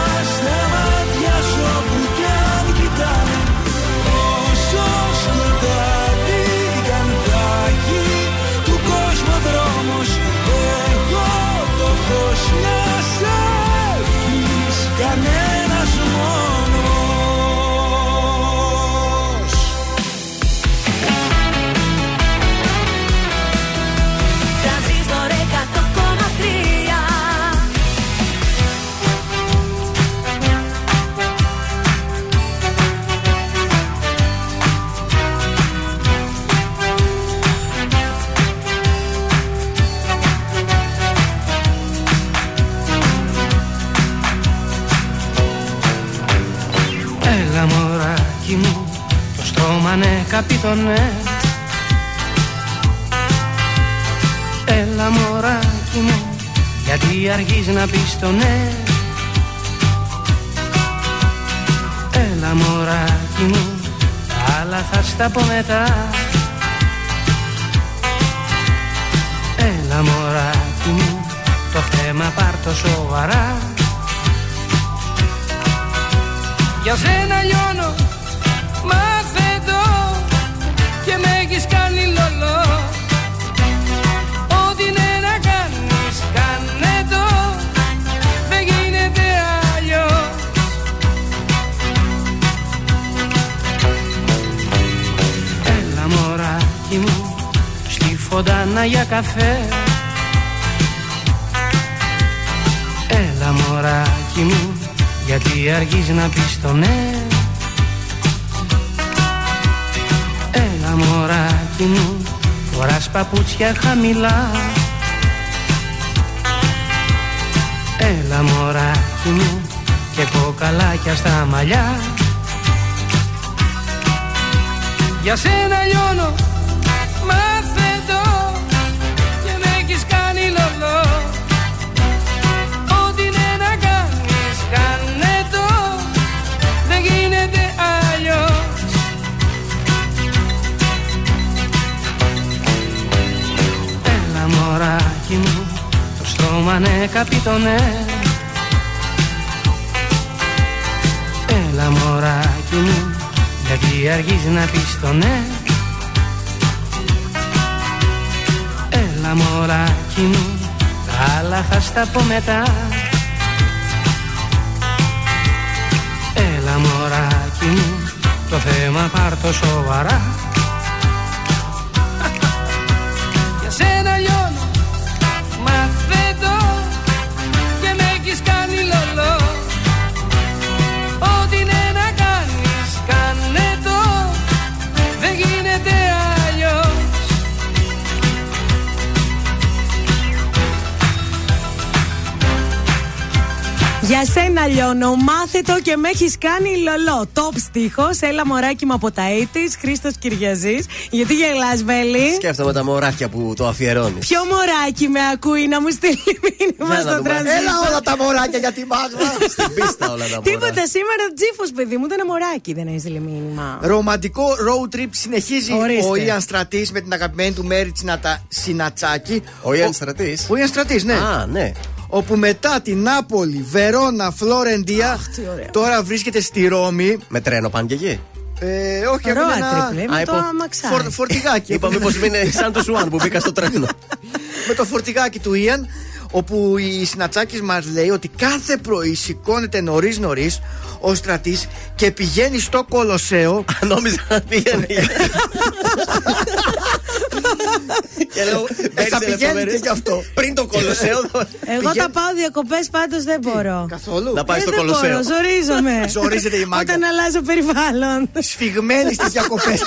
E: Το
Q: στόμα ναι καπιτονέ. Έλα μωράκι μου Γιατί αργείς να πεις το ναι. Έλα μωράκι μου Τα άλλα θα στα πω μετά. Έλα μωράκι μου Το θέμα πάρ' το σοβαρά. Για σένα λιώνω Στη φωντάνα για καφέ. Έλα μωράκι μου Γιατί αργείς να πεις το ναι. Έλα μωράκι μου Φοράς παπούτσια χαμηλά. Έλα μωράκι μου Και κοκαλάκια στα μαλλιά. Για σένα λιώνω ναι καπιτονέ Έλα μωράκι μου Γιατί αργείς να πεις το ναι. Έλα μωράκι μου Τα άλλα θα στα πω μετά. Έλα μωράκι μου Το θέμα πάρ' το σοβαρά Για σένα λιώνω, μάθε το και με έχεις κάνει λολό.
B: Top στίχος, έλα μωράκι μου από τα 80's, Χρήστος Κυριαζής. Γιατί γελάς, Βέλη;
C: Σκέφτομαι τα μωράκια που το αφιερώνεις.
B: Ποιο μωράκι με ακούει να μου στείλει μήνυμα
C: Για να
B: στο
C: δούμε.
B: τρανζίστορ;
D: Έλα όλα τα μωράκια για τη μάγμα.
C: Στην πίστα όλα τα μωρά.
B: Τίποτα σήμερα τζίφος, παιδί μου, ήταν μωράκι, δεν έστειλε μήνυμα.
D: Ρομαντικό road trip συνεχίζει
B: Ορίστε.
D: ο Ιαν Στρατής με την αγαπημένη του Μέρη Τσινατα... Σινατσάκη.
C: Ο Ιαν Στρατής.
D: Ο Ιαν Στρατής, ναι.
C: Α, ναι.
D: Όπου μετά την Νάπολη, Βερόνα, Φλωρεντία,
B: τι ωραία.
D: τώρα βρίσκεται στη Ρώμη.
C: Με τρένο πάνε και εκεί;
D: Ε, όχι,
B: Road
D: έχουμε ένα
B: trip, λέει,
C: Α,
B: με
C: είπα-
B: το αμαξάρι.
D: φορ- φορτηγάκι.
C: Είπαμε πω είναι σαν το Σουάν που μπήκα στο τρένο.
D: με το φορτηγάκι του Ιαν, όπου η Συνατσάκη μας λέει ότι κάθε πρωί σηκώνεται νωρίς νωρίς ο στρατής και πηγαίνει στο Κολοσσέο.
C: Νόμιζα να πήγαινε. Και λέω,
D: Ε,
C: «Μπαίνεις
D: θα
C: σε
D: πηγαίνετε
C: λεπτομέρειες».
D: γι' αυτό.
C: Πριν το κολοσσέο.
B: Εγώ
D: Πηγαίνει-
B: τα πάω διακοπές πάντως δεν μπορώ.
D: Καθόλου;
C: Να πάεις
B: Ε,
C: στο
B: δεν
C: κολοσσέο.
B: μπορώ, ζορίζομαι.
D: Ζορίζεται η μάγκα.
B: Όταν αλλάζω περιβάλλον.
D: Σφιγμένη στις διακοπές.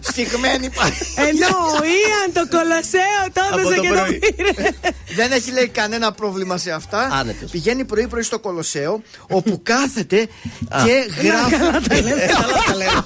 D: Σφιγμένη πάει.
B: Ενώ ο Ιαν το κολοσσέο το
C: Από
B: έδωσε
C: το
B: και το
C: πρωί.
B: πήρε.
D: Δεν έχει λέει κανένα πρόβλημα σε αυτά.
C: Άνετος.
D: Πηγαίνει πρωί-πρωί στο Κολοσσέο, όπου κάθεται και γράφει.
C: Ε, Καλά τα λέμε.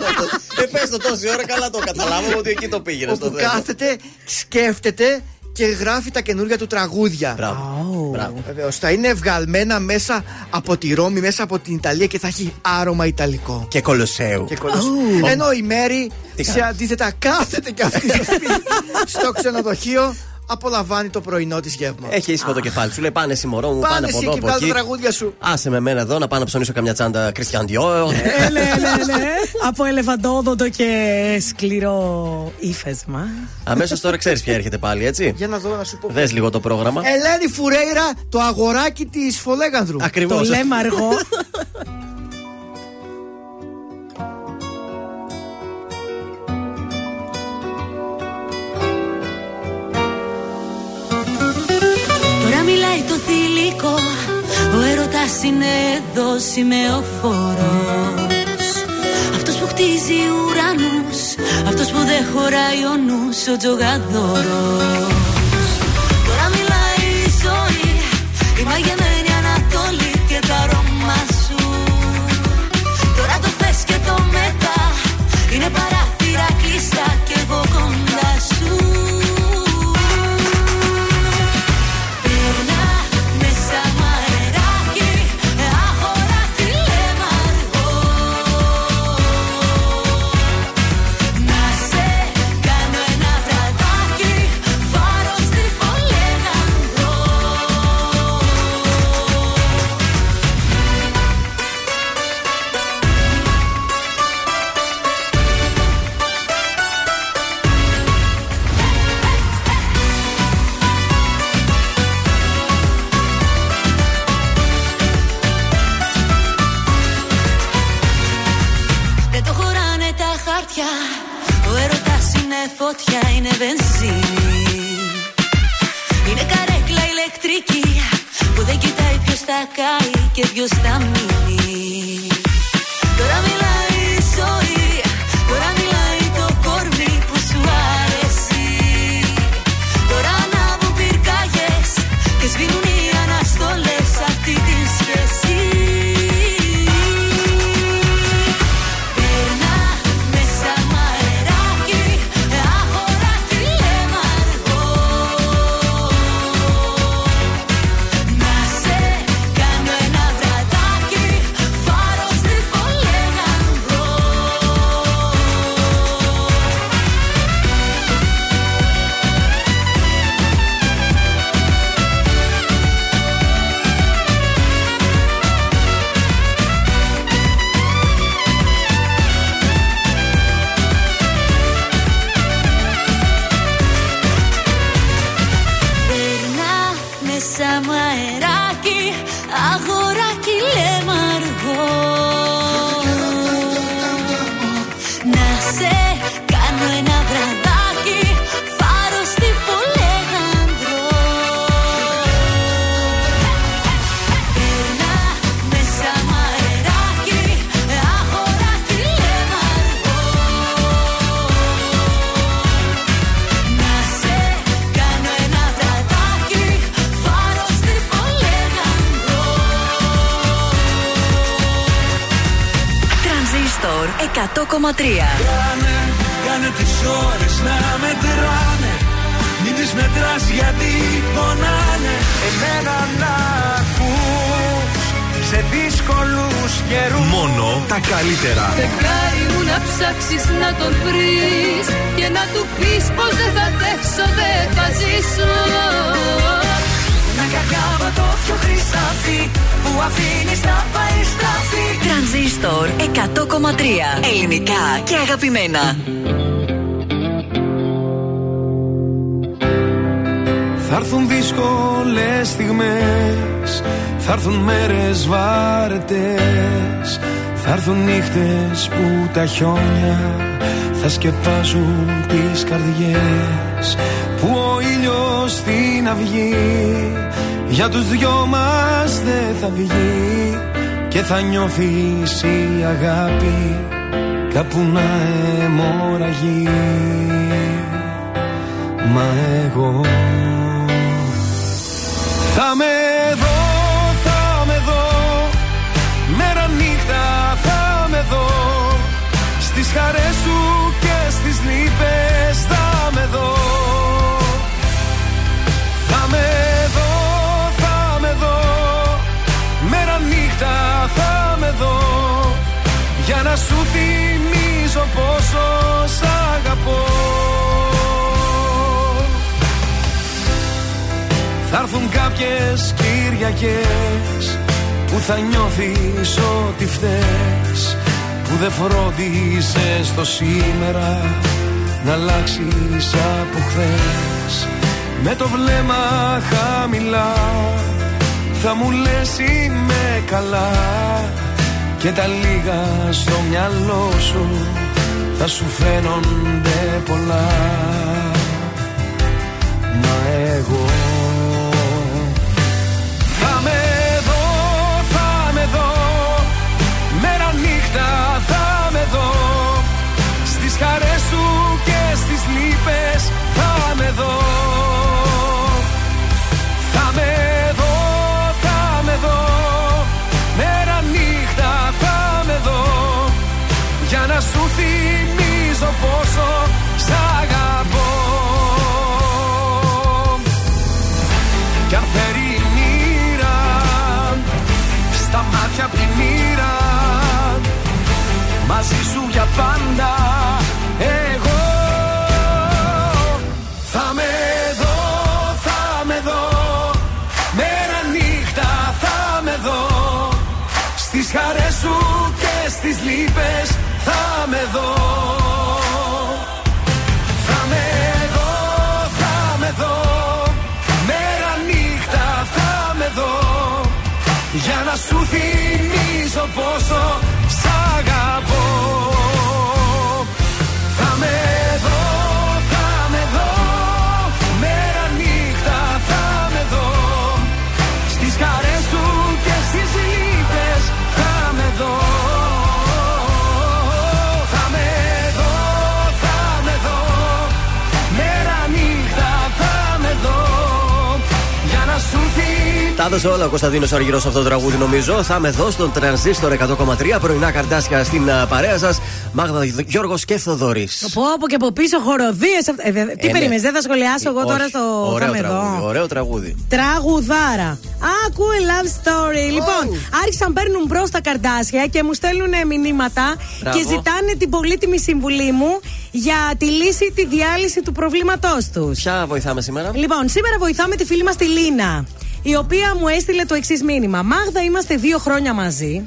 C: Ε, πες το τόση ώρα, καλά το καταλάβαμε ότι εκεί το πήγαινε στο
D: όπου
C: θέμα.
D: Κάθεται, σκέφτεται και γράφει τα καινούργια του τραγούδια.
C: Μπράβο. Μπράβο.
D: Βεβαίως. Θα είναι βγαλμένα μέσα από τη Ρώμη, μέσα από την Ιταλία και θα έχει άρωμα Ιταλικό.
C: Και κολοσσέου.
D: Και Κολοσσέο. Ενώ η Μέρη
C: Τι
D: σε
C: κάνεις;
D: αντίθετα κάθεται και αυτή στο σπίτι, στο ξενοδοχείο, απολαμβάνει το πρωινό της γεύμα.
C: Έχει ήσυχο το κεφάλι σου. Λέει πάνε εσύ μωρό μου, πάνε
D: Πάνε
C: από
D: εσύ
C: εδώ
D: και
C: από
D: βγάλει τα
C: εκεί.
D: τραγούδια σου.
C: Άσε με μένα εδώ να πάω να ψωνίσω καμιά τσάντα Κριστιαν Διό.
B: Ε, ναι, ναι, ναι. Από ελεφαντόδοντο και σκληρό ύφεσμα.
C: Αμέσως τώρα ξέρεις ποια έρχεται πάλι, έτσι.
D: Για να δω να σου πω.
C: Δες λίγο το πρόγραμμα.
D: Ελένη Φουρέιρα, το αγοράκι της Φολέγανδρου.
C: Ακριβώς.
B: Το λέμε αργό.
K: Τώρα μιλάει το θηλυκό. Ο έρωτας είναι εδώ σημεοφόρος. Αυτός που χτίζει ουρανούς Αυτός που δεν χωράει ο νους Ο τζογαδόρος. Τώρα μιλάει η ζωή Η μαγεμένη Ανατολή και τα αρώμα σου. Τώρα το θες και το μετά Είναι παράθυρα φωτιά, είναι βενζίνη. Είναι καρέκλα ηλεκτρική που δεν κοιτάει ποιος θα κάει και ποιος θα μείνει.
G: 3. Αγαπημένα.
H: Θα έρθουν δύσκολες στιγμές Θα έρθουν μέρες βάρετες Θα έρθουν νύχτες που τα χιόνια Θα σκεπάζουν τις καρδιές Που ο ήλιος στην αυγή Για τους δυο μας δεν θα βγει Και θα νιώθεις η αγάπη Κάπου να αιμορραγεί. Μα εγώ θα με δω, θα με δω. Μέρα νύχτα θα με δω. Στις χαρές σου και στις λύπες θα με δω. Θα με δω, θα με δω. Μέρα νύχτα θα με δω Για να σου θυμίζω πόσο σ' αγαπώ. Θα έρθουν κάποιες Κυριακές Που θα νιώθεις ότι φταίς Που δεν φρόντισες το σήμερα Να αλλάξεις από χθες. Με το βλέμμα χαμηλά Θα μου λες είμαι καλά Και τα λίγα στο μυαλό σου Θα σου φαίνονται πολλά σου θυμίζω πόσο
C: Τα έδωσε όλα ο Κωνσταντίνος Αργυρός αυτό το τραγούδι, νομίζω. Θα είμαι εδώ στον τρανζίστορ 100,3 πρωινά καρτάσια στην α, παρέα σας. Μάγδα Γιώργος και Θοδωρής.
B: πω από και από πίσω χοροδίες. τι
C: ναι.
B: περίμενε, δεν θα σχολιάσω εγώ τώρα στο.
C: Ωραίο
B: θα είμαι εδώ.
C: τραγούδι. Ωραίο τραγούδι.
B: Τραγουδάρα. Ακούε love story. Λοιπόν, άρχισαν να παίρνουν μπρος τα καρτάσια και μου στέλνουν μηνύματα
C: Μπράβο.
B: και ζητάνε την πολύτιμη συμβουλή μου για τη λύση, τη διάλυση του προβλήματός τους.
C: Ποια βοηθάμε σήμερα;
B: Λοιπόν, σήμερα βοηθάμε τη φίλη μας τη Λίνα, η οποία μου έστειλε το εξής μήνυμα. Μάγδα, είμαστε δύο χρόνια μαζί.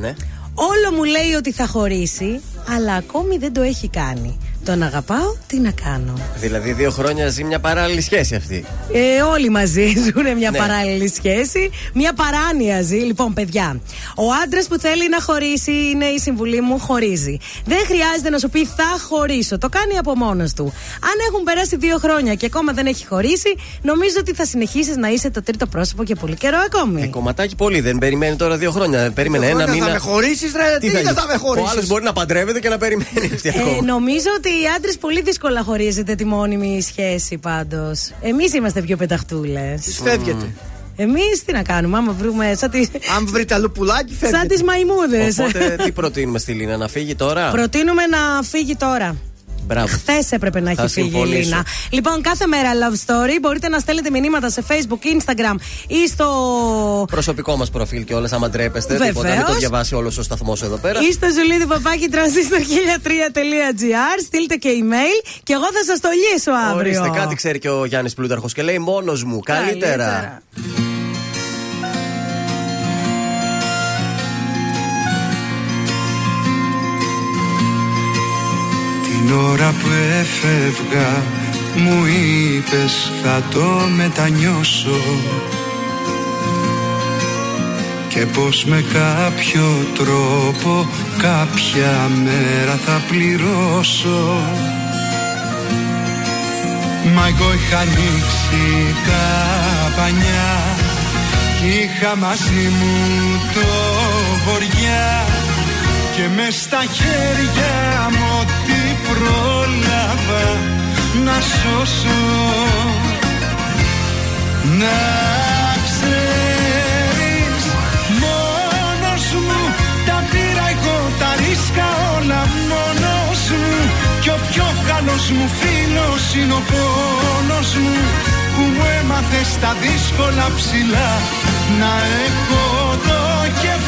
C: Ναι.
B: Όλο μου λέει ότι θα χωρίσει, αλλά ακόμη δεν το έχει κάνει. Τον αγαπάω, τι να κάνω.
C: Δηλαδή, δύο χρόνια ζει μια παράλληλη σχέση αυτή.
B: Ε, όλοι μαζί ζουν μια
C: Ναι.
B: παράλληλη σχέση. Μια παράνοια ζει. Λοιπόν, παιδιά, ο άντρας που θέλει να χωρίσει είναι η συμβουλή μου, χωρίζει. Δεν χρειάζεται να σου πει θα χωρίσω. Το κάνει από μόνος του. Αν έχουν περάσει δύο χρόνια και ακόμα δεν έχει χωρίσει, νομίζω ότι θα συνεχίσεις να είσαι το τρίτο πρόσωπο και πολύ καιρό ακόμη.
C: Ε, κομματάκι πολύ, δεν περιμένει τώρα δύο χρόνια. Περίμενε
D: Δύο
C: ένα
D: χρόνια
C: μήνα.
D: θα με χωρίσεις, ρε, τι
C: θα
D: δεν
C: γίνει;
D: θα με χωρίσεις;
C: Ο άλλος μπορεί να παντρεύεται και να περιμένει αυτή
B: Ε,
C: ακόμα.
B: νομίζω ότι οι άντρες πολύ δύσκολα χωρίζετε τη μόνιμη σχέση πάντως. Εμείς είμαστε πιο πεταχτούλες.
D: φεύγετε.
B: Εμείς τι να κάνουμε, άμα βρούμε. Σαν τις...
D: Αν βρείτε αλλού πουλάκι, φεύγετε.
B: Σαν τις μαϊμούδες.
C: Οπότε τι προτείνουμε στη Λίνα, να φύγει τώρα;
B: Προτείνουμε να φύγει τώρα.
C: Μπράβο.
B: Χθες έπρεπε να
C: Θα
B: έχει φύγει η
C: συμφωνήσω.
B: Λίνα. Λοιπόν, κάθε μέρα love story μπορείτε να στέλνετε μηνύματα σε Facebook, Instagram ή στο.
C: Προσωπικό μας προφίλ και όλα, άμα ντρέπεστε. Τίποτα, μην το
B: Βεβαίως.
C: διαβάσει όλος ο σταθμός εδώ πέρα.
B: ή στο ζουλίδι παπάκι transistor1003.gr. Στείλτε και email και εγώ θα σας το λύσω αύριο.
C: Ορίστε, κάτι ξέρει και ο Γιάννης Πλούταρχος και λέει μόνος μου. Καλύτερα.
N: Την ώρα που έφευγα μου είπες θα το μετανιώσω και πως με κάποιο τρόπο κάποια μέρα θα πληρώσω. Μα εγώ είχα ανοίξει τα πανιά κι είχα μαζί μου το βοριά και μες στα χέρια μου ό,τι πρόλαβα να σώσω. Να ξέρεις μόνος μου τα πήρα εγώ τα ρίσκα όλα μόνος μου. Κι ο πιο καλός μου φίλος είναι ο πόνος μου που μου έμαθες στα δύσκολα ψηλά. Να έχω το κεφάλι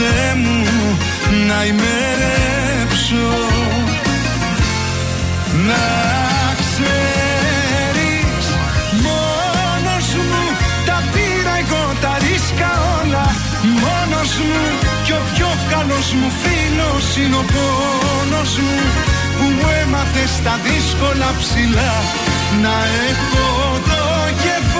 N: ποτέ μου να ημερέψω. Να ξέρεις μόνος μου τα πήρα εγώ τα ρίσκα όλα. Μόνος μου κι ο πιο καλός μου φίλος είναι ο πόνος μου που μου έμαθες στα δύσκολα ψηλά. Να έχω το κεφάλι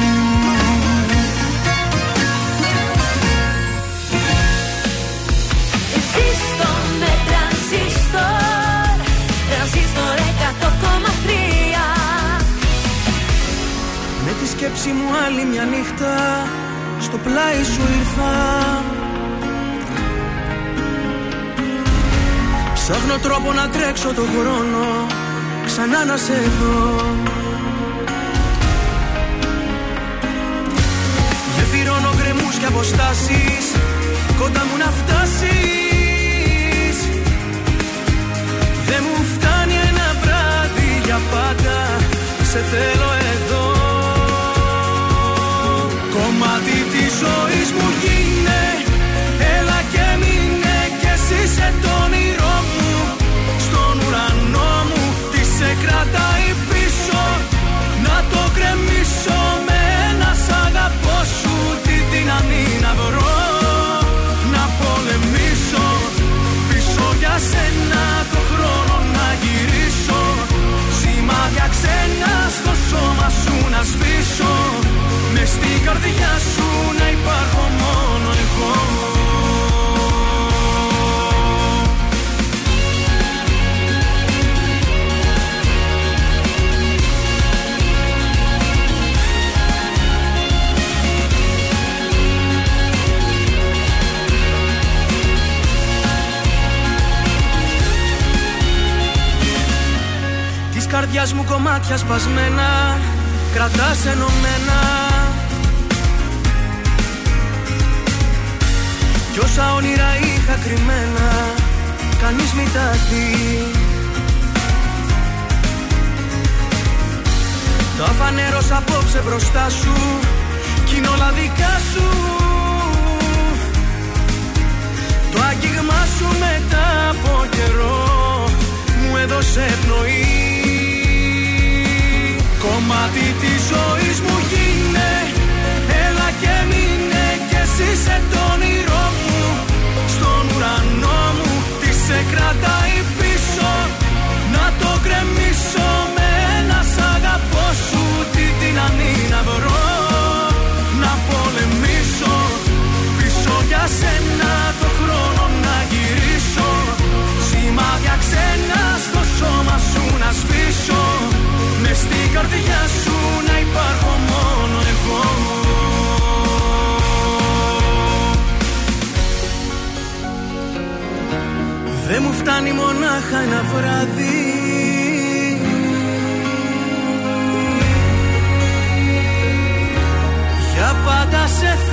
R: Με
H: τη σκέψη μου άλλη μια νύχτα στο πλάι σου ήρθα. Ψάχνω τρόπο να τρέξω το χρόνο Ξανά να σε δω. Γεφυρώνω γκρεμούς και αποστάσεις Κοντά μου να φτάσεις. Δεν μου φτάνει ένα βράδυ για πάντα Σε θέλω εδώ Κομμάτι της ζωής μου γίνε μου κομμάτια σπασμένα Κρατάς ενωμένα. Κι όσα όνειρα είχα κρυμμένα Κανείς μη τα δει. Τα φανέρωσα απόψε μπροστά σου Κι είναι όλα δικά σου. Το άγγιγμά σου μετά από καιρό Μου έδωσε πνοή Κομμάτι της ζωής μου γίνε Έλα και μείνε κι εσύ σε το όνειρό μου. Στον ουρανό μου τι σε κρατάει καρδιά σου να υπάρχω μόνο εγώ. Δεν μου φτάνει μονάχα ένα βράδυ. Για πάντα σε θέλω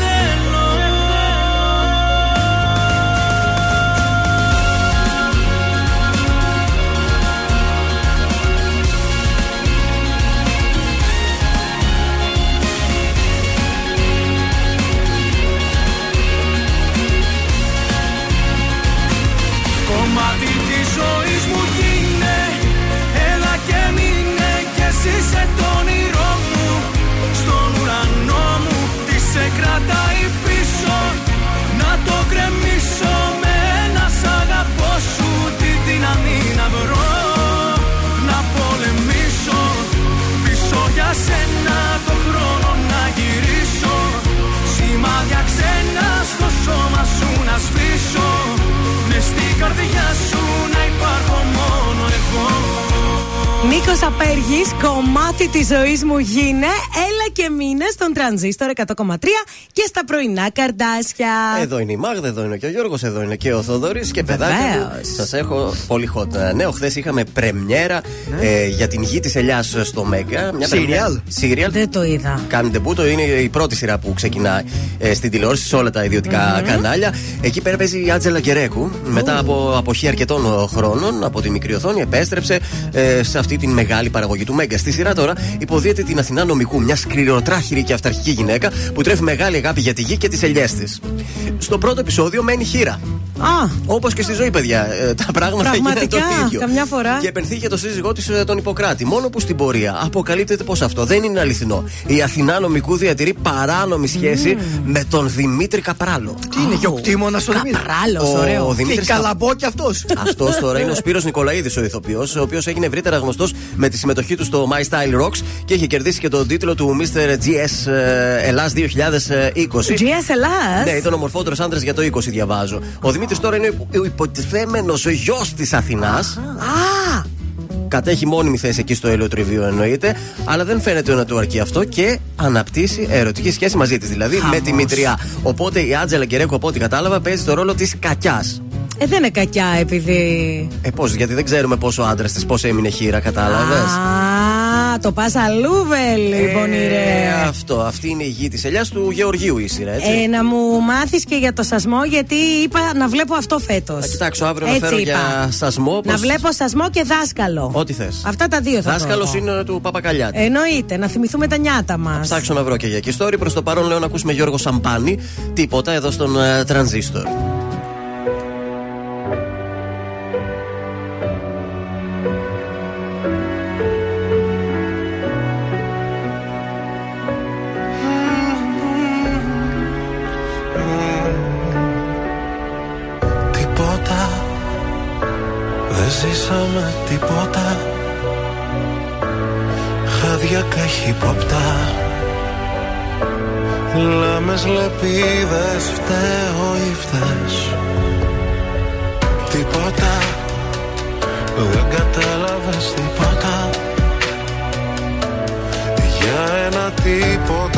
H: Νίκος Απέργης, κομμάτι της ζωής μου γίνε. Έλα και μείνε στον
B: τρανζίστορ 100,3 και στα πρωινά καρδάσια.
C: Εδώ είναι η Μάγδα, εδώ είναι και ο Γιώργος, εδώ είναι και ο Θοδωρής και παιδάκια μου. Σας έχω πολύ hot. Ε, Ναι, χθε είχαμε πρεμιέρα ε, για την γη της Ελιάς στο Μέγκα. Μια
D: Serial.
C: πρεμιέρα- Serial.
B: Δεν το είδα.
C: Κάνει τεμπούτο, είναι η πρώτη σειρά που ξεκινάει ε, στην τηλεόραση σε όλα τα ιδιωτικά κανάλια. Εκεί πέρα παίζει η Άτζελα Κερέκου. Μετά από αποχή αρκετών ε, χρόνων από τη μικρή οθόνη, επέστρεψε ε, σε αυτή την μεγάλη παραγωγή του Μέγκα. Στη σειρά τώρα υποδύεται την Αθηνά Νομικού, μια σκληροτράχηλη και αυταρχική γυναίκα που τρέφει μεγάλη αγάπη για τη γη και τις ελιές της. Στο πρώτο επεισόδιο μένει χήρα.
B: Α,
C: Όπως και στη ζωή, παιδιά. ε, Τα πράγματα γίνονται το
B: πραγματικά.
C: ίδιο.
B: Καμιά φορά.
C: Και πενθεί το σύζυγό της τον Ιπποκράτη. Μόνο που στην πορεία αποκαλύπτεται πως αυτό δεν είναι αληθινό. Η Αθηνά Νομικού διατηρεί παράνομη σχέση με τον Δημήτρη Καπράλο.
D: Τι είναι, γεωκτήμονα ο Δημήτρης;
B: Καπράλος,
C: Ο
B: ωραίο.
C: Δημήτρης
D: Και καλαμπό κι αυτός.
C: Αυτός τώρα είναι ο Σπύρος Νικολαίδης, ο ηθοποιός, ο οποίος έγινε ευρύτερα γνωστός με τη συμμετοχή του στο My Style Rocks και έχει κερδίσει και τον τίτλο του Mr. GS ε, Ελλάς 2020.
B: GS Ελλάς.
C: Ναι, ήταν ο μορφότερος άντρας για το 20, διαβάζω. Ο Δημήτρης τώρα είναι ο υποτιθέμενος γιος της Αθηνάς.
B: Α,
C: Κατέχει μόνιμη θέση εκεί στο ελαιοτριβείο εννοείται, αλλά δεν φαίνεται να του αρκεί αυτό και αναπτύσσει ερωτική σχέση μαζί της, δηλαδή με τη μητριά. Οπότε η Άτζελα Γκερέκο, από ό,τι κατάλαβα, παίζει το ρόλο της κακιάς.
B: ε, δεν είναι κακιά επειδή.
C: Ε, πώς, γιατί δεν ξέρουμε πόσο άντρας της, πώς έμεινε χείρα, κατάλαβες;
B: Α, το πας αλλούβε, λοιπόν,
C: Ε, αυτό, αυτή είναι η γη της ελιάς του Γεωργίου η σειρά, έτσι.
B: Ε, να μου μάθεις και για το σασμό, γιατί είπα να βλέπω αυτό φέτος.
C: Θα κοιτάξω αύριο να φέρω για σασμό.
B: Να
C: πως-
B: βλέπω σασμό και δάσκαλο.
C: Ό,τι θες.
B: Αυτά τα δύο θα
C: Δάσκαλος
B: βρω.
C: είναι του Παπακαλιάτη.
B: Εννοείται, να θυμηθούμε τα νιάτα μας.
C: Ψάξω να βρω και για εκεί story. Προς το παρόν λέω να ακούσουμε Γιώργο Σαμπάνη. Τίποτα εδώ στον ε, τρανζίστορ.
F: Τίποτα ζήσαμε τίποτα. Χάδια καχύποπτα Λάμες λεπίδες φταίω ή φταίς. Τίποτα. Δεν κατάλαβες τίποτα. Για ένα τίποτα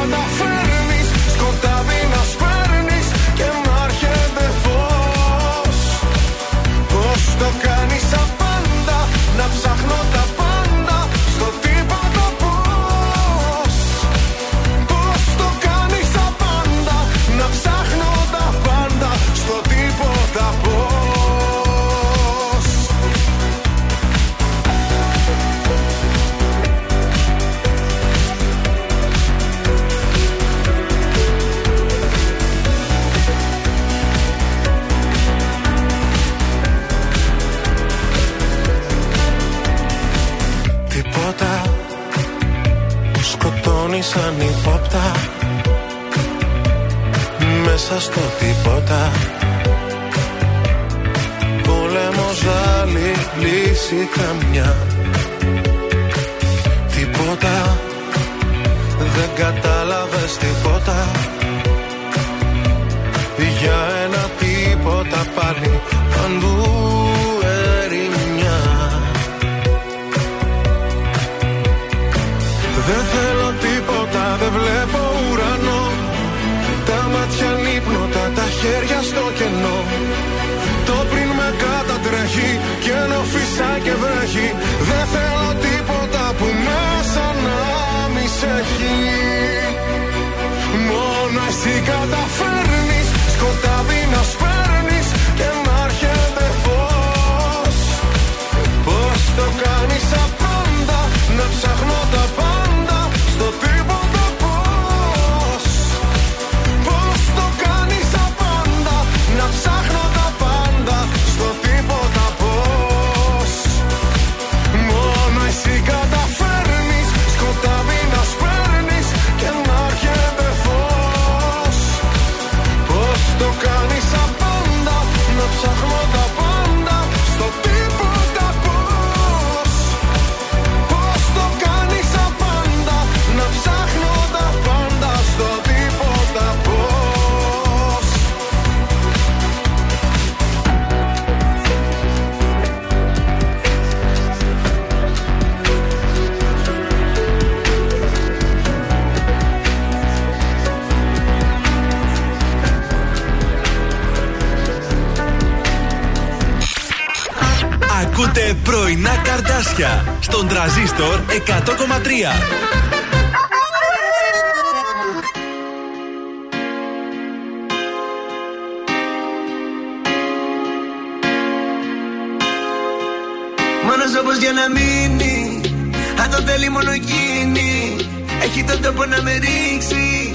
F: Μέσα στο τίποτα. Πόλεμος άλλη λύση καμιά. Τίποτα. Δεν κατάλαβες τίποτα. Για ένα τίποτα πάλι Παντού ερημιά. Δεν θέλω τίποτα, δεν βλέπω χέρια στο κενό. Το πριν με κατατρέχει και ενώ φυσά και βρέχει Δεν θέλω τίποτα που μέσα να μη σε έχει. Μόνο εσύ καταφέρνεις σκοτάδι
A: Θαυμάσια στον τραζίστορ 100,3.
O: Μόνος για να μείνει Αν το θέλει μόνο εκείνη Έχει τον τόπο να με ρίξει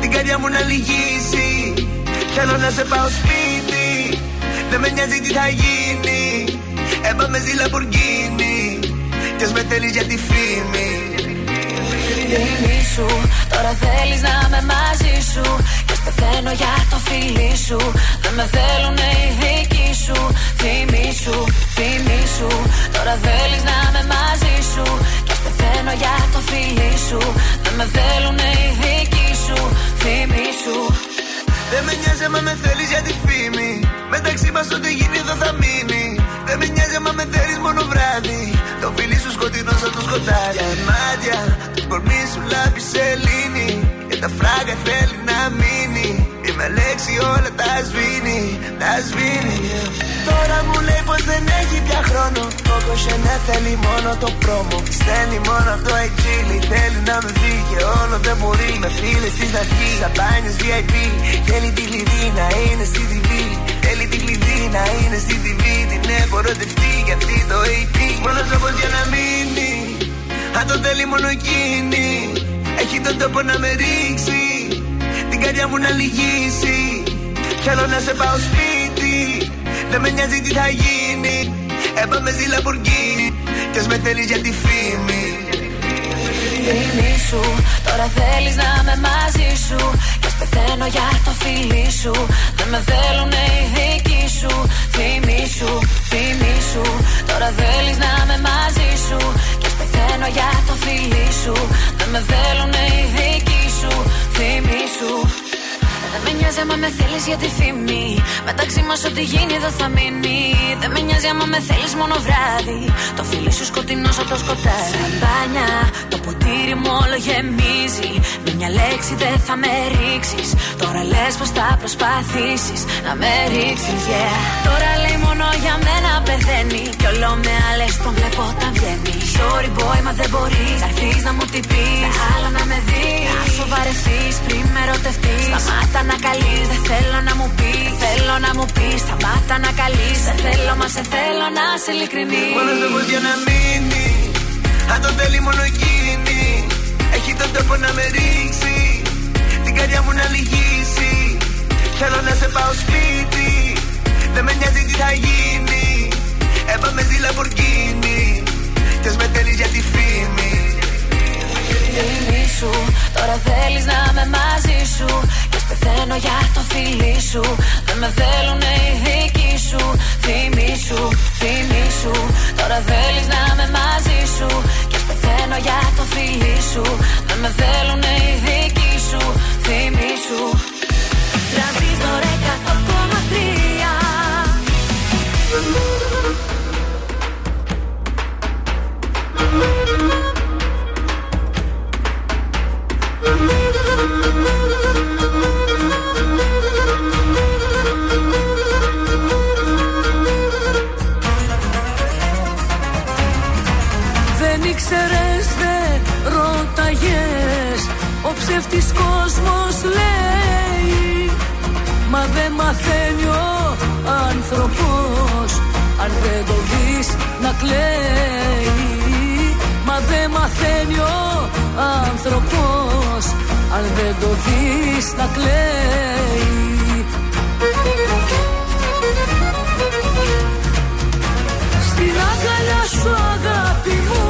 O: Την καρδιά μου να λυγίσει. Θέλω να σε πάω σπίτι Δεν με νοιάζει τι θα γίνει. Έπαμε ζει Λαμπουργκίνη Κι ας με θέλεις για τη φήμη.
K: Φίλη σου, τώρα θέλεις να είμαι μαζί σου. Και πεθαίνω για το φίλι σου. Δεν με θέλουνε οι δικοί σου. Θυμήσου, θυμήσου Τώρα θέλεις να είμαι μαζί σου. Και πεθαίνω για το φίλι σου. Δεν με θέλουνε οι δικοί σου. Θυμήσου
O: δεν με νοιάζει άμα με θέλεις για τη φήμη. Μεταξύ μας ό,τι γίνει εδώ θα μείνει. Δεν με νοιάζει άμα με θέλεις μόνο βράδυ. Το φίλι σου σκοτεινό σαν το σκοτάδι. Για μάτια, το κορμί σου λάμπει σελήνη. Και τα φράγκα θέλει να μείνει. Και με λέξη όλα τα σβήνει, τα σβήνει. Τώρα μου λέει πως δεν έχει πια χρόνο. Κόκος ναι θέλει μόνο το πρόμο. Στέλνει μόνο αυτό εξήλι. Θέλει να με δει και όλο δεν μπορεί. Με φίλες της να βγει. Σαμπάνιε VIP. Θέλει τη κλειδί να είναι στη TV. Θέλει τη κλειδί να είναι στη TV. Την έχω ρωτευτεί για αυτή το AP. Μόνος τρόπος για να μείνει. Αν το θέλει μόνο εκείνη. Έχει τον τόπο να με ρίξει. Την καρδιά μου να λυγίσει. Θέλω να σε πάω σπίτι. Δεν με νοιάζει τι θα γίνει. Έπαμε στη Λαμπουργκίνη. Κι με θέλεις για τη φήμη.
K: Θυμήσου, τώρα θέλεις να είμαι μαζί σου Και πεθαίνω για το φίλι σου Δεν με θέλουν οι δικοί σου. Θυμήσου, θυμήσου Τώρα θέλεις να είμαι μαζί σου. Και πεθαίνω για το φίλι σου. Δεν με θέλουν οι δικοί σου. Θυμήσου δεν με νοιάζει άμα με θέλεις για τη φήμη. Μεταξύ μας ό,τι γίνει εδώ θα μείνει. Δεν με νοιάζει άμα με θέλεις μόνο βράδυ. Το φίλι σου σκοτεινός από το σκοτάδι. Σαμπάνια, το ποτήρι μου όλο γεμίζει. Με μια λέξη δεν θα με ρίξεις. Τώρα λες πως θα προσπαθήσεις να με ρίξεις, yeah. Τώρα λέει μόνο για μένα πεθαίνει. Κι όλο με άλλες τον βλέπω όταν βγαίνει. Sorry boy, μα δεν μπορείς να να μου τι πει. Άλλο να με δεις. Να σοβαρευτεί πριν με ρωτευτεί. Σταμάτα να καλείς, δεν θέλω να μου πεις. Θέλω να μου πεις, σταμάτα να καλείς. Δεν θέλω, μα σε θέλω να σε ειλικρινής.
O: Μόνο δεν για να μείνει. Αν το θέλει μόνο εκείνη. Έχει τον τόπο να με ρίξει. Την καρδιά μου να λυγίσει. Θέλω να σε πάω σπίτι. Δεν με νοιάζει τι θα γίνει. Έπαμε στη Λαμπορκίνη. Και με θέλεις για τη φήμη.
K: Θυμήσου, τώρα θέλεις να είμαι μαζί σου. Πεθαίνω για το φίλι σου. Δεν με θέλουν οι δικοί σου. Θυμήσου, θυμήσου Τώρα θέλεις να είμαι μαζί σου. Και πεθαίνω για το φίλι σου. Δεν με θέλουν οι δικοί σου. Θυμήσου Τρανζίστορ 100,3
M: ήξερες δεν ρώταγες. Ο ψεύτης κόσμος λέει. Μα δεν μαθαίνει ο άνθρωπος Αν δεν το δεις να κλαίει. Μα δεν μαθαίνει ο άνθρωπος Αν δεν το δεις να κλαίει. Στην αγκαλιά σου αγάπη μου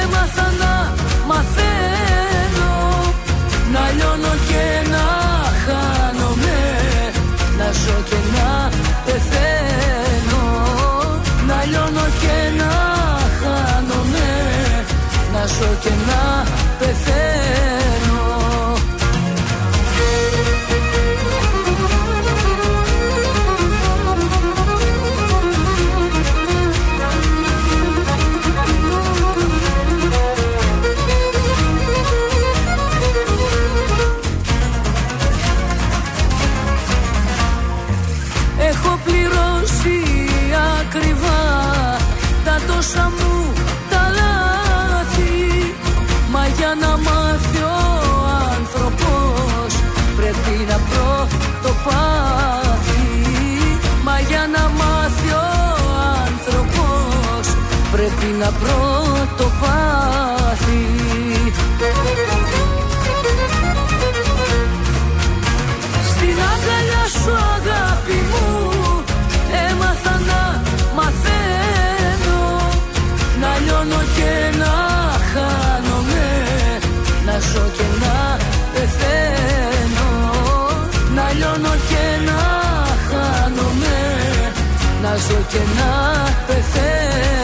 M: έμαθα να μαθαίνω. Να λιώνω και να χάνομαι Να ζω και να πεθαίνω Να ζω ένα πρώτο πάθη. Στην αγκαλιά σου αγάπη μου έμαθα να μαθαίνω. Να λιώνω και να χάνομαι να ζω και να πεθαίνω. Να λιώνω και να χάνομαι να ζω και να πεθαίνω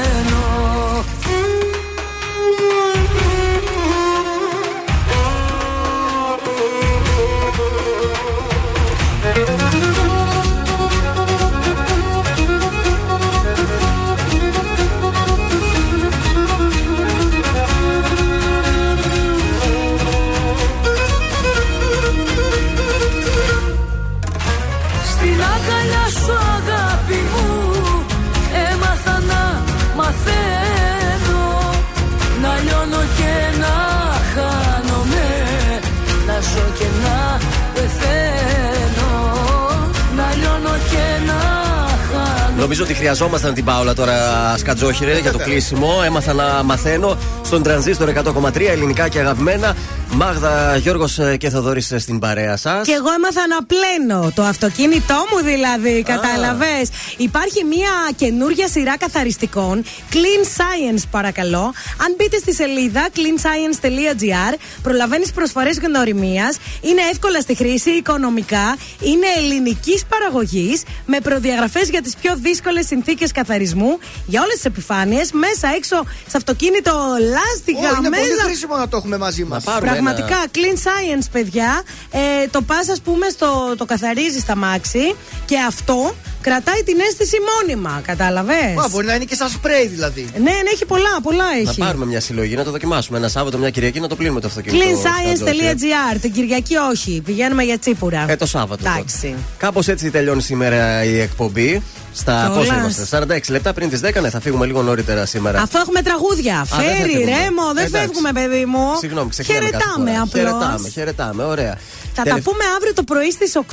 C: Νομίζω ότι χρειαζόμασταν την Πάολα τώρα σκατζόχυρε για το κλείσιμο. Έμαθα να μαθαίνω στον τρανζίστορ 100,3 ελληνικά και αγαπημένα. Μάγδα, Γιώργος και Θοδωρής στην παρέα σας.
B: Και εγώ έμαθα να πλένω το αυτοκίνητό μου δηλαδή, κατάλαβες. Υπάρχει μια καινούργια σειρά καθαριστικών, Clean Science παρακαλώ. Αν μπείτε στη σελίδα cleanscience.gr, προλαβαίνεις προσφορές γνωριμίας, είναι εύκολα στη χρήση, οικονομικά, είναι ελληνικής παραγωγής, με προδιαγραφές για τις πιο δύσκολες συνθήκες καθαρισμού, για όλες τις επιφάνειες, μέσα έξω σε αυτοκίνητο, λάστιχα,
D: Ω, είναι πολύ
B: μέσα.
D: χρήσιμο να το έχουμε μαζί μας.
B: Πραγματικά, clean science, παιδιά. Ε, το πας, ας πούμε, στο, το καθαρίζεις στα μάξι και αυτό κρατάει την αίσθηση μόνιμα. Κατάλαβες;
D: Μα, μπορεί να είναι και σαν σπρέι δηλαδή.
B: Ναι, ναι, έχει πολλά, πολλά
C: Να
B: έχει.
C: πάρουμε μια συλλογή, να το δοκιμάσουμε. Ένα Σάββατο, μια Κυριακή να το πλύνουμε το αυτοκίνητο. σκατζόχυρε.
B: Cleanscience.gr. Την Κυριακή όχι. Πηγαίνουμε για τσίπουρα.
C: Ε, το Σάββατο.
B: Εντάξει.
C: Κάπως έτσι τελειώνει σήμερα η εκπομπή. Στα
B: Κιόλας.
C: πόσα είμαστε, 46 λεπτά πριν τις 10, ναι, θα φύγουμε λίγο νωρίτερα σήμερα.
B: Αφού έχουμε τραγούδια.
C: δεν θα
B: Φέρει,
C: φύγουμε.
B: ρέμο, δεν
C: Εντάξει.
B: φεύγουμε, παιδί μου.
C: Συγγνώμη, ξεκινάμε κάθε
B: Χαιρετάμε
C: φορά.
B: απλώς.
C: Χαιρετάμε, χαιρετάμε, ωραία.
B: Θα τα
C: Τελευ-
B: πούμε αύριο το πρωί στις 8.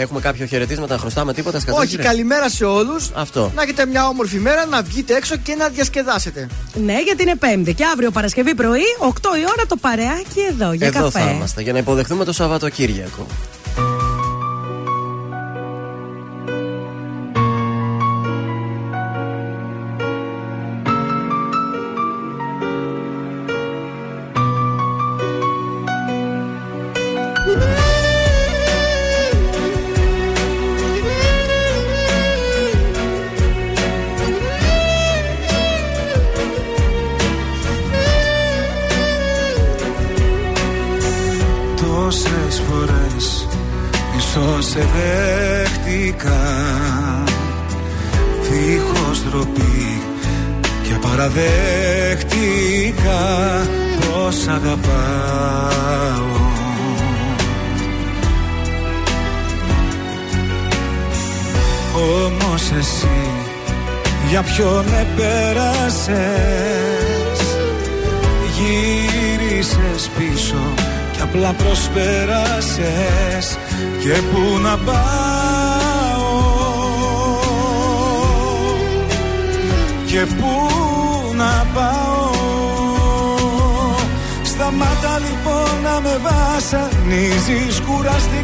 C: Έχουμε κάποιο χαιρετίσματα, χρωστάμε τίποτα,
D: Όχι,
C: σκατζόχυρε.
D: καλημέρα σε όλους.
C: Αυτό.
D: Να έχετε μια όμορφη μέρα, να βγείτε έξω και να διασκεδάσετε.
B: Ναι, γιατί είναι Πέμπτη. Και αύριο Παρασκευή πρωί, 8 η ώρα το παρεάκι εδώ για
C: Εδώ
B: καφέ.
C: θα είμαστε για να υποδεχθούμε το Σαββατοκύριακο.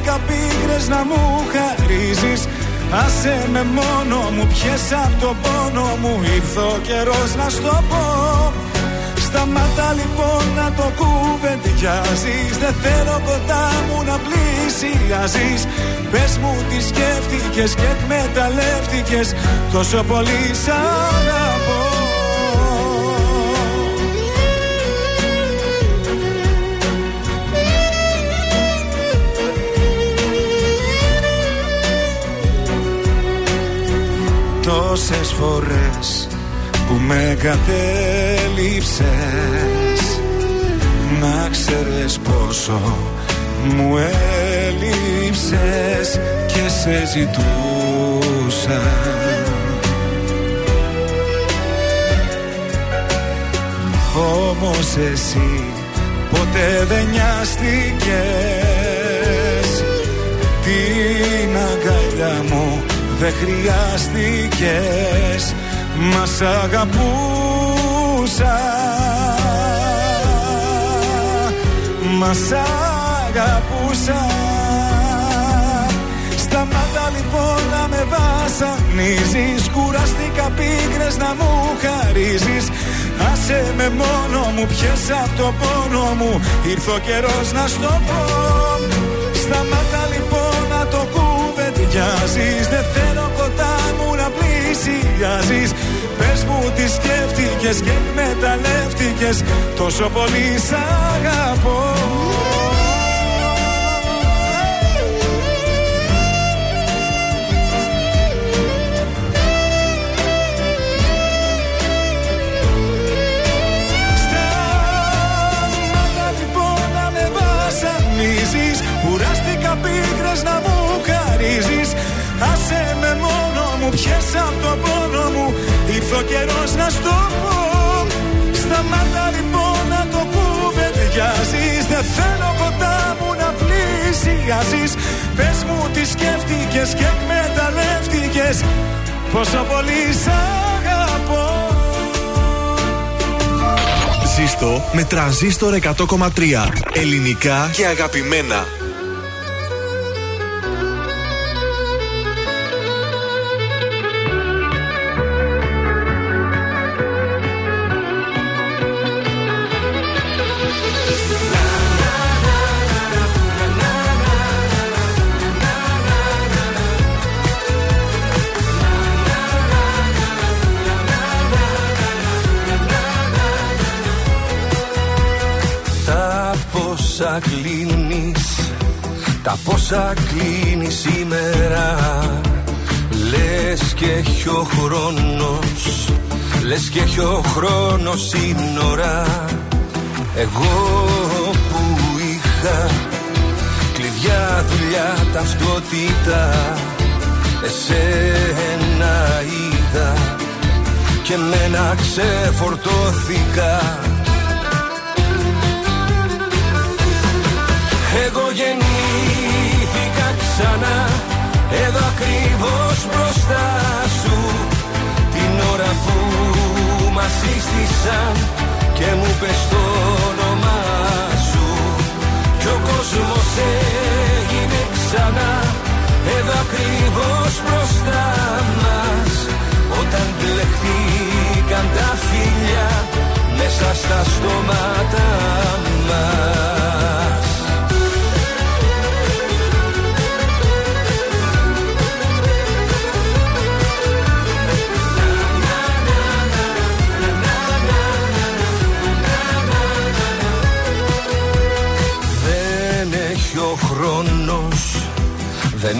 F: Κουράστηκα πίκρες να μου χαρίζεις. Άσε με μόνο μου, πιες απ' το πόνο μου. Ήρθε ο καιρός να στο πω. Σταμάτα λοιπόν να το κουβεντιάζεις. Δεν θέλω κοντά μου να πλησιάζεις. Πες μου τι σκέφτηκες και εκμεταλλεύτηκες. Τόσο πολύ σ' αγαπώ Τόσες φορές που με κατέληψες Να ξέρεις πόσο μου έλειψες και σε ζητούσα. Όμως εσύ ποτέ δεν νοιάστηκες. Την αγκαλιά μου δεν χρειάστηκες Μας σ' αγαπούσα. Αγαπούσα Μας σ' αγαπούσα. Σταμάτα λοιπόν να με βασανίζεις Κουραστήκα πίκρες να μου χαρίζεις. Άσε με μόνο μου, πιες από το πόνο μου Ήρθε ο καιρός να στο πω. Σταμάτα λοιπόν να το κουβεντιάζεις Δεν θέλω κοντά μου να πλησιάζεις. Πες μου τι σκέφτηκες και εκμεταλλεύτηκες Τόσο πολύ σ' αγαπώ μόνο μου, πιες από το πόνο μου Ήρθε ο καιρός να στο πω. Σταμάτα λοιπόν να το κουβεντιάζεις Δεν θέλω κοντά μου να πλησιάζεις. Πες μου τι σκέφτηκες και εκμεταλλεύτηκες. Πόσο πολύ σ' αγαπώ.
A: Ζήστο με τρανζίστορ 100,3. Ελληνικά και αγαπημένα.
P: Τα πόσα κλείνει σήμερα. Λες και έχει ο χρόνος Λες και έχει ο χρόνος σύνορα Εγώ που είχα Κλειδιά, δουλειά, ταυτότητα Εσένα είδα. Και μένα ξεφορτώθηκα. Εγώ γεννήθηκα ξανά. Εδώ ακριβώς μπροστά σου Την ώρα που μας σύστησαν Και μου πες το όνομά σου. Κι ο κόσμος έγινε ξανά. Εδώ ακριβώς μπροστά μας Όταν μπλεχτήκαν τα φιλιά Μέσα στα στόματα μας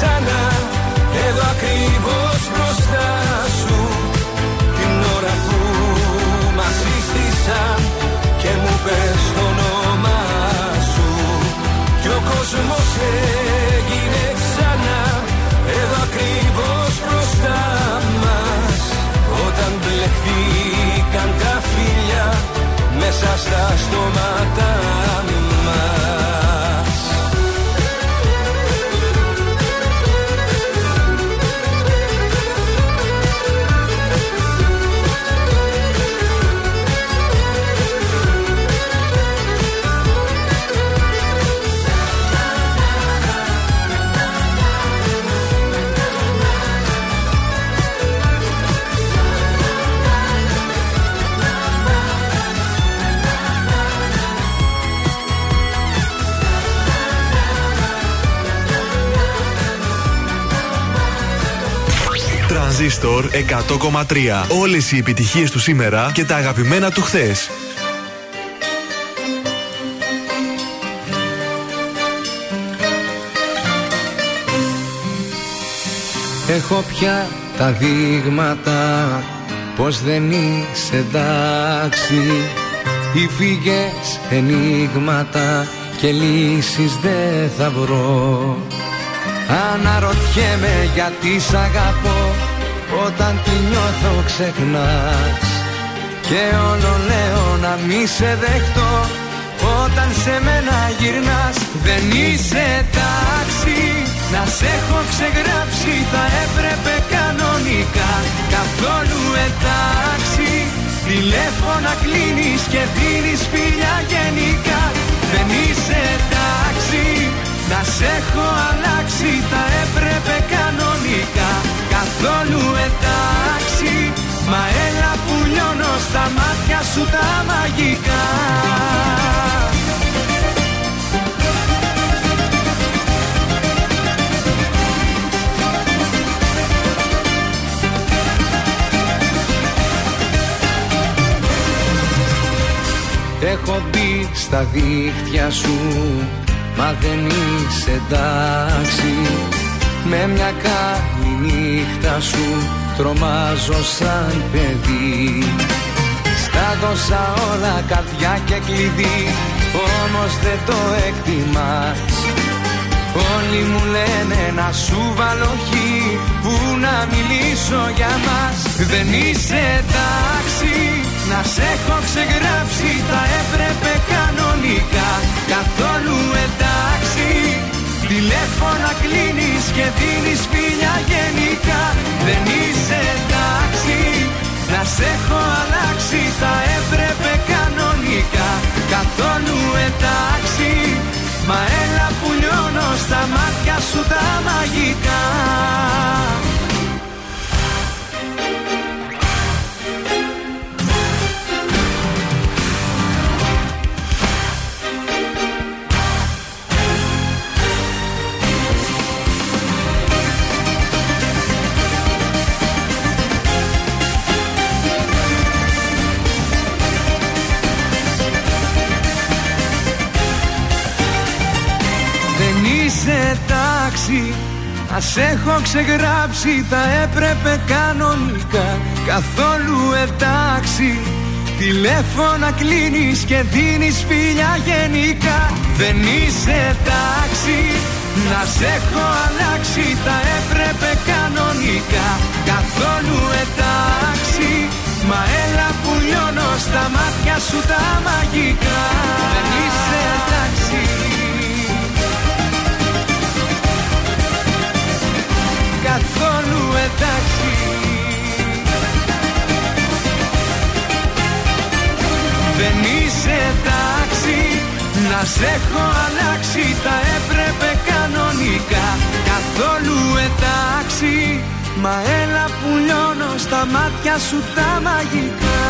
P: ξανά. Εδώ ακριβώς μπροστά σου Την ώρα που μας σύστησαν Και μου πες το όνομά σου. Κι ο κόσμος έγινε ξανά. Εδώ ακριβώς μπροστά μας. Όταν μπλεχτήκαν τα φιλιά Μέσα στα στόματα
A: Τρανζίστορ 100,3. Όλες οι επιτυχίες του σήμερα και τα αγαπημένα του χθες.
H: Έχω πια τα δείγματα πως δεν είσαι εντάξει Οι φύγες ενίγματα και λύσεις δεν θα βρω Αναρωτιέμαι γιατί σ' αγαπώ όταν τη νιώθω ξεχνάς. Και όλο λέω να μη σε δεχτώ όταν σε μένα γυρνάς Δεν είσαι τάξη. Να σε έχω ξεγράψει Θα έπρεπε κανονικά. Καθόλου εντάξει. Τηλέφωνα κλείνεις και δίνεις φιλιά γενικά. Δεν είσαι εντάξει να σε έχω αλλάξει Θα έπρεπε κανονικά καθόλου εντάξει. Μα έλα που λιώνω στα μάτια σου τα μαγικά. Έχω μπει στα δίχτυα σου Μα δεν είσαι εντάξει. Με μια καλή νύχτα σου Τρομάζω σαν παιδί. Στα δώσα όλα καρδιά και κλειδί Όμως δεν το εκτιμάς. Όλοι μου λένε να σου βάλω Που να μιλήσω για μας. Δεν είσαι εντάξει Να σε έχω ξεγράψει Θα έπρεπε κανονικά. Καθόλου εντάξει Τηλέφωνα κλείνεις και δίνεις φιλιά γενικά. Δεν είσαι εντάξει. Να σε έχω αλλάξει Θα έπρεπε κανονικά. Καθόλου εντάξει. Μα έλα που λιώνω στα μάτια σου τα μαγικά τάξη Ας έχω ξεγράψει θα έπρεπε κανονικά. Καθόλου εντάξει. Τηλέφωνα κλείνεις και δίνεις φιλιά γενικά. Δεν είσαι τάξη. Να σε έχω αλλάξει θα έπρεπε κανονικά. Καθόλου εντάξει. Μα έλα που λιώνω στα μάτια σου τα μαγικά. Δεν είσαι εντάξει καθόλου εντάξει. Δεν είσαι εντάξει να σε έχω αλλάξει. Θα έπρεπε κανονικά καθόλου εντάξει. Μα έλα που λιώνω στα μάτια σου τα μαγικά